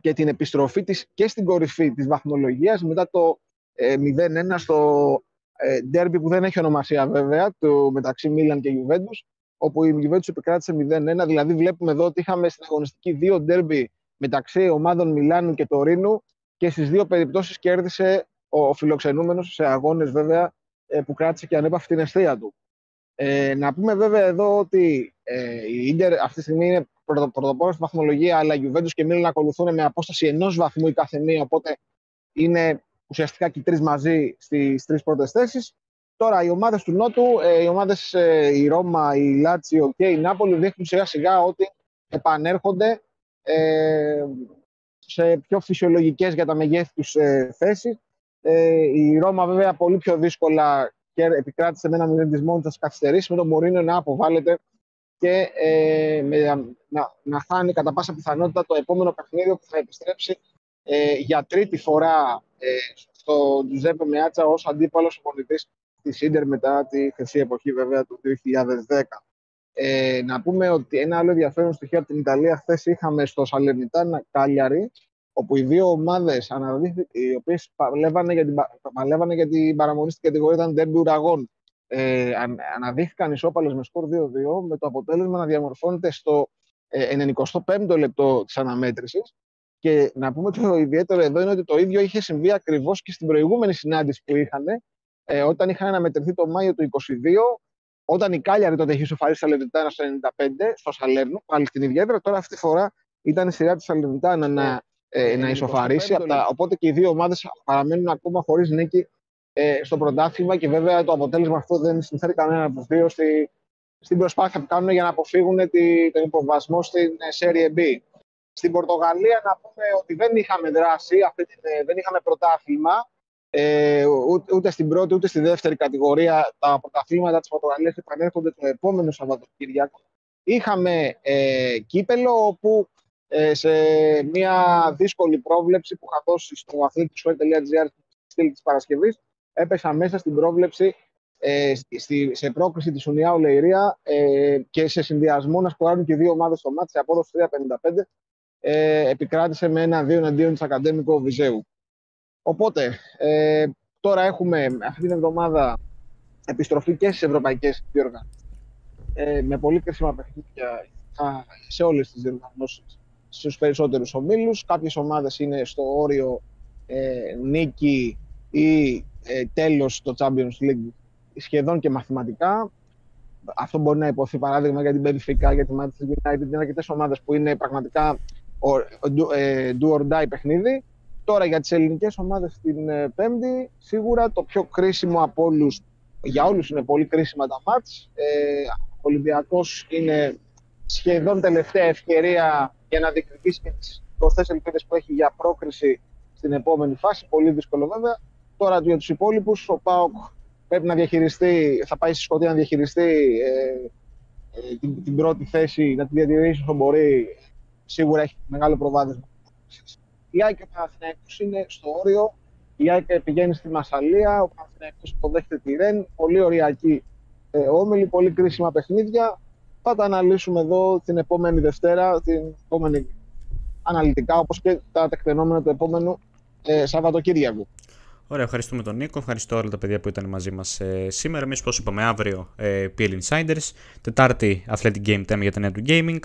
S7: και την επιστροφή της και στην κορυφή της βαθμολογίας μετά το ε, 0-1 στο ε, ντέρμπι που δεν έχει ονομασία βέβαια, το μεταξύ Μίλαν και Juventus, όπου η Juventus επικράτησε 0-1. Δηλαδή βλέπουμε εδώ ότι είχαμε στην αγωνιστική δύο ντέρμπι μεταξύ ομάδων Μιλάνου και Τωρίνου και στις δύο περιπτώσεις κέρδισε ο φιλοξενούμενος σε αγώνες βέβαια ε, που κράτησε και ανέπαυε την αιστεία του. Ε, να πούμε βέβαια εδώ ότι ε, η Ίντερ αυτή τη στιγμή είναι πρωτοπόρος στη βαθμολογία, αλλά η Juventus και Μίλαν ακολουθούν με απόσταση ενός βαθμού η κάθε μία, οπότε είναι ουσιαστικά και οι τρεις μαζί στις τρεις πρώτες θέσεις. Τώρα, οι ομάδες του Νότου, ε, οι ομάδες ε, η Ρώμα, η Λάτσιο και η Νάπολη δείχνουν σιγά σιγά ότι επανέρχονται ε, σε πιο φυσιολογικές για τα μεγέθη τους ε, θέσεις. Ε, η Ρώμα βέβαια πολύ πιο δύσκολα και επικράτησε με ένα μηδενισμό της καθυστερήσεις με τον Μωρίνο να αποβάλλεται και ε, με, να, να χάνει κατά πάσα πιθανότητα το επόμενο παιχνίδι που θα επιστρέψει ε, για τρίτη φορά ε, στο Τζουζέπε Μεάτσα ως αντίπαλος οπονητής της Ίντερ μετά τη χρυσή εποχή βέβαια του 2010. Ε, να πούμε ότι ένα άλλο ενδιαφέρον στοιχείο από την Ιταλία χθες είχαμε στο Σαλερνιτάνα Κάλιαρη, όπου οι δύο ομάδες οι οποίες παλεύανε για, την, παλεύανε για την παραμονή στην κατηγορία ήταν ντέρμπι ουραγών. Ε, αναδείχθηκαν ισόπαλες με σκορ 2-2, με το αποτέλεσμα να διαμορφώνεται στο 95ο ε, λεπτό της αναμέτρησης. Και να πούμε ότι το ιδιαίτερο εδώ είναι ότι το ίδιο είχε συμβεί ακριβώς και στην προηγούμενη συνάντηση που είχαν, ε, όταν είχαν αναμετρηθεί το Μάιο του 2022 όταν η Κάλιαρη τότε είχε σοφαρίσει Σαλερνιτάνα στο 95 στο Σαλέρνο, πάλι στην ιδιαίτερα, τώρα αυτή τη φορά ήταν η σειρά της Σαλερνιτάνα να, ε, να ισοφαρίσει. Τα, οπότε και οι δύο ομάδες παραμένουν ακόμα χωρίς νίκη ε, στο πρωτάθλημα και βέβαια το αποτέλεσμα αυτό δεν συμφέρει κανένα από τους δύο στη, στην προσπάθεια που κάνουν για να αποφύγουν τη, τον υποβασμό στην Serie B. Στην Πορτογαλία να πούμε ότι δεν είχαμε δράση, αυτή την, ε, δεν είχαμε πρωτάθλημα. Ε, ούτε στην πρώτη ούτε στη δεύτερη κατηγορία τα πρωταθλήματα της Πορτογαλίας επανέρχονται το επόμενο Σαββατοκύριακο. Είχαμε ε, κύπελο όπου ε, σε μια δύσκολη πρόβλεψη που είχα δώσει στο athleticsport.gr στήλη της Παρασκευής έπεσα μέσα στην πρόβλεψη ε, στη, σε πρόκριση της Ουνιά Ολεϊρία ε, και σε συνδυασμό να σκοράρουν και δύο ομάδες στο μάτι σε απόδοση 3-55 ε, επικράτησε με ένα-δύο εναντίον της Ακαδέμικο Βιζέου. Οπότε, ε, τώρα έχουμε αυτή την εβδομάδα επιστροφή και στις ευρωπαϊκές διοργανώσεις ε, με πολύ κρίσιμα παιχνίδια σε όλες τις διοργανώσεις στους περισσότερους ομίλους. Κάποιες ομάδες είναι στο όριο ε, νίκη ή ε, τέλος στο Champions League σχεδόν και μαθηματικά. Αυτό μπορεί να υποθεί παράδειγμα για την Benfica, για τη Manchester United. Είναι αρκετές ομάδες που είναι πραγματικά ε, do or die παιχνίδι. Τώρα για τις ελληνικές ομάδες την ε, Πέμπτη, σίγουρα το πιο κρίσιμο από όλους, για όλους είναι πολύ κρίσιμα τα μάτς. Ε, ο Ολυμπιακός είναι σχεδόν τελευταία ευκαιρία για να διεκδικήσει και τις προσθέσεις ελπίδες που έχει για πρόκριση στην επόμενη φάση. Πολύ δύσκολο βέβαια. Τώρα για τους υπόλοιπους, ο ΠΑΟΚ πρέπει να διαχειριστεί, θα πάει στη Σκωτία να διαχειριστεί ε, ε, την, την, πρώτη θέση, να τη διατηρήσει όσο μπορεί. Σίγουρα έχει μεγάλο προβάδισμα η ΑΕΚ και ο Παναθηναϊκός είναι στο όριο. Η ΑΕΚ πηγαίνει στη Μασαλία, ο Παναθηναϊκός υποδέχεται τη Ρεν. Πολύ ωριακή ε, όμιλη, πολύ κρίσιμα παιχνίδια. Θα τα αναλύσουμε εδώ την επόμενη Δευτέρα, την επόμενη αναλυτικά, όπως και τα τεκτενόμενα του επόμενου ε, Σαββατοκύριακου.
S1: Ωραία, ευχαριστούμε τον Νίκο. Ευχαριστώ όλα τα παιδιά που ήταν μαζί μας ε, σήμερα. Εμείς, όπω είπαμε, αύριο ε, PL Insiders. Τετάρτη Athletic Game Time για τα νέα του gaming.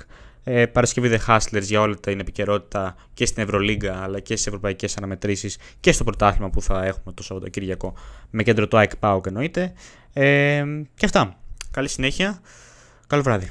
S1: Ε, Παρασκευή The Hustlers για όλη την επικαιρότητα και στην Ευρωλίγκα αλλά και στις ευρωπαϊκές αναμετρήσεις και στο πρωτάθλημα που θα έχουμε το Σαββατοκύριακο με κέντρο το Ike Pauk εννοείται. Ε, και αυτά. Καλή συνέχεια. Καλό βράδυ.